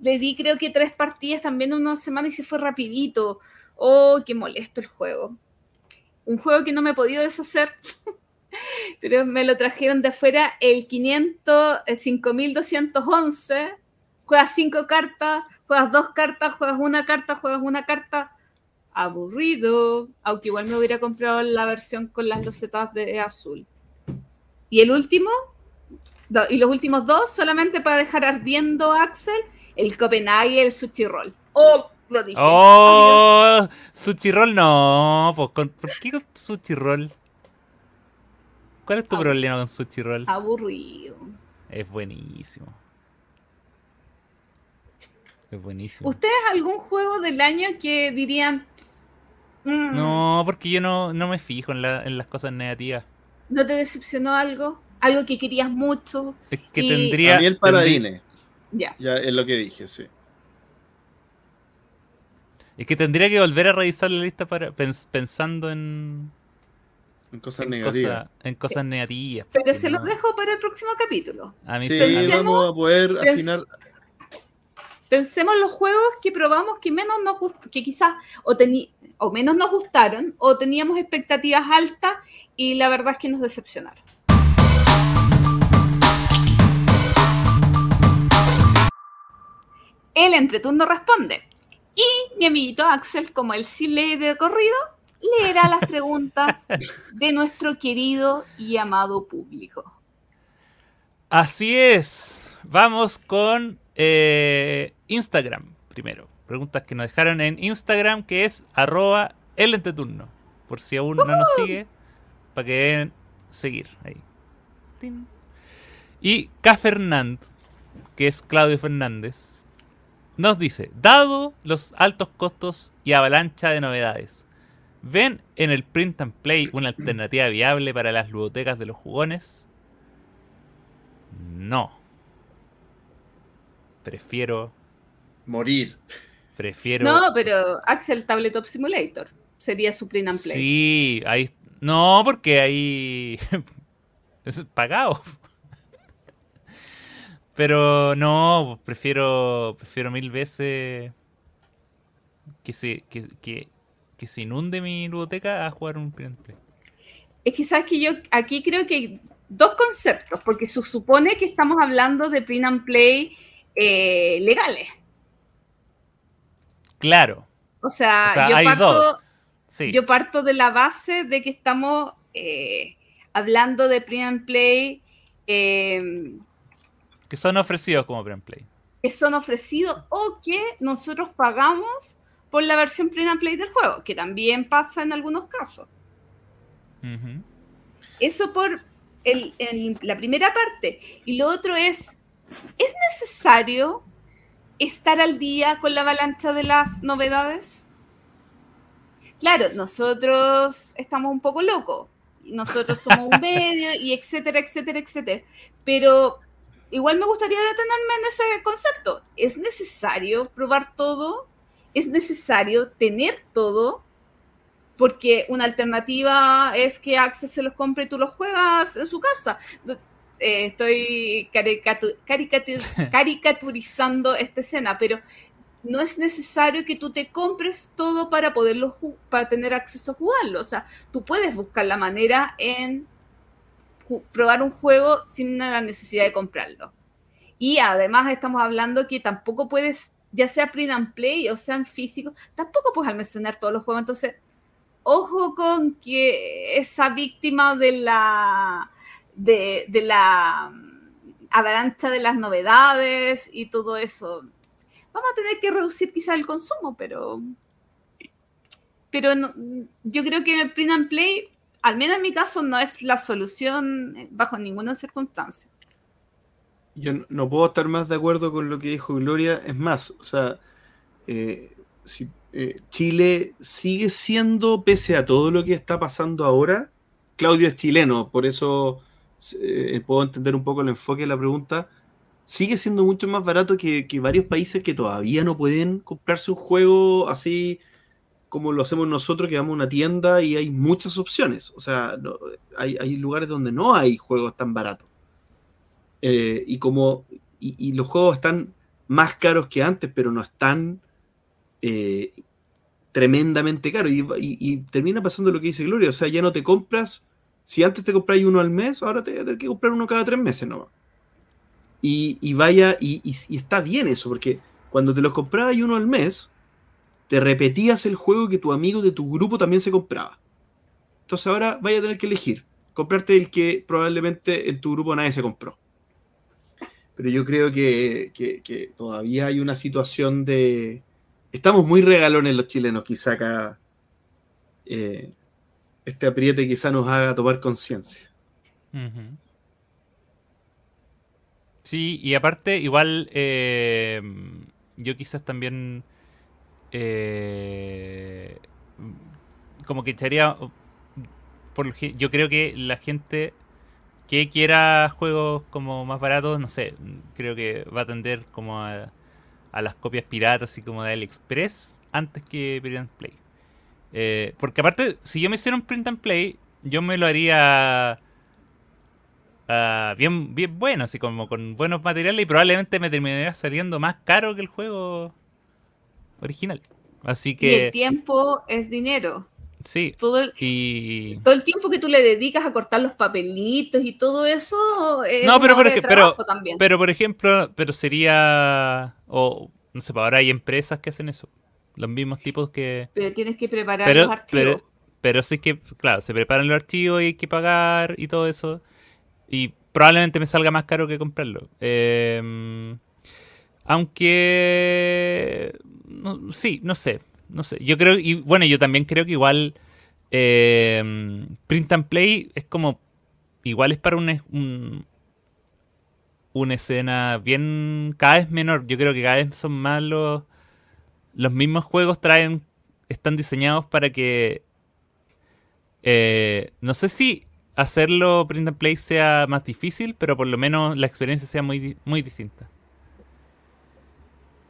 Le di creo que tres partidas también en una semana y se fue rapidito. Oh, qué molesto el juego. Un juego que no me he podido deshacer. Pero me lo trajeron de afuera el 500, el 5211. Juegas cinco cartas, juegas dos cartas, juegas una carta, juegas una carta. Aburrido. Aunque igual me hubiera comprado la versión con las losetas de azul. Y el último, y los últimos dos solamente para dejar ardiendo Axel, el Copenhague y el Sushi Roll. Oh, lo dije. Oh, Sushi Roll no. Pues, ¿Por qué con Sushi Roll? ¿Cuál es tu problema con Sushi Roll? Aburrido. Es buenísimo. Es buenísimo. ¿Ustedes algún juego del año que dirían... Mm, no, porque yo no, no me fijo en, la, en las cosas negativas. ¿No te decepcionó algo? Algo que querías mucho. Es que tendría. A mí el Paradine. Ya. Ya es lo que dije, sí. Es que tendría que volver a revisar la lista para pensando en. En cosas negativas. en cosas negativas. Pero se los dejo para el próximo capítulo. A mí sí, vamos a poder afinar. Pensemos los juegos que probamos que menos nos que quizás o, o menos nos gustaron o teníamos expectativas altas y la verdad es que nos decepcionaron. El entreturno responde. Y mi amiguito Axel, como él sí lee de corrido, leerá las preguntas de nuestro querido y amado público. Así es. Vamos con eh, Instagram primero. Preguntas que nos dejaron en Instagram, que es arroba el entreturno. Por si aún no nos sigue, para que den seguir ahí. Y K. Fernand, que es Claudio Fernández, nos dice, dado los altos costos y avalancha de novedades, ¿ven en el print and play una alternativa viable para las ludotecas de los jugones? No. Prefiero... Morir. Prefiero... No, pero Axel Tabletop Simulator sería su print and play. Sí, ahí... No, porque ahí... es pagado. Pero no, prefiero prefiero mil veces que se, que, se inunde mi biblioteca a jugar un print and play. Es que sabes que yo aquí creo que hay dos conceptos, porque se supone que estamos hablando de print and play eh, legales. Claro. O sea, yo, parto, yo, parto, de la base de que estamos eh, hablando de print and play eh, que son ofrecidos como play. Que son ofrecidos o que nosotros pagamos por la versión and play del juego, que también pasa en algunos casos. Eso por la primera parte. Y lo otro es, ¿es necesario estar al día con la avalancha de las novedades? Claro, nosotros estamos un poco locos. Nosotros somos un medio y etcétera, etcétera, etcétera. Pero igual me gustaría detenerme en ese concepto. ¿Es necesario probar todo? ¿Es necesario tener todo? Porque una alternativa es que Access se los compre y tú los juegas en su casa. Eh, estoy caricaturizando esta escena, pero no es necesario que tú te compres todo para poderlo para tener acceso a jugarlo. O sea, tú puedes buscar la manera en probar un juego sin la necesidad de comprarlo. Y además estamos hablando que tampoco puedes, ya sea print and play o sea en físico, tampoco puedes almacenar todos los juegos. Entonces, ojo con que esa víctima de la de, la avalancha de las novedades y todo eso. Vamos a tener que reducir quizá el consumo, pero pero yo creo que el print and play al menos en mi caso, no es la solución eh, bajo ninguna circunstancia. Yo no puedo estar más de acuerdo con lo que dijo Gloria. Es más, o sea, eh, si, eh, Chile sigue siendo, pese a todo lo que está pasando ahora, Claudio es chileno, por eso puedo entender un poco el enfoque de la pregunta. Sigue siendo mucho más barato que, que varios países que todavía no pueden comprarse un juego así como lo hacemos nosotros, que vamos a una tienda y hay muchas opciones. O sea, hay, lugares donde no hay juegos tan baratos. Eh, y como y, los juegos están más caros que antes, pero no están eh, tremendamente caros. Y, termina pasando lo que dice Gloria. O sea, ya no te compras. Si antes te compráis uno al mes, ahora te vas a tener que comprar uno cada tres meses nomás. Y, vaya, y está bien eso, porque cuando te los comprabas uno al mes, te repetías el juego que tu amigo de tu grupo también se compraba. Entonces ahora vaya a tener que elegir, comprarte el que probablemente en tu grupo nadie se compró. Pero yo creo que, que- todavía hay una situación de... Estamos muy regalones los chilenos, quizá acá eh, este apriete quizá nos haga tomar conciencia. Sí, y aparte, igual, eh, yo quizás también, eh, como que echaría, yo creo que la gente que quiera juegos como más baratos, no sé, creo que va a tender como a, las copias piratas, así como de AliExpress, antes que Print and Play. Eh, porque aparte, si yo me hiciera un Print and Play, yo me lo haría ah, bien, bien bueno, así como con buenos materiales y probablemente me terminaría saliendo más caro que el juego original. Así Y el que tiempo es dinero. sí. Todo el, Y todo el tiempo que tú le dedicas a cortar los papelitos y todo eso es No, pero por pero- pero por ejemplo, pero sería o no sé, pues ahora hay empresas que hacen eso. Los mismos tipos que Pero tienes que preparar pero, los archivos. pero, pero sí que, claro, se preparan los archivos y hay que pagar y todo eso. Y probablemente me salga más caro que comprarlo. Eh, aunque... no- sí, no sé. No sé. Yo creo... Y bueno, yo también creo que igual... eh, print and Play es como... Igual es para un, un- una escena bien... Cada vez menor. Yo creo que cada vez son más los... Los mismos juegos traen están diseñados para que eh, no sé si hacerlo print and play sea más difícil, pero por lo menos la experiencia sea muy, muy distinta.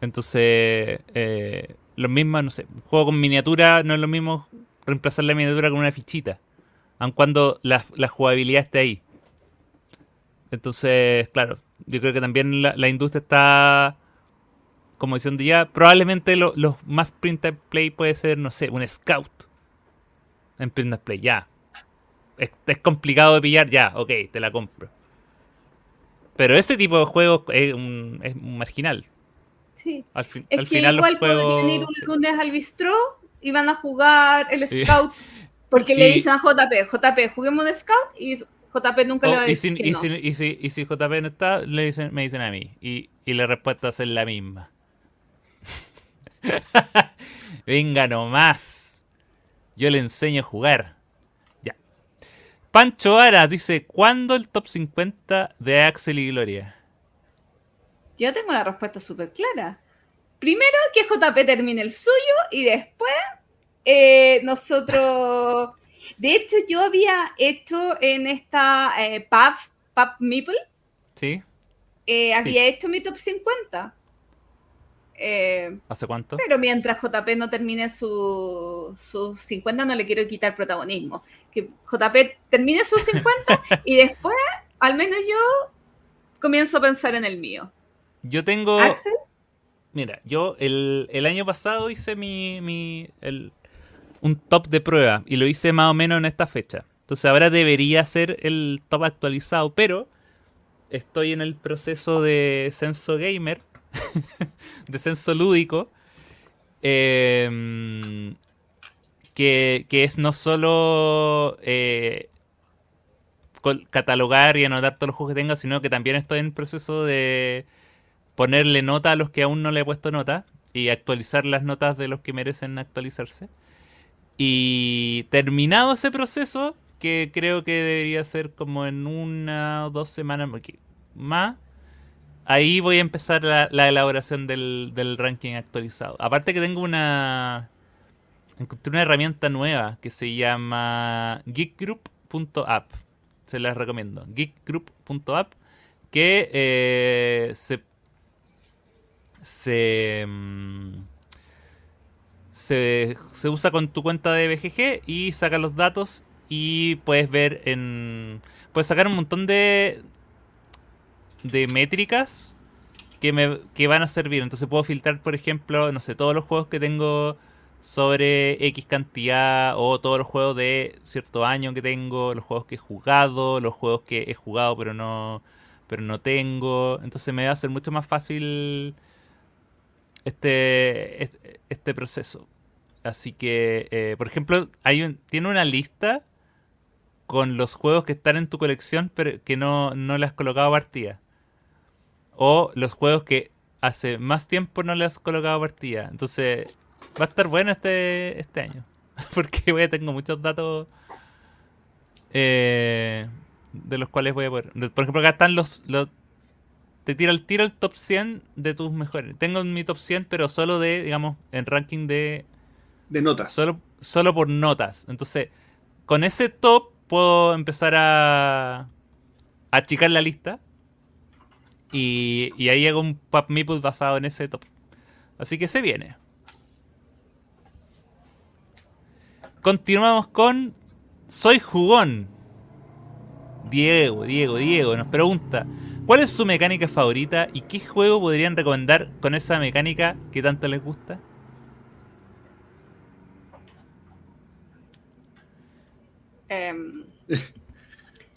Entonces, eh, lo mismo, no sé, juego con miniatura no es lo mismo reemplazar la miniatura con una fichita, aun cuando la, jugabilidad esté ahí. Entonces, claro, yo creo que también la, industria está como diciendo ya, probablemente lo- los más print and play puede ser, no sé, un scout en print and play, ya. Es, es complicado de pillar, ya, ok, te la compro. Pero ese tipo de juegos es es marginal. Sí. Al, fin- Es al que final igual juegos... podrían ir un lunes al bistró y van a jugar el Y- scout. Porque le y- dicen a JP, JP, juguemos de scout y JP nunca le va Oh, a y, decir si, que y, no. si, y, si, y si JP no está, le dicen, me dicen a mí. Y, y la respuesta es la misma. Venga nomás. Yo le enseño a jugar. Ya. Pancho Aras dice, ¿cuándo el top 50 de Axel y Gloria? Yo tengo la respuesta súper clara. Primero que JP termine el suyo y después eh, nosotros... De hecho, yo había hecho en esta eh, Pub, Pub Meeple, ¿Sí? eh, había hecho mi top 50. Eh, ¿Hace cuánto? pero mientras JP no termine su- sus 50, no le quiero quitar protagonismo. Que JP termine sus 50 y después, al menos yo, comienzo a pensar en el mío. Yo tengo... Axel, Mira, yo el, el año pasado hice mi, mi el- un top de prueba y lo hice más o menos en esta fecha. Entonces ahora debería ser el top actualizado, pero estoy en el proceso de censo gamer, de censo lúdico, eh, que, que es no solo eh, catalogar y anotar todos los juegos que tenga, sino que también estoy en proceso de ponerle nota a los que aún no le he puesto nota y actualizar las notas de los que merecen actualizarse. Y terminado ese proceso, que creo que debería ser como en una o dos semanas más, ahí voy a empezar la, la elaboración del, del ranking actualizado. Aparte que tengo una... Encontré una herramienta nueva que se llama geekgroup.app. Se las recomiendo. geekgroup.app que eh, se se mm, se, se usa con tu cuenta de BGG y saca los datos y puedes ver en... Puedes sacar un montón de... de métricas que, me, que van a servir. Entonces puedo filtrar, por ejemplo, no sé, todos los juegos que tengo sobre X cantidad o todos los juegos de cierto año que tengo, los juegos que he jugado, los juegos que he jugado pero no pero no tengo. Entonces me va a ser mucho más fácil este, este, proceso. Así que, eh, por ejemplo, hay un, tiene una lista con los juegos que están en tu colección pero que no, no le has colocado partida. O los juegos que hace más tiempo no le has colocado partida. Entonces, va a estar bueno este, este año. Porque voy a tengo muchos datos eh, de los cuales voy a poder. Por ejemplo, acá están los. Te tira el tiro el top 100 de tus mejores. Tengo mi top 100, pero solo de, digamos, en ranking de. De notas. Solo, solo por notas. Entonces, con ese top puedo empezar a. a achicar la lista. Y, y ahí hago un pub meeple basado en ese top. Así que se viene. Continuamos con Soy Jugón. Diego, Diego, Diego nos pregunta, ¿cuál es su mecánica favorita y qué juego podrían recomendar con esa mecánica que tanto les gusta? Em,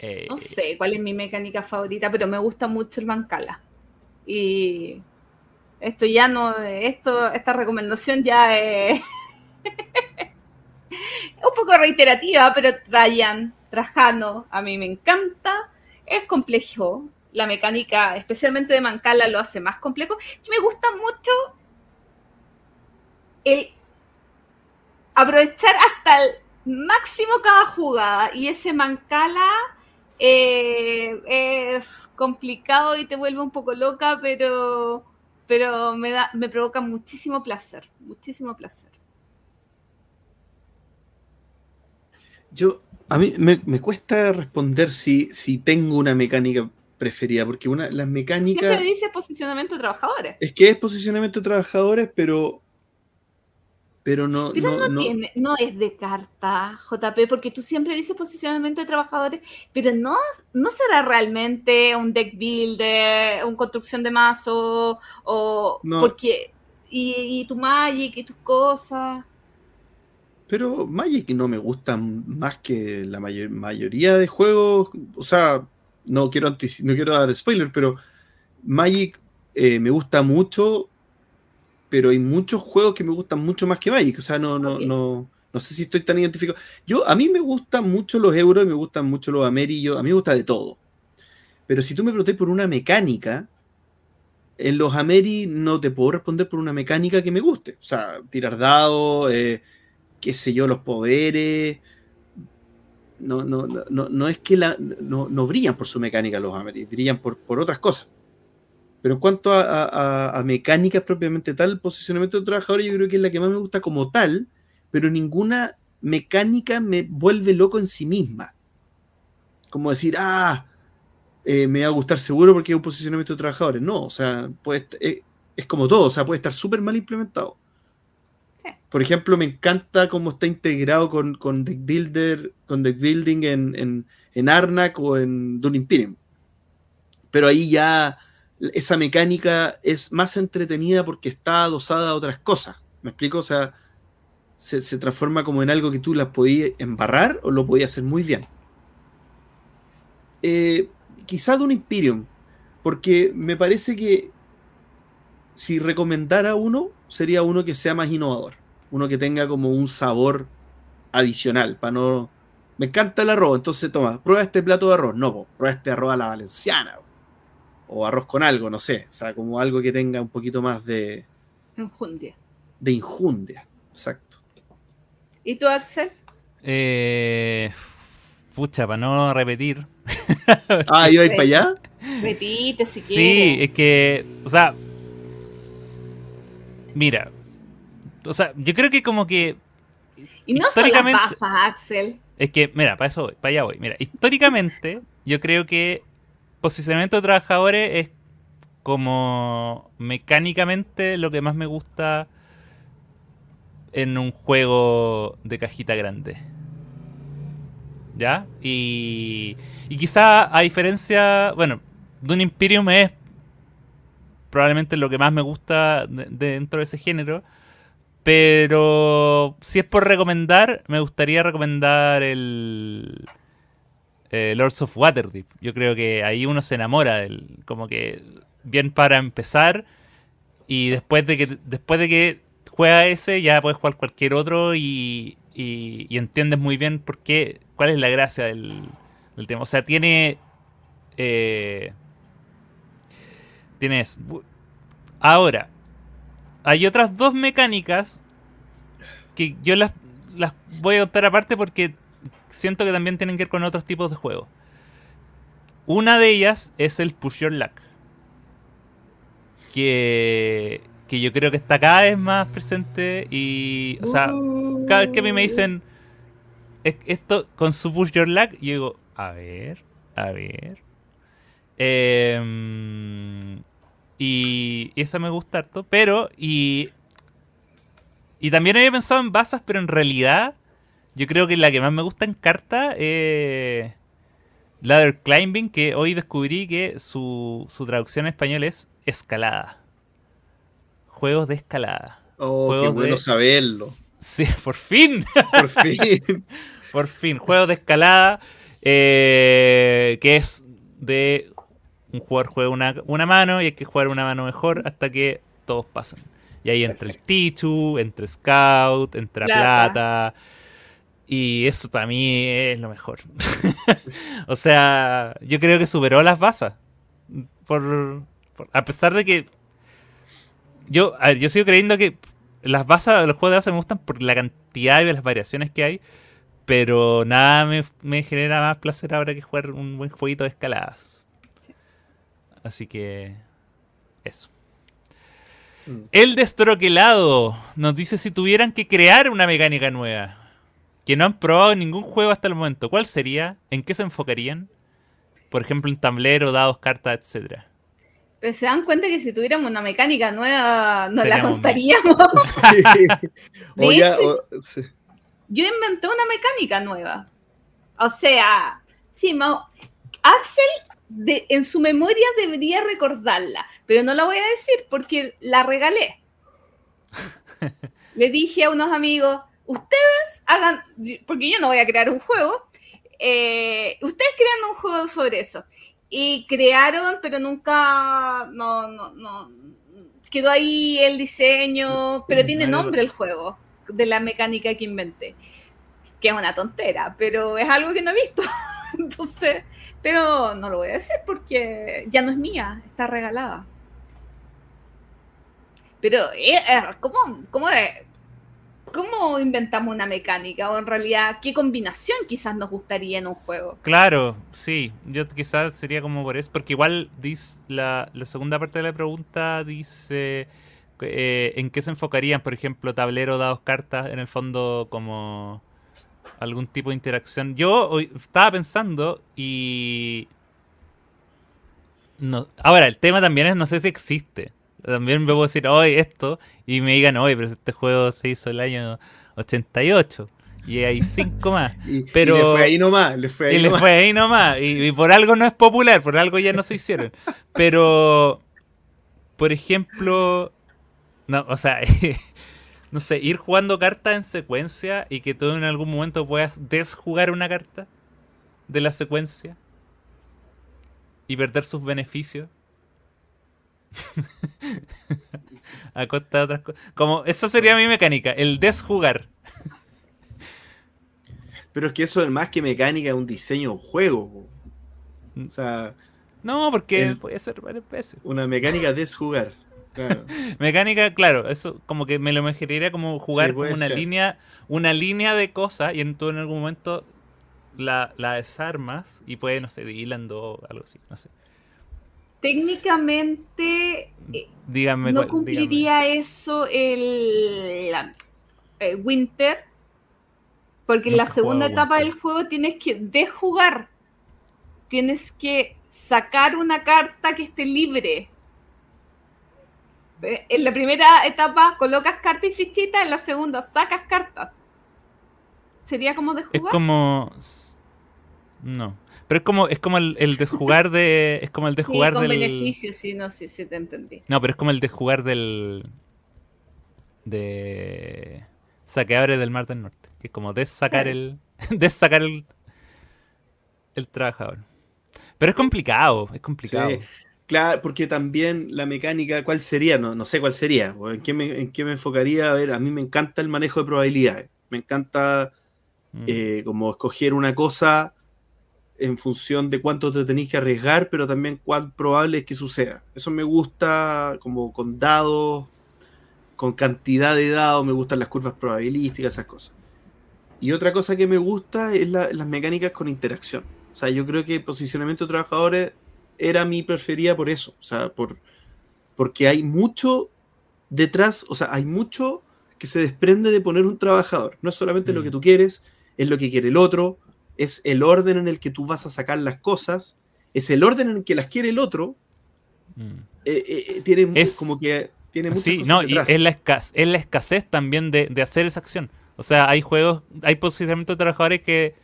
Eh, no sé cuál es mi mecánica favorita, pero me gusta mucho el Mancala. Y esto ya no, esto, esta recomendación ya es un poco reiterativa, pero Trajan, Trajano, a mí me encanta. Es complejo. La mecánica, especialmente de Mancala, lo hace más complejo. Y me gusta mucho el aprovechar hasta el máximo cada jugada. Y ese Mancala eh, es complicado y te vuelve un poco loca, pero, pero me, da, me provoca muchísimo placer. Muchísimo placer. Yo, a mí me, me cuesta responder si, si tengo una mecánica preferida, porque una, las mecánicas... Siempre dice posicionamiento de trabajadores. Es que es posicionamiento de trabajadores, pero... Pero no... Pero no, no, no- tiene, no es de carta, JP, porque tú siempre dices posicionamiento de trabajadores, pero no, no será realmente un deck builder, una construcción de mazo, o No. porque... Y, y tu Magic y tus cosas. Pero Magic no me gusta más que la mayor- mayoría de juegos. O sea, no quiero, no quiero dar spoiler, pero Magic eh, me gusta mucho, pero hay muchos juegos que me gustan mucho más que Magic. O sea, no, no, no, no sé si estoy tan identificado. Yo, a mí me gustan mucho los euros y me gustan mucho los amarillos. A mí me gusta de todo. Pero si tú me preguntas por una mecánica, en los Ameri no te puedo responder por una mecánica que me guste. O sea, tirar dados, eh, qué sé yo, los poderes. No, no, no, no, es que la, no, no brillan por su mecánica los Ameri, brillan por, por otras cosas. Pero en cuanto a, mecánicas propiamente tal, posicionamiento de trabajadores yo creo que es la que más me gusta como tal, pero ninguna mecánica me vuelve loco en sí misma. Como decir, ah, eh, me va a gustar seguro porque es un posicionamiento de trabajadores. No, o sea, puede, est- eh, es como todo, o sea, puede estar súper mal implementado. Por ejemplo, me encanta cómo está integrado con, Deck Builder, con Deck Building en, en, en Arnak o en Dune Imperium. Pero ahí ya esa mecánica es más entretenida porque está adosada a otras cosas. ¿Me explico? O sea, se, transforma como en algo que tú las podías embarrar o lo podías hacer muy bien. Eh, quizá Imperium, porque me parece que si recomendara uno, sería uno que sea más innovador, uno que tenga como un sabor adicional, para no... Me encanta el arroz, entonces toma, prueba este plato de arroz, no, po, prueba este arroz a la valenciana, po. o arroz con algo, no sé, o sea, como algo que tenga un poquito más de, Enjundia. de injundia, exacto. ¿Y tú, Axel? Eh, pucha, para no repetir. Ah, ¿iba a ir para allá? Repite si sí, quieres. es que, o sea, mira, o sea, yo creo que como que Y no son las históricamente- pasas, Axel. Es que, mira, para eso voy, para allá voy. Mira, históricamente, yo creo que posicionamiento de trabajadores es como mecánicamente lo que más me gusta en un juego de cajita grande. ¿Ya? Y, y quizá a diferencia, bueno, Dune Imperium es probablemente lo que más me gusta dentro de ese género. Pero si es por recomendar, me gustaría recomendar el eh, Lords of Waterdeep. Yo creo que ahí uno se enamora del, como que bien para empezar y después de que después de que juega ese ya puedes jugar cualquier otro y, y, entiendes muy bien por qué, cuál es la gracia del, tema. O sea, tiene eh, tienes ahora hay otras dos mecánicas que yo las, las voy a contar aparte porque siento que también tienen que ver con otros tipos de juegos. Una de ellas es el Push Your Luck. Que, que yo creo que está cada vez más presente y, o sea, cada vez que a mí me dicen esto con su Push Your Luck, yo digo, a ver, a ver. Eh, y, esa me gusta harto. Pero, y. Y también había pensado en basas, pero en realidad. Yo creo que la que más me gusta en carta es. Ladder Climbing, que hoy descubrí que su, su traducción en español es escalada. Juegos de escalada. Oh, qué bueno saberlo. Sí, por fin. Por fin. por fin. Juegos de escalada. Eh, que es de un jugador juega una, mano y hay que jugar una mano mejor hasta que todos pasan. Y ahí entra el Tichu, entra Scout, entra Plata. y eso para mí es lo mejor. o sea, yo creo que superó las basas. Por, a pesar de que. Yo, yo sigo creyendo que las basas, los juegos de basas me gustan por la cantidad y las variaciones que hay. Pero nada me, me genera más placer ahora que jugar un buen jueguito de escaladas. Así que eso. Mm. El destroquelado nos dice si tuvieran que crear una mecánica nueva que no han probado en ningún juego hasta el momento, ¿cuál sería? ¿En qué se enfocarían? Por ejemplo, en tablero, dados, cartas, etcétera. Pero se dan cuenta que si tuviéramos una mecánica nueva, nos la contaríamos. Yo inventé una mecánica nueva. O sea, sí, Axel en su memoria debería recordarla, pero no la voy a decir porque la regalé. Le dije a unos amigos, ustedes hagan, porque yo no voy a crear un juego, eh, ustedes crean un juego sobre eso. Y crearon, pero nunca, no, no, no, quedó ahí el diseño, pero tiene nombre el juego de la mecánica que inventé, que es una tontera, pero es algo que no he visto. Entonces, pero no lo voy a decir porque ya no es mía, está regalada. Pero, eh, eh, ¿cómo, cómo, ¿cómo inventamos una mecánica? O en realidad, ¿qué combinación quizás nos gustaría en un juego? Claro, sí. Yo quizás sería como por eso. Porque igual dice, la, segunda parte de la pregunta dice... Eh, ¿En qué se enfocarían, por ejemplo, tablero, dados, cartas? En el fondo, como algún tipo de interacción. Yo hoy estaba pensando y... No, ahora, el tema también es, no sé si existe. También me puedo decir, hoy esto, y me digan, oye, pero este juego se hizo el año 88. Y hay cinco más. y, pero, le fue ahí nomás. Le fue ahí y nomás. le fue ahí nomás. Y, por algo no es popular, por algo ya no se hicieron. Pero, por ejemplo, no, o sea, no sé, ir jugando cartas en secuencia y que tú en algún momento puedas desjugar una carta de la secuencia y perder sus beneficios. a costa de otras cosas. Como, esa sería mi mecánica, el desjugar. Pero es que eso es más que mecánica, es un diseño de un juego. O sea. No, porque puede ser varias veces. Una mecánica desjugar. Mecánica, claro, eso como que me lo imaginaría como jugar una línea, una línea de cosas y en, tú en algún momento la, desarmas y puede, no sé, o algo así, no sé. Técnicamente eh, dígame, no cumpliría eso el, Winter, porque en la segunda etapa del juego tienes que desjugar, tienes que sacar una carta que esté libre. Eh, En la primera etapa colocas cartas y fichitas, en la segunda sacas cartas. ¿Sería como de Es jugar? como. No. Pero es como, es como el, el de jugar de. Es como el de Sí, con del. beneficios, sí, no sé si te entendí. No, pero es como el de jugar del. De. Saqueadores del Mar del Norte. Que es como de sacar el. De sacar el. El trabajador. Pero es complicado, es complicado. Claro, porque también la mecánica, ¿cuál sería? No, no sé cuál sería. ¿En qué, me, ¿En qué me enfocaría? A ver, a mí me encanta el manejo de probabilidades. Me encanta Mm. eh, como escoger una cosa en función de cuánto te tenéis que arriesgar, pero también cuán probable es que suceda. Eso me gusta como con dados, con cantidad de dados, me gustan las curvas probabilísticas, esas cosas. Y otra cosa que me gusta es la- las mecánicas con interacción. O sea, yo creo que posicionamiento de trabajadores era mi preferida por eso. O sea, por, porque hay mucho detrás, o sea, hay mucho que se desprende de poner un trabajador. No es solamente lo Mm. que tú quieres, es lo que quiere el otro, es el orden en el que tú vas a sacar las cosas, es el orden en el que las quiere el otro. Mm. eh, eh, eh, tiene Es- como que tiene muchas Sí, cosas no, y es la, escasez, es la escasez también de, de hacer esa acción. O sea, hay juegos, hay posicionamientos de trabajadores que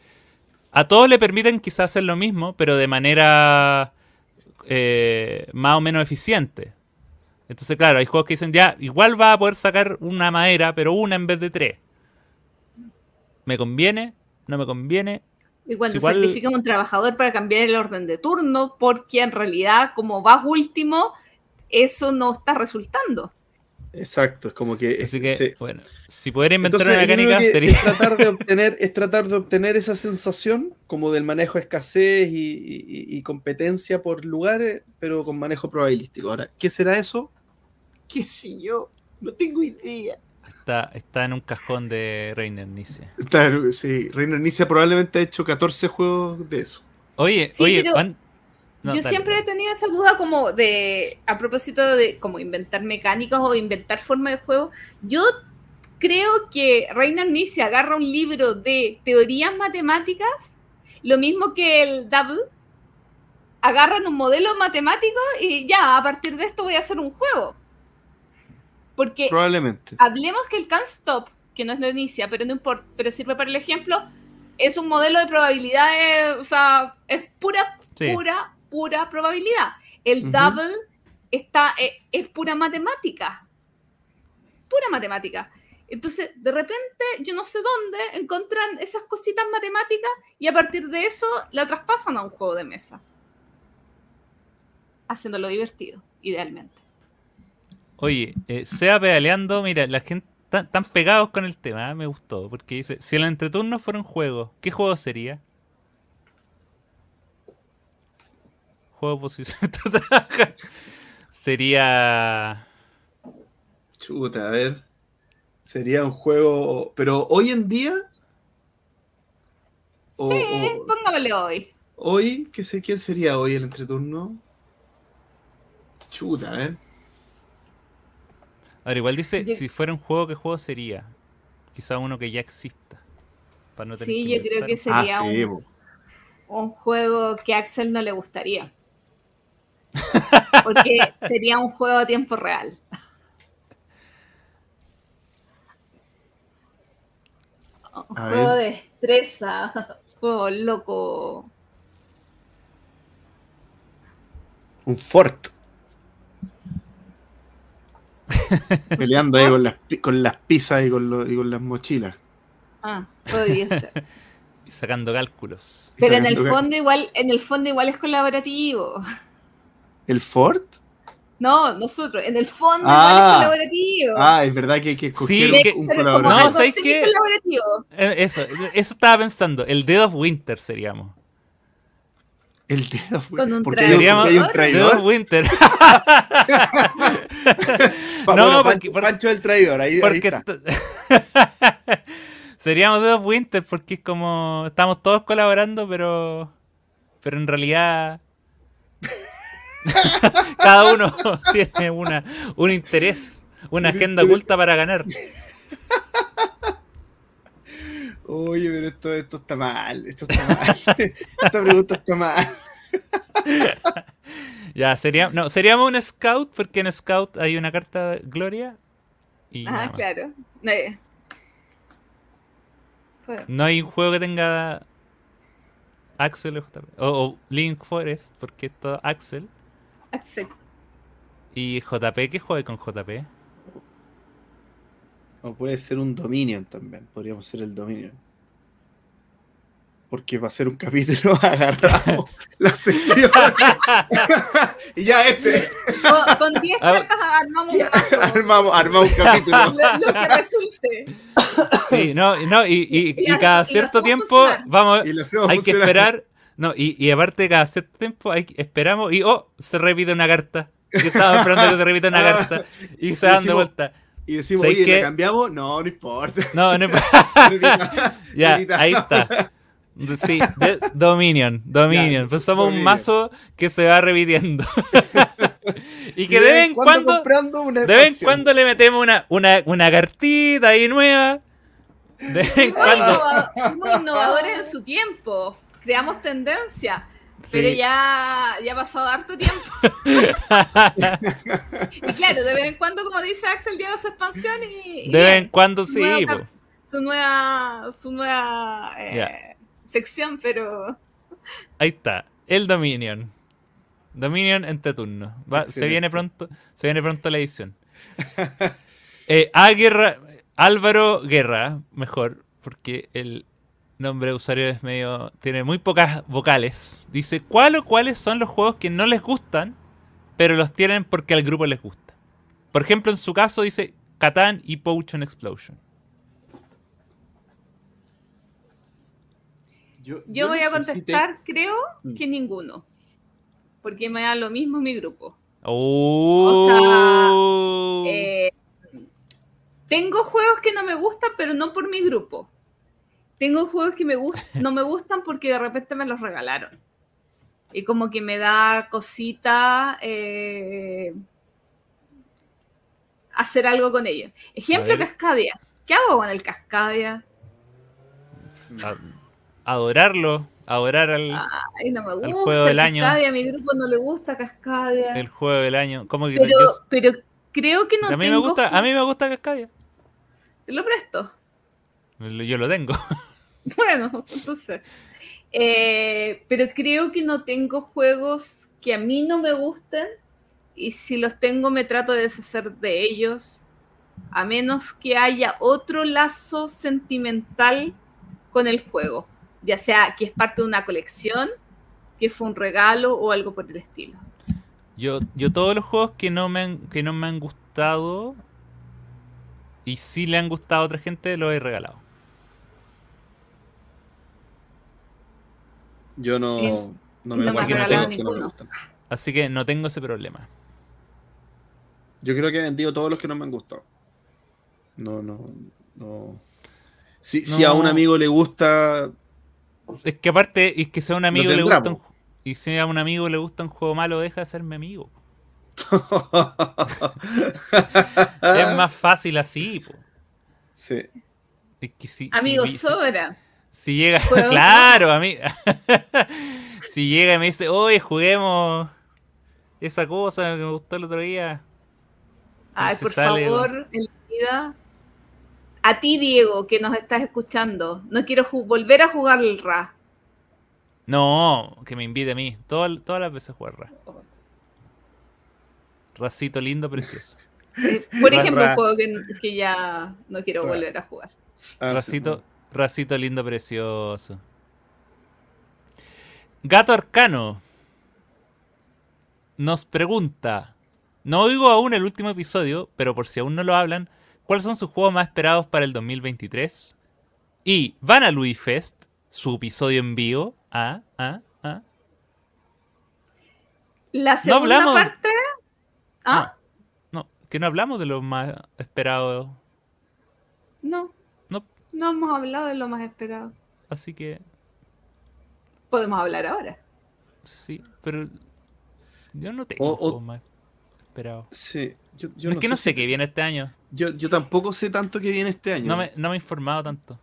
a todos le permiten quizás hacer lo mismo, pero de manera eh, más o menos eficiente. Entonces, claro, hay juegos que dicen, ya, igual va a poder sacar una madera, pero una en vez de tres. ¿Me conviene? ¿No me conviene? Y cuando Igual- sacrifican un trabajador para cambiar el orden de turno, porque en realidad, como vas último, eso no está resultando. Exacto, es como que... Así que, sí. bueno, si pudiera inventar Entonces, una mecánica, que sería... es tratar de obtener, es tratar de obtener esa sensación como del manejo de escasez y, y- y competencia por lugares, pero con manejo probabilístico. Ahora, ¿qué será eso? ¿Qué sé yo? No tengo idea. Está, está en un cajón de Reiner Nice. Está, sí, Reino Nicia probablemente ha hecho 14 juegos de eso. Oye, Sí, oye, pero Juan- no, Yo dale, siempre he tenido esa duda como de, a propósito de como inventar mecánicas o inventar formas de juego. Yo creo que Reiner Nietzsche agarra un libro de teorías matemáticas, lo mismo que el Double, agarran un modelo matemático y ya, a partir de esto voy a hacer un juego. Porque Probablemente. hablemos que el can't stop, que no es de inicia, pero no importa, pero sirve para el ejemplo, es un modelo de probabilidades, o sea, es pura, Sí. pura, pura probabilidad. El double está, es, es pura matemática. Pura matemática. Entonces, de repente, yo no sé dónde encuentran esas cositas matemáticas y a partir de eso la traspasan a un juego de mesa. Haciéndolo divertido, idealmente. Oye, eh, sea pedaleando, mira, la gente tan, tan pegados con el tema, ¿eh? me gustó, porque dice, si el entreturno fuera un juego, ¿qué juego sería? Juego de posicionamiento de trabajo. Sería... Chuta, a ver. Sería un juego. Pero hoy en día. O, Eh, o- Póngamele hoy. hoy, ¿qué sé quién sería hoy el entreturno? Chuta, a ver. A ver, igual dice, Yo- si fuera un juego, ¿qué juego sería? Quizá uno que ya exista. Para no tener Sí, que yo creo que sería ah, sí, un, juego que a Axel no le gustaría. Porque sería un juego a tiempo real. Un A juego ver. de destreza, juego loco. Un fort. Peleando ahí con las, con las pizzas y con, lo- y con las mochilas. Ah, podría ser. Y sacando cálculos. Pero en el fondo igual, en el fondo igual es colaborativo. ¿El fort? No, nosotros, en el fondo Ah. igual es colaborativo. Ah, es verdad que hay que escoger Sí, un- que- un, colaborador. No, algo ¿sabes qué? Eh, Eso, eso estaba pensando. El Dead of Winter seríamos. El dedo fue. Con un porque, hay un, traidor. Dead of. Winter. No, bueno, porque- Pancho, porque- Pancho el traidor, ahí, ahí Porque está. seríamos Dead of Winter porque es como estamos todos colaborando, pero pero en realidad cada uno tiene una un interés, una agenda oculta para ganar. Oye, pero esto, esto está mal, esto está mal. Esta pregunta está mal. Ya, sería, no, seríamos un scout porque en scout hay una carta de gloria. Y Ah, claro. Eh, fue- No hay un juego que tenga Axel o, o, o Link Forest, porque esto es Axel. Axel. Y JP, ¿qué juega con JP? O puede ser un Dominion también. Podríamos ser el Dominion. Porque va a ser un capítulo agarramos la sección. y ya este. Con- Con 10 Ah, cartas armamos un armamos, armamos un capítulo. Lo, lo que resulte. Sí, no, no y, y- Y cada cierto tiempo funcionar. vamos, hay que esperar. No, y, y aparte cada cierto tiempo hay, que- esperamos y oh, se repite una carta. Que estaba esperando que se repita una Ah, carta. Y se dan de vuelta. Y decimos, ¿Sabes oye? ¿la cambiamos? No, no importa. No, no Ya, ahí está. Sí, de- Dominion, Dominion. Ya, pues somos un mazo que se va repitiendo. y que de vez en cuando, una de vez en cuando le metemos una, una, una cartita ahí nueva. De vez en Muy, cuando. innova- muy innovadores en su tiempo. Creamos tendencia. Pero Sí. ya, ya ha pasado harto tiempo. y claro, de vez en cuando, como dice Axel, llega su expansión y. De vez en cuando su sí, nueva su nueva, su nueva eh, sección, pero Ahí está. El Dominion. Dominion entre turnos. Va- se viene pronto. Se viene pronto la edición. Eh, A Guerra. Álvaro Guerra, mejor, porque el nombre de usuario es medio. tiene muy pocas vocales. Dice: ¿Cuál o cuáles son los juegos que no les gustan, pero los tienen porque al grupo les gusta? Por ejemplo, en su caso dice Catán y Potion Explosion. Yo, yo voy a sé si te- contestar, creo Mm. que ninguno. Porque me da lo mismo mi grupo. ¡Oh! Eh, tengo juegos que no me gustan, pero no por mi grupo. Tengo juegos que me gust- no me gustan porque de repente me los regalaron. Y como que me da cosita eh, hacer algo con ellos. Ejemplo. Cascadia. ¿Qué hago con el Cascadia? Adorarlo, adorar al, Ay, no me gusta. juego del el año. Cascadia, a mi grupo no le gusta Cascadia. el juego del año. ¿Cómo que pero, yo- pero creo que no a mí me gusta, a mí me gusta Cascadia. Te lo presto. Yo lo tengo. Bueno, entonces. eh, pero creo que no tengo juegos que a mí no me gusten. Y si los tengo, me trato de deshacer de ellos. A menos que haya otro lazo sentimental con el juego. Ya sea que es parte de una colección, que fue un regalo o algo por el estilo. Yo, yo todos los juegos que no me han, que no me han gustado y sí le han gustado a otra gente los he regalado. Yo no, Es- no me no me que no me gustan. Así que no tengo ese problema. Yo creo que he vendido todos los que no me han gustado. No, no, no. Si, si a No. un amigo le gusta, Es que aparte, es que sea un amigo le gusta un, y si a un amigo le gusta un juego malo, deja de ser mi amigo. Es más fácil así, po. sí. Es que si, Amigos, si, si- sobra. Si llega, claro, a mí. si llega y me dice, oye, juguemos esa cosa que me gustó el otro día. Ay, por sale, favor, en la vida. A ti, Diego, que nos estás escuchando, no quiero volver a jugar el RA. No, que me invite a mí. Todas, todas las veces jugar Ra. Racito lindo, precioso. Por ejemplo, un juego que, que ya no quiero volver a jugar. Ah. Racito, racito lindo, precioso. Gato Arcano nos pregunta. No oigo aún el último episodio, pero por si aún no lo hablan, ¿cuáles son sus juegos más esperados para el 2023? Y van a Louis Fest, su episodio en vivo. Ah, ah, ah. La segunda parte. ¿Ah? No, que no hablamos de lo más esperado. No. No. No hemos hablado de lo más esperado. Así que Podemos hablar ahora. sí, pero yo no tengo O- o- más esperados. Sí, yo, yo es que no sé si- qué viene este año. Yo, yo tampoco sé tanto que viene este año. No me, no me he informado tanto.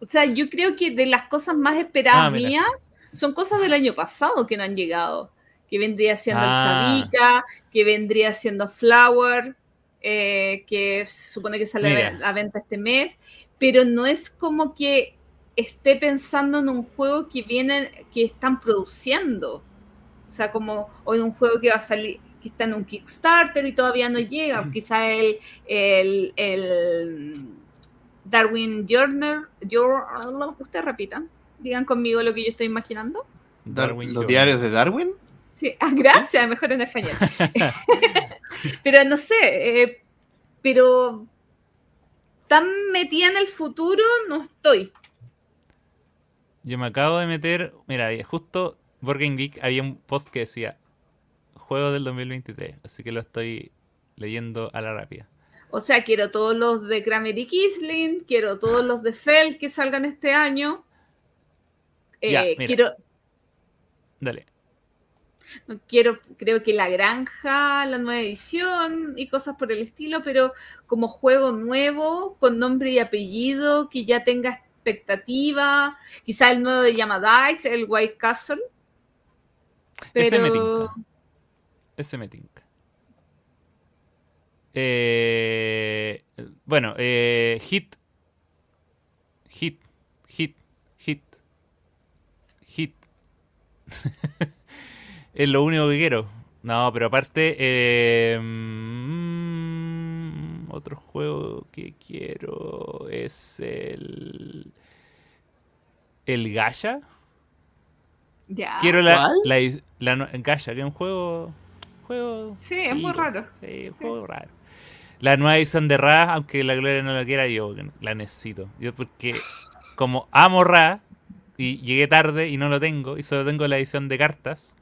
O sea, yo creo que de las cosas más esperadas Ah, mías son cosas del año pasado que no han llegado. que vendría siendo Ah. el Sabica, que vendría siendo Flower, eh, que se supone que sale Mira. a la venta este mes, pero no es como que esté pensando en un juego que vienen, que están produciendo. O sea, como o en un juego que va a salir, que está en un Kickstarter y todavía no llega. Quizá el, el, el Darwin Journal, Jour- usted repitan, digan conmigo lo que yo estoy imaginando. Dar- Darwin ¿Los Journal. diarios de Darwin? Sí, ah, gracias, mejor en español. pero no sé, eh, pero tan metida en el futuro no estoy. Yo me acabo de meter. Mira, justo Game Geek había un post que decía Juego del 2023. Así que lo estoy leyendo a la rápida. O sea, quiero todos los de Kramer y Kisling, quiero todos los de Fell que salgan este año. Eh, Ya, mira. quiero, Dale. Quiero, creo que La Granja, la nueva edición y cosas por el estilo, pero como juego nuevo, con nombre y apellido, que ya tenga expectativa, quizá el nuevo de Yamadites, el White Castle. Ese me tinca. Ese me tinca. Eh, bueno, eh, hit. Hit. Hit. Hit. Hit. es lo único que quiero. No, pero aparte. eh, mm, otro juego que quiero es el. El Gacha. ya. Quiero la, ¿Cuál? la, la, Gacha, que es un juego. juego Sí, es muy raro. Sí, un Sí. juego raro. La nueva edición de Ra, aunque la Gloria no la quiera, yo la necesito. Yo porque como amo Ra y llegué tarde y no lo tengo y solo tengo la edición de cartas.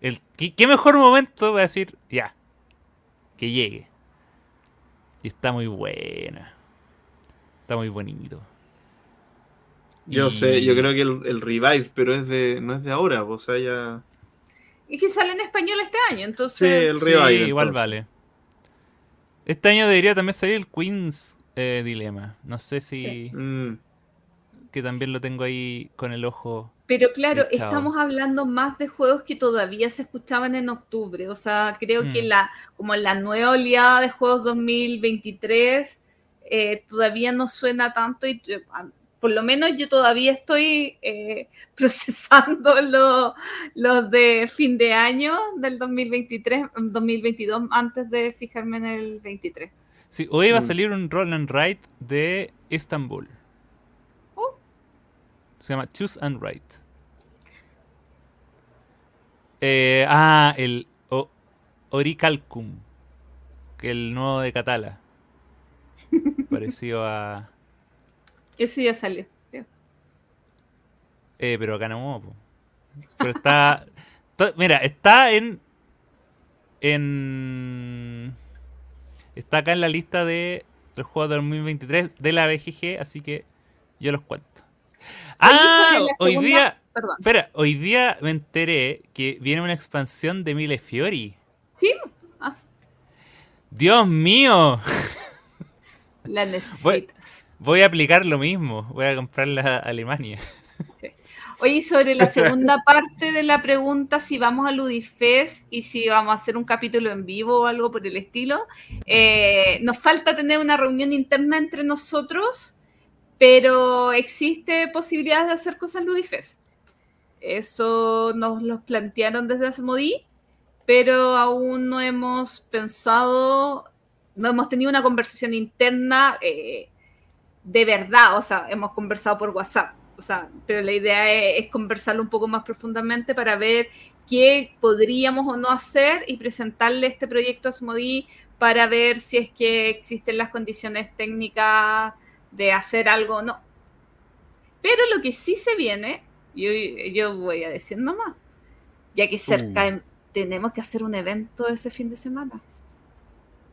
El, ¿qué, qué mejor momento voy a decir, ya, que llegue. Y está muy buena. Está muy bonito. Yo Y- sé, yo creo que el, el Revive, pero es de, no es de ahora, o sea, ya... Y que sale en español este año, Sí, entonces. el Sí, Revive. igual entonces. vale. Este año debería también salir el Queen's eh, Dilema. No sé si. Sí. Mm, Que también lo tengo ahí con el ojo. Pero claro, estamos hablando más de juegos que todavía se escuchaban en octubre. O sea, creo que Mm. la, como la nueva oleada de juegos 2023 eh, todavía no suena tanto y eh, por lo menos yo todavía estoy eh, procesando lo- los de fin de año del 2023, 2022 antes de fijarme en el 23. Sí, hoy va a Mm. salir un roll and write de Istanbul. Se llama Choose and Write. Eh, ah, el o- Oricalcum. Que el nuevo de Catala. Parecido a. Eso ya salió. Eh, pero acá no, po. Pero está. mira, está en. En. Está acá en la lista de los juegos de 2023 de la BGG, así que yo los cuento. Ah, hoy día. Perdón. Espera, hoy día me enteré que viene una expansión de Mille Fiori. Sí, ah, ¡Dios mío! la necesitas. Voy a aplicar lo mismo. Voy a comprarla a Alemania. Oye, sobre la segunda parte de la pregunta, si vamos a Ludifest y si vamos a hacer un capítulo en vivo o algo por el estilo, eh, nos falta tener una reunión interna entre nosotros, pero existe posibilidad de hacer cosas en Ludifest. Eso nos lo plantearon desde Asmodí, pero aún no hemos pensado, no hemos tenido una conversación interna eh, de verdad, o sea, hemos conversado por WhatsApp o sea, pero la idea es, es, conversarlo un poco más profundamente para ver qué podríamos o no hacer y presentarle este proyecto a Smodi para ver si es que existen las condiciones técnicas de hacer algo o no. Pero lo que sí se viene, yo, yo voy a decir nomás, ya que cerca uh. tenemos que hacer un evento ese fin de semana.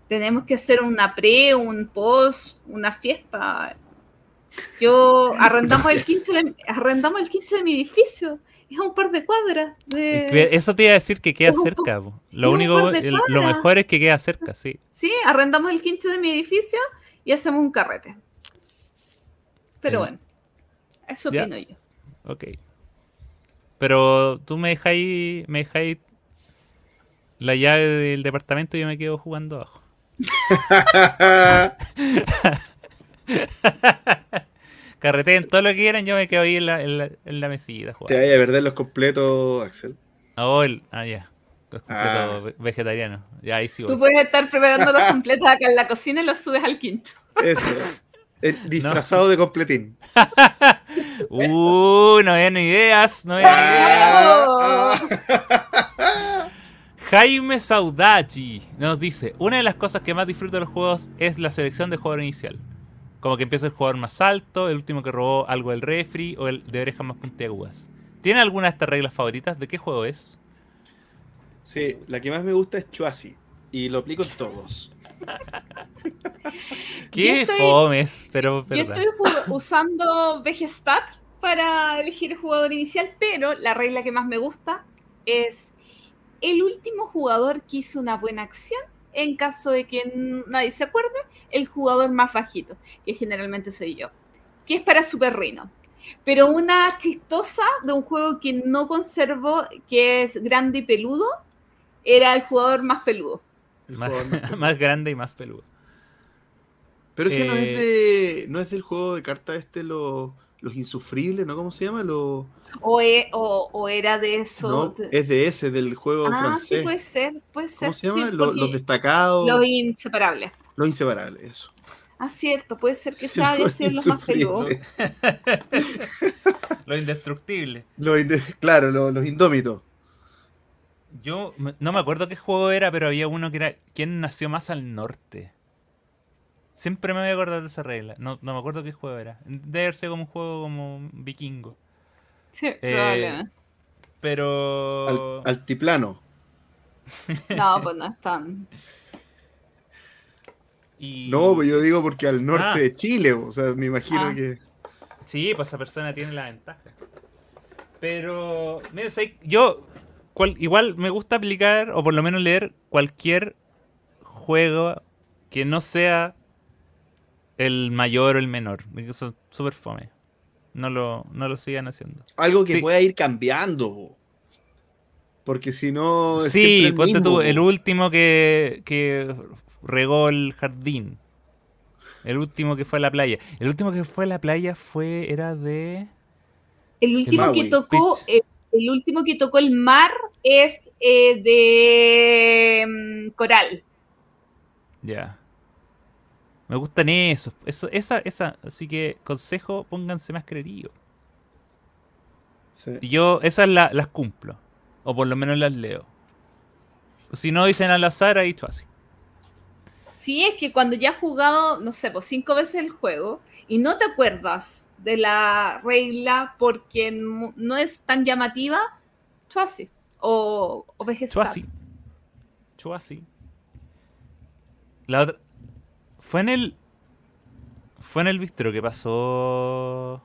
Tenemos que hacer una pre, un post, una fiesta. Yo arrendamos el quincho de, arrendamos el quincho de mi edificio. Es un par de cuadras. De... Eso te iba a decir que queda cerca. Lo único, el, lo mejor es que queda cerca, sí. Sí, arrendamos el quincho de mi edificio y hacemos un carrete. Pero bueno, eso ¿ya? opino yo. Ok. Pero tú me dejáis, me dejáis la llave del departamento y yo me quedo jugando abajo. Carreteen todo lo que quieran, yo me quedo ahí en la, en la, en la mesita Te jugando. vaya a perder los completos, Axel. Oh, el- ah, ya. Los completos Ah. ve- vegetarianos. Ya, ahí sí Tú voy. puedes estar preparando los completos acá en la cocina y los subes al quinto. Eso. Eh, disfrazado de completín. Uh, no habían ideas, no habían ideas. Ah, ah. Jaime Saudachi nos dice, una de las cosas que más disfruto de los juegos es la selección de jugador inicial. Como que empieza el jugador más alto, el último que robó algo del refri o el de orejas más puntiagudas. ¿Tiene alguna de estas reglas favoritas? ¿De qué juego es? Sí, la que más me gusta es Chuasi. Y lo aplico en todos. ¿Qué estoy- fomes? Pero Yo estoy usando Vegestat para elegir el jugador inicial, pero la regla que más me gusta es el último jugador que hizo una buena acción. En caso de que nadie se acuerde, el jugador más bajito, que generalmente soy yo, que es para Super Rino. Pero una chistosa de un juego que no conservo, que es grande y peludo, era el jugador más peludo. El Más, más- más grande y más peludo. Pero ese no Eh, es de. No es del juego de cartas este, lo- los insufribles, ¿no? ¿Cómo se llama? Lo, O, e- o- o era de eso. no, es de ese, del juego Ah, francés. sí, puede ser, puede ser. ¿Cómo se llama? sí, Lo- porque los destacados. los Los, inseparables. inseparables, eso. Ah, cierto, puede ser que sea Los sido los más peludos. insufribles. Lo indestructible. Los inde- claro, los, los indómitos. Yo no me acuerdo qué juego era, pero había uno que era ¿Quién nació más al norte? Siempre me voy a acordar de esa regla. No, no me acuerdo qué juego era. Debe haber sido como un juego como vikingo. Sí, Eh, probablemente. Pero... Al- altiplano. No, pues no es tan. y- No, pues yo digo porque al norte Ah. de Chile, o sea, me imagino Ah. que. Sí, pues esa persona tiene la ventaja. Pero, mira, yo cual- igual me gusta aplicar, o por lo menos leer, cualquier juego que no sea el mayor o el menor. porque Son súper fome. No lo, no lo sigan haciendo. Algo que Sí. pueda ir cambiando. po. Porque si no. es Sí, el ponte mismo, tú, el último que, que regó el jardín. El último que fue a la playa. El último que fue a la playa fue, era de... El último que tocó, eh, el último que tocó el mar es eh, de mm, Coral. Ya. Me gustan esos. Eso, esa, esa. Así que, consejo, pónganse más creativos. Sí. Y yo esas la- las cumplo. O por lo menos las leo. Si no dicen al azar, ha dicho así. Sí, es que cuando ya has jugado, no sé, pues cinco veces el juego y no te acuerdas de la regla porque no, no es tan llamativa, Chuasi o, o. Chuasi. Chuasi. La otra. Fue en el. Fue en el bistro que pasó.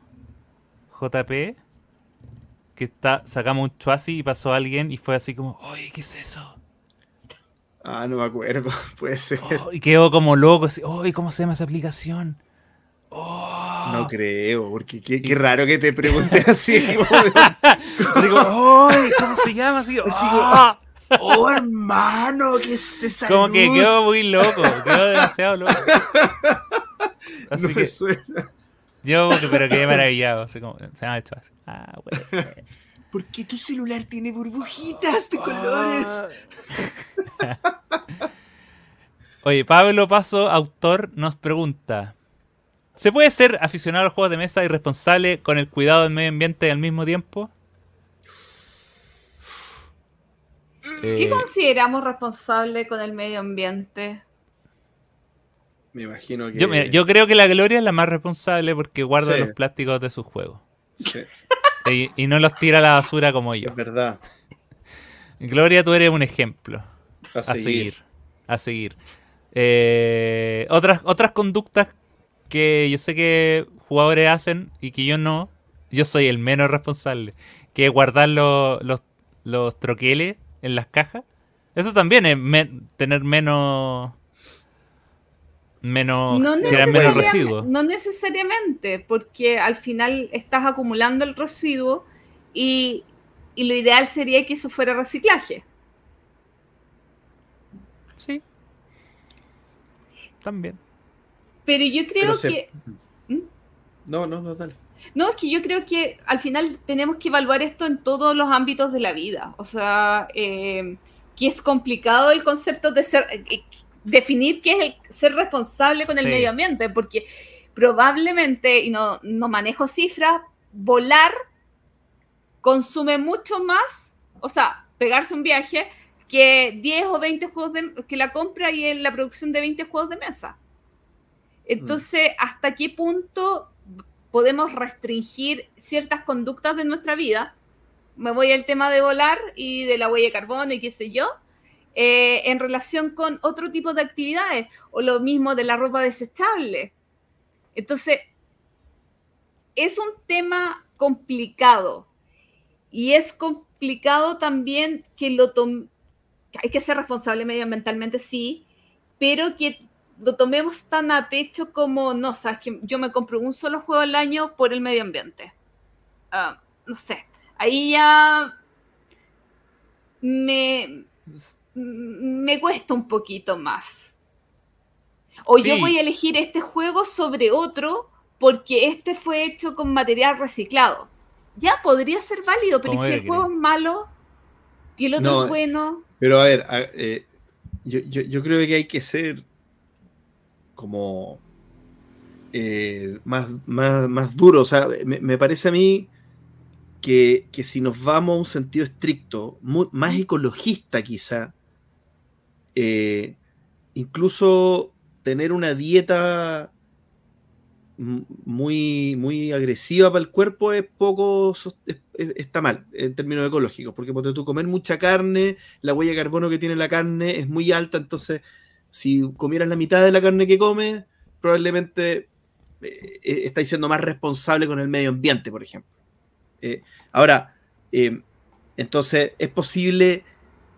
JP. Que está, sacamos un Chuasi y pasó alguien y fue así como. ¡Ay, qué es eso! Ah, no me acuerdo. Puede ser. Oh, y quedó como loco, así, ¡ay, cómo se llama esa aplicación! Oh. No creo, porque qué, qué raro que te preguntes así. como como, ¡ay, cómo se llama! Así, ¡ah! oh, hermano, ¿qué es esa Como que quedó muy loco, quedó demasiado loco. Así No me que suena. yo, pero quedé maravillado. Así como, se llama esto así. Ah, bueno. ¿Por qué tu celular tiene burbujitas de colores? Oye, Pablo Paso, autor, nos pregunta: ¿Se puede ser aficionado a los juegos de mesa y responsable con el cuidado del medio ambiente al mismo tiempo? ¿Qué Eh, consideramos responsable con el medio ambiente? Me imagino que. yo, mira, yo creo que la Gloria es la más responsable porque guarda Sí. los plásticos de sus juegos. Sí, Y, y no los tira a la basura como yo. es verdad. Gloria, tú eres un ejemplo. A A seguir. seguir. A seguir. Eh, otras, otras conductas que yo sé que jugadores hacen y que yo no, yo soy el menos responsable. Que es guardar los, los, los troqueles en las cajas. Eso también es me- tener menos. Menos. No menos residuos. no necesariamente, porque al final estás acumulando el residuo y, y lo ideal sería que eso fuera reciclaje. Sí. También. Pero yo creo que... ¿Mm? No, no, no, dale. No, es que yo creo que al final tenemos que evaluar esto en todos los ámbitos de la vida. O sea, eh, que es complicado el concepto de ser, eh, definir qué es el ser responsable con el medio ambiente, porque probablemente, y no, no manejo cifras, volar consume mucho más, o sea, pegarse un viaje, que 10 o 20 juegos de, que la compra y la producción de 20 juegos de mesa. Entonces, ¿hasta qué punto podemos restringir ciertas conductas de nuestra vida? Me voy al tema de volar y de la huella de carbono y qué sé yo, eh, en relación con otro tipo de actividades, o lo mismo de la ropa desechable. Entonces, es un tema complicado y es complicado también que lo hay que ser responsable medioambientalmente, sí, pero que lo tomemos tan a pecho como, no, sabes que yo me compro un solo juego al año por el medio ambiente. Ah, no sé, ahí ya me, me cuesta un poquito más. O yo voy a elegir este juego sobre otro porque este fue hecho con material reciclado. Ya podría ser válido, pero si el juego es malo y el otro es bueno. Pero a ver, eh, yo, creo que hay que ser como eh, más, más, duro. O sea, me, parece a mí que, si nos vamos a un sentido estricto, más ecologista quizá, eh, incluso tener una dieta muy, muy agresiva para el cuerpo es poco, está mal en términos ecológicos, porque cuando tú comer mucha carne, la huella de carbono que tiene la carne es muy alta, entonces si comieras la mitad de la carne que comes, probablemente eh, eh, estáis siendo más responsable con el medio ambiente, por ejemplo. Eh, ahora, entonces, ¿es posible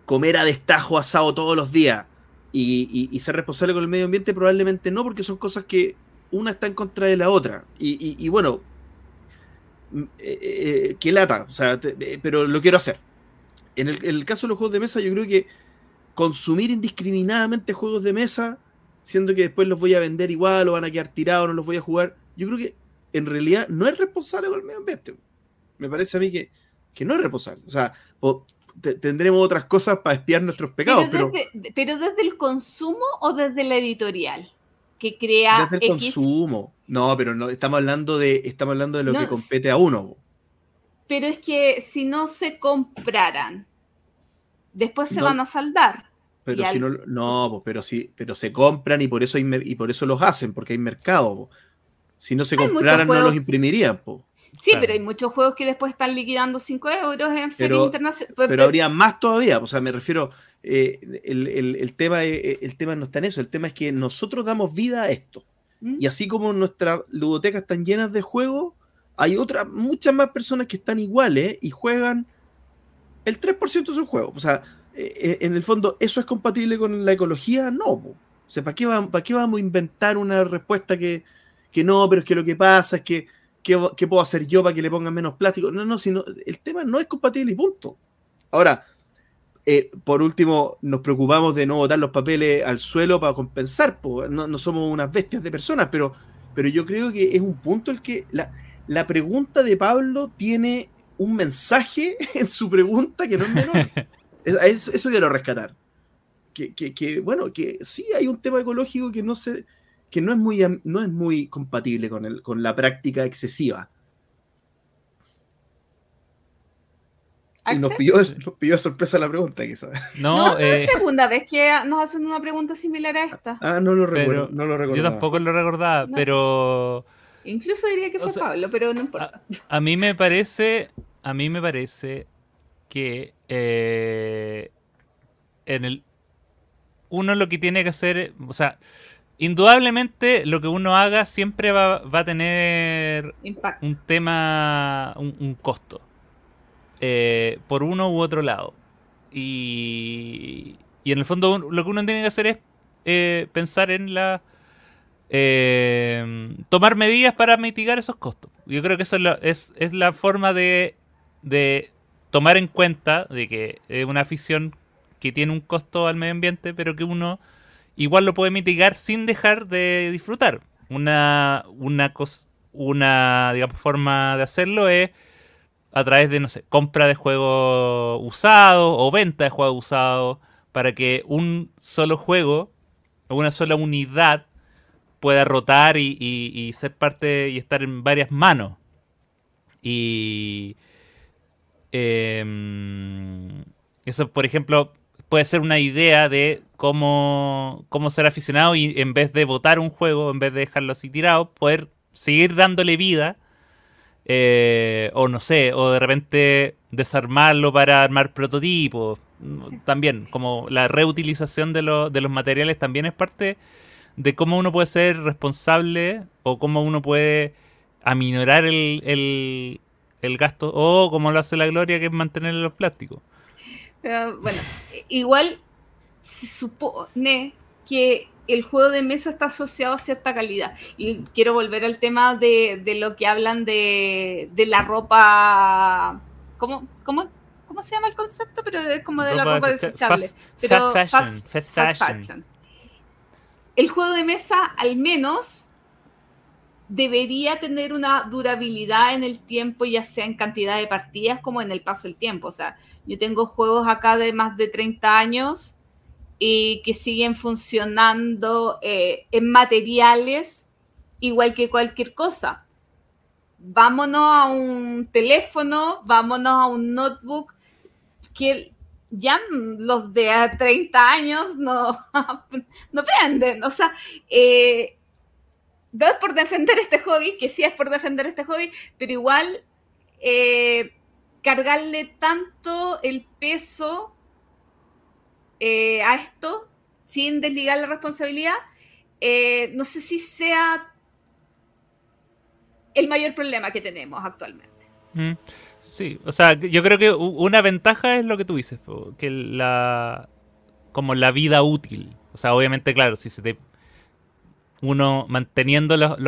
comer a destajo asado todos los días y ser responsable con el medio ambiente? Probablemente no, porque son cosas que una está en contra de la otra. Y, bueno, mm, eh, eh, qué lata, o sea, eh, pero lo quiero hacer. En el, caso de los juegos de mesa, yo creo que consumir indiscriminadamente juegos de mesa, siendo que después los voy a vender igual o van a quedar tirados, no los voy a jugar, yo creo que en realidad no es responsable con el medio ambiente. Me parece a mí que, no es responsable. O sea, tendremos otras cosas para espiar nuestros pecados. Pero pero desde el consumo o desde la editorial que crea Desde el consumo. No, pero no, estamos hablando de, estamos hablando de lo que compete a uno. Pero es que si no se compraran, después se van a saldar. Pero si no, no, pero sí, pero se compran y por eso hay, y por eso los hacen, porque hay mercado. Si no se compraran, no los imprimirían. Po. Sí, pero hay muchos juegos que después están liquidando 5 euros en feria internacional. Pero, habría más todavía, o sea, me refiero, eh, el, tema, eh, el tema no está en eso, el tema es que nosotros damos vida a esto. ¿Mm? Y así como nuestras ludotecas están llenas de juegos, hay otras, muchas más personas que están iguales y juegan el 3% de sus juegos. O sea, eh, en el fondo, ¿eso es compatible con la ecología? No. O sea, ¿para qué, ¿para qué vamos a inventar una respuesta que, que no, pero es que lo que pasa es que ¿qué, puedo hacer yo para que le pongan menos plástico? No, no, sino el tema no es compatible y punto. Ahora, eh, por último, nos preocupamos de no botar los papeles al suelo para compensar, no, somos unas bestias de personas, pero, pero yo creo que es un punto el que la, la pregunta de Pablo tiene un mensaje en su pregunta que no es menor. eso, eso quiero rescatar. Que, que, que, bueno, que sí hay un tema ecológico que no se, que no es muy, no es muy compatible con, el, con la práctica excesiva. Y nos pilló, nos sorpresa la pregunta, quizás. No, es la eh, segunda vez que nos hacen una pregunta similar a esta. Ah, no lo recuerdo, no lo recordaba. Yo tampoco lo recordaba, pero... Incluso diría que fue Pablo, pero no importa. A, mí me parece, a mí me parece que eh, en el uno lo que tiene que hacer, o sea, indudablemente lo que uno haga siempre va, a tener un tema, un, costo, eh, por uno u otro lado. Y, y, en el fondo lo que uno tiene que hacer es eh, pensar en la... Eh, tomar medidas para mitigar esos costos. Yo creo que eso es la, es, la forma de, de tomar en cuenta de que es una afición que tiene un costo al medio ambiente, pero que uno igual lo puede mitigar sin dejar de disfrutar. Una, una, una digamos, forma de hacerlo es a través de, no sé, compra de juegos usados o venta de juegos usados para que un solo juego o una sola unidad pueda rotar y, ser parte y estar en varias manos. Y em, eso, por ejemplo, puede ser una idea de cómo, cómo ser aficionado y en vez de votar un juego, en vez de dejarlo así tirado, poder seguir dándole vida. Eh, o no sé, o de repente desarmarlo para armar prototipos. También, como la reutilización de, de los materiales también es parte de cómo uno puede ser responsable o cómo uno puede aminorar el, el, gasto o como lo hace la Gloria, que es mantener los plásticos. bueno, igual se supone que el juego de mesa está asociado a cierta calidad. Y quiero volver al tema de, lo que hablan de, la ropa. ¿Cómo, cómo, cómo se llama el concepto? Pero es como de la ropa desechable. fast, fashion el juego de mesa al menos debería tener una durabilidad en el tiempo, ya sea en cantidad de partidas como en el paso del tiempo. O sea, yo tengo juegos acá de más de 30 años y que siguen funcionando eh, en materiales igual que cualquier cosa. Vámonos a un teléfono, vámonos a un notebook que ya los de 30 años no, no prenden. O sea, eh, no por defender este hobby, que sí es por defender este hobby, pero igual eh, cargarle tanto el peso eh, a esto sin desligar la responsabilidad, no sé si sea el mayor problema que tenemos actualmente. Mm. Sí, o sea, yo creo que una ventaja es lo que tú dices, que la como la vida útil. O sea, obviamente, claro, si se te uno manteniendo los,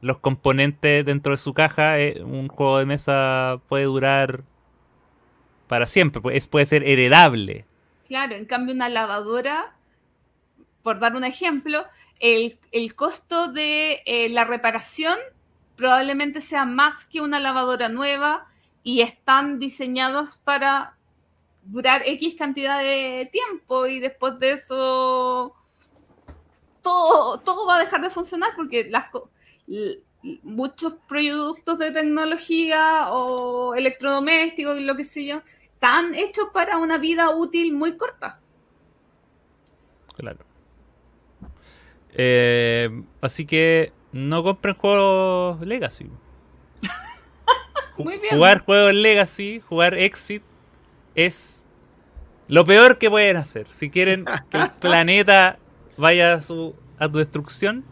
los, componentes dentro de su caja, eh, un juego de mesa puede durar para siempre, pues, puede ser heredable. Claro, en cambio una lavadora, por dar un ejemplo, el, costo de eh, la reparación probablemente sea más que una lavadora nueva y están diseñados para durar X cantidad de tiempo y después de eso todo, todo va a dejar de funcionar porque las, muchos productos de tecnología o electrodomésticos y lo que sé yo están hechos para una vida útil muy corta. Claro. Eh, así que no compren juegos Legacy. Jugar juegos Legacy, jugar Exit, es lo peor que pueden hacer. Si quieren que el planeta vaya a su, a tu destrucción,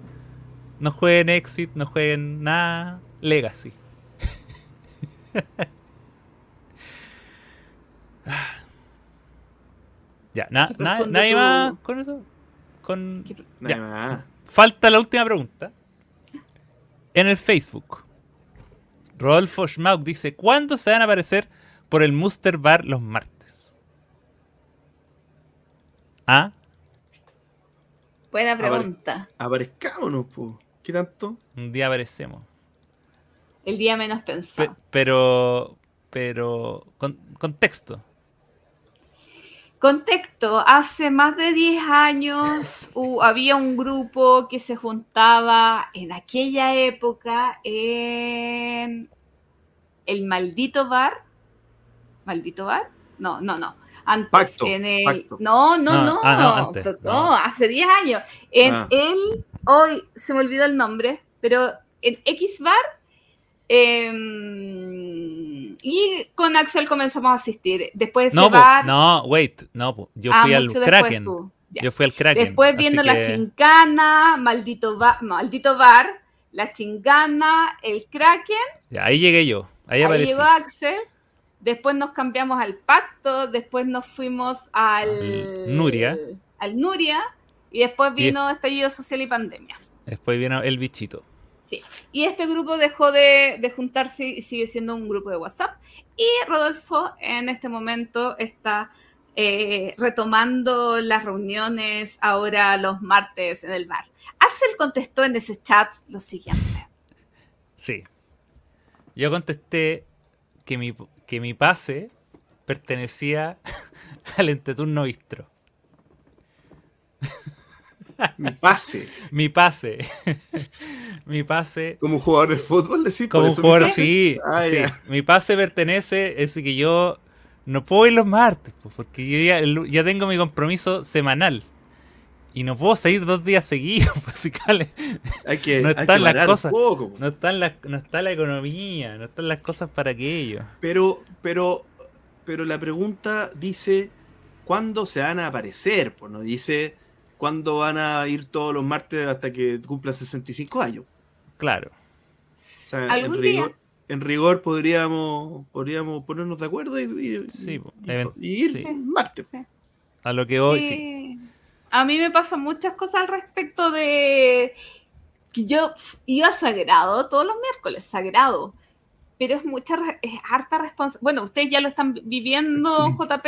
no jueguen Exit, no jueguen nada Legacy. ya, nadie más con eso. Con, Falta la última pregunta en el Facebook. Rodolfo Schmauk dice, ¿cuándo se van a aparecer por el Muster Bar los martes? ¿Ah? Buena pregunta. Aparezcámonos, ¿Qué tanto? Un día aparecemos. El día menos pensado. pero, pero, con, contexto. Contexto, hace más de 10 años había un grupo que se juntaba en aquella época en el maldito bar. ¿Maldito bar? No, no, no. Antes, en el... No, no, no, ah, no, hace 10 años. En ah. el, hoy se me olvidó el nombre, pero en X bar Em, y con Axel comenzamos a asistir. Después no, no, wait, no, yo ah, fui al Kraken. Yo fui al Kraken. Después viendo la chincana, maldito, maldito bar, la chincana, el Kraken. ahí llegué yo. Ahí, ahí llegó Axel. Después nos cambiamos al pacto. Después nos fuimos al Nuria. Al Nuria. Y después vino estallido social y pandemia. Después vino el bichito. Sí. Y este grupo dejó de, de juntarse y sigue siendo un grupo de WhatsApp. Y Rodolfo en este momento está eh, retomando las reuniones ahora los martes en el bar. Axel contestó en ese chat lo siguiente. Sí. Yo contesté que mi, que mi pase pertenecía al entreturno Bistro. Mi pase. Mi pase. mi pase. Como jugador de fútbol, decir. Como un jugador, sí. Ah, sí. Mi pase pertenece, es que yo no puedo ir los martes, porque yo ya, ya, tengo mi compromiso semanal. Y no puedo seguir dos días seguidos, pues, Hay que, no están hay que las cosas. Poco, no, están las, no está la economía, no están las cosas para aquello. Pero, pero, pero la pregunta dice, ¿cuándo se van a aparecer? Pues no dice, ¿cuándo van a ir todos los martes hasta que cumpla 65 años? Claro. O sea, ¿Algún en rigor, día? en rigor podríamos, podríamos ponernos de acuerdo y, y, sí, y, y ir sí. martes. A lo que hoy sí. sí. A mí me pasan muchas cosas al respecto de que yo iba sagrado todos los miércoles, sagrado. Pero es mucha, es harta responsabilidad. Bueno, ustedes ya lo están viviendo, JP.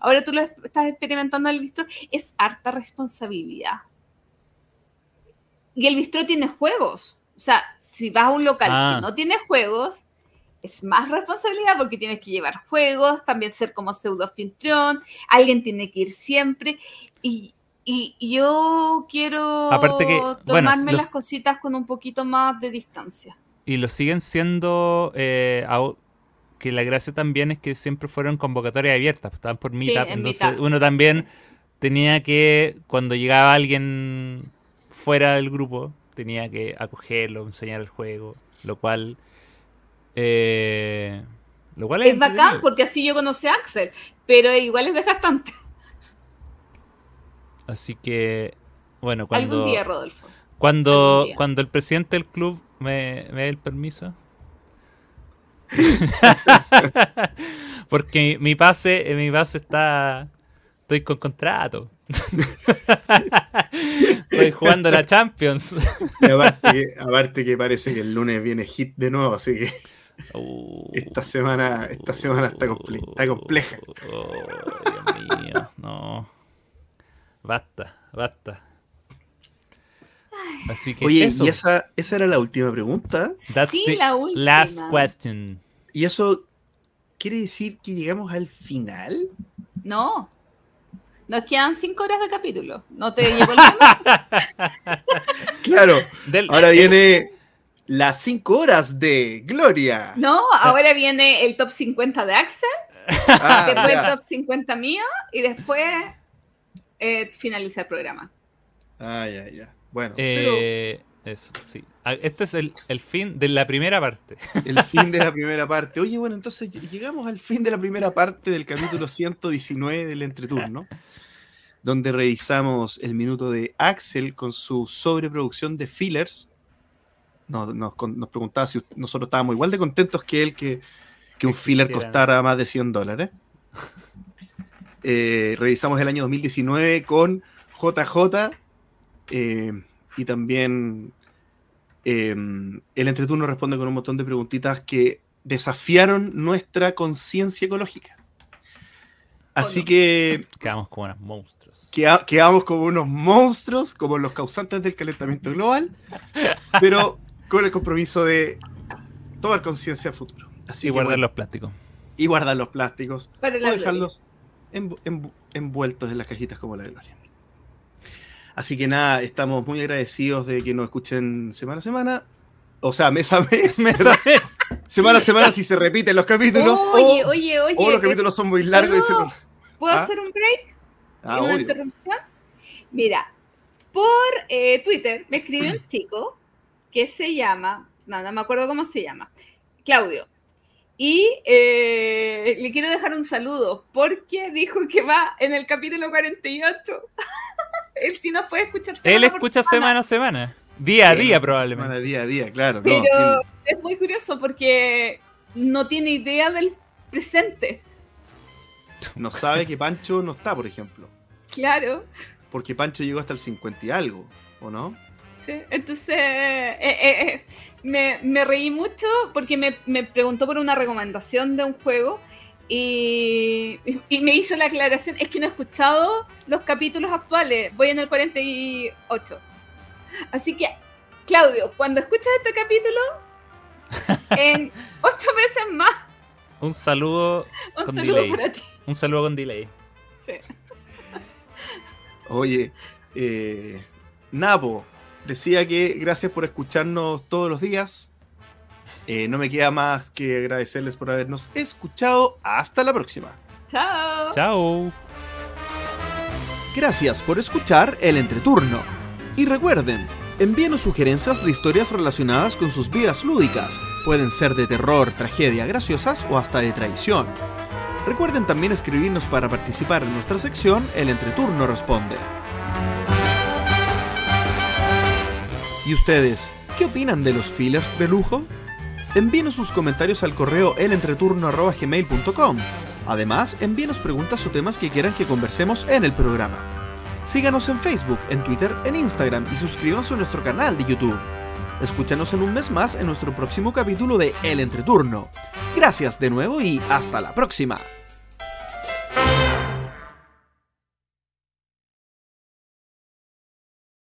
Ahora tú lo estás experimentando en el bistro. Es harta responsabilidad. Y el bistro tiene juegos. O sea, si vas a un local Ah. que no tiene juegos, es más responsabilidad porque tienes que llevar juegos, también ser como pseudo anfitrión, alguien tiene que ir siempre. Y, y- y yo quiero Aparte que, bueno, tomarme los- las cositas con un poquito más de distancia. Y lo siguen siendo. eh, que la gracia también es que siempre fueron convocatorias abiertas, estaban por Meetup. en entonces Meetup. uno también tenía que, cuando llegaba alguien fuera del grupo, tenía que acogerlo, enseñar el juego, lo cual. Eh, lo cual es, Es bacán porque así yo conocí a Axel, pero igual es desgastante. Así que, bueno, cuando. Algún día, Rodolfo. Cuando, día. cuando el presidente del club me, me dé el permiso. Porque mi pase, mi pase está. Estoy con contrato. Estoy jugando la Champions. Y aparte, que, aparte que parece que el lunes viene hit de nuevo, así que Uh, esta semana, esta semana está, comple- está compleja. Oh, Dios mío, no. Basta, basta. Así que Oye, eso. y esa, esa era la última pregunta. That's Sí, the la última. last question. ¿Y eso quiere decir que llegamos al final? No. Nos quedan cinco horas de capítulo. ¿No te llegó el? Claro, Del- ahora viene las 5 horas de Gloria. No, ahora viene el top 50 de Axel, Ah, después el top 50 mío y después eh, finaliza el programa. Ah, ya, ya. Bueno, pero Eh, eso, sí. Ah, Este es el, el fin de la primera parte. el fin de la primera parte. Oye, bueno, entonces ll- llegamos al fin de la primera parte del capítulo 119 del entreturno, donde revisamos el minuto de Axel con su sobreproducción de fillers. Nos, nos nos preguntaba si nosotros estábamos igual de contentos que él que, que un filler costara más de 100 dólares. Eh, revisamos el año 2019 con JJ eh, y también eh, el entreturno responde con un montón de preguntitas que desafiaron nuestra conciencia ecológica. Así no? que Quedamos como unos monstruos. queda- quedamos como unos monstruos, como los causantes del calentamiento global, pero con el compromiso de tomar conciencia a futuro. Así Y guardar bueno, los plásticos. y guardar los plásticos Para o dejarlos envu- envu- envueltos en las cajitas como la de Gloria. Así que nada, estamos muy agradecidos de que nos escuchen semana a semana. O sea, mes a mes. ¿Me ¿verdad? sabes? semana a semana si se repiten los capítulos. Oye, o, oye, oye. o los capítulos son muy largos. y se- ¿puedo- ¿Puedo ¿Ah? hacer un break? Ah, una interrupción. Mira, por eh, Twitter me escribió un chico que se llama, no, no me acuerdo cómo se llama, Claudio. Y eh, le quiero dejar un saludo porque dijo que va en el capítulo 48. Él sí nos puede escuchar Él semana por escucha semana a semana. Día a Sí, día, probablemente. Semana, día a día, claro. no, Pero tiene- es muy curioso porque no tiene idea del presente. no sabe que Pancho no está, por ejemplo. Claro. Porque Pancho llegó hasta el 50 y algo, ¿o no? Sí, entonces eh, eh, eh, me, me reí mucho porque me, me preguntó por una recomendación de un juego y, y me hizo la aclaración, es que no he escuchado los capítulos actuales, voy en el 48. Así que, Claudio, cuando escuchas este capítulo, en ocho meses más, Un saludo un con saludo delay. para ti. Un saludo con delay. Sí. Oye, eh, Napo, decía que gracias por escucharnos todos los días. Eh, no me queda más que agradecerles por habernos escuchado. Hasta la próxima. Chao. Chao. Gracias por escuchar el entreturno. Y recuerden, envíenos sugerencias de historias relacionadas con sus vidas lúdicas. Pueden ser de terror, tragedia, graciosas o hasta de traición. Recuerden también escribirnos para participar en nuestra sección El Entreturno Responde. ¿Y ustedes, qué opinan de los fillers de lujo? Envíenos sus comentarios al correo elentreturno.gmail.com. Además, envíenos preguntas o temas que quieran que conversemos en el programa. Síganos en Facebook, en Twitter, en Instagram y suscríbanse a nuestro canal de YouTube. Escúchanos en un mes más en nuestro próximo capítulo de El Entreturno. Gracias de nuevo y hasta la próxima.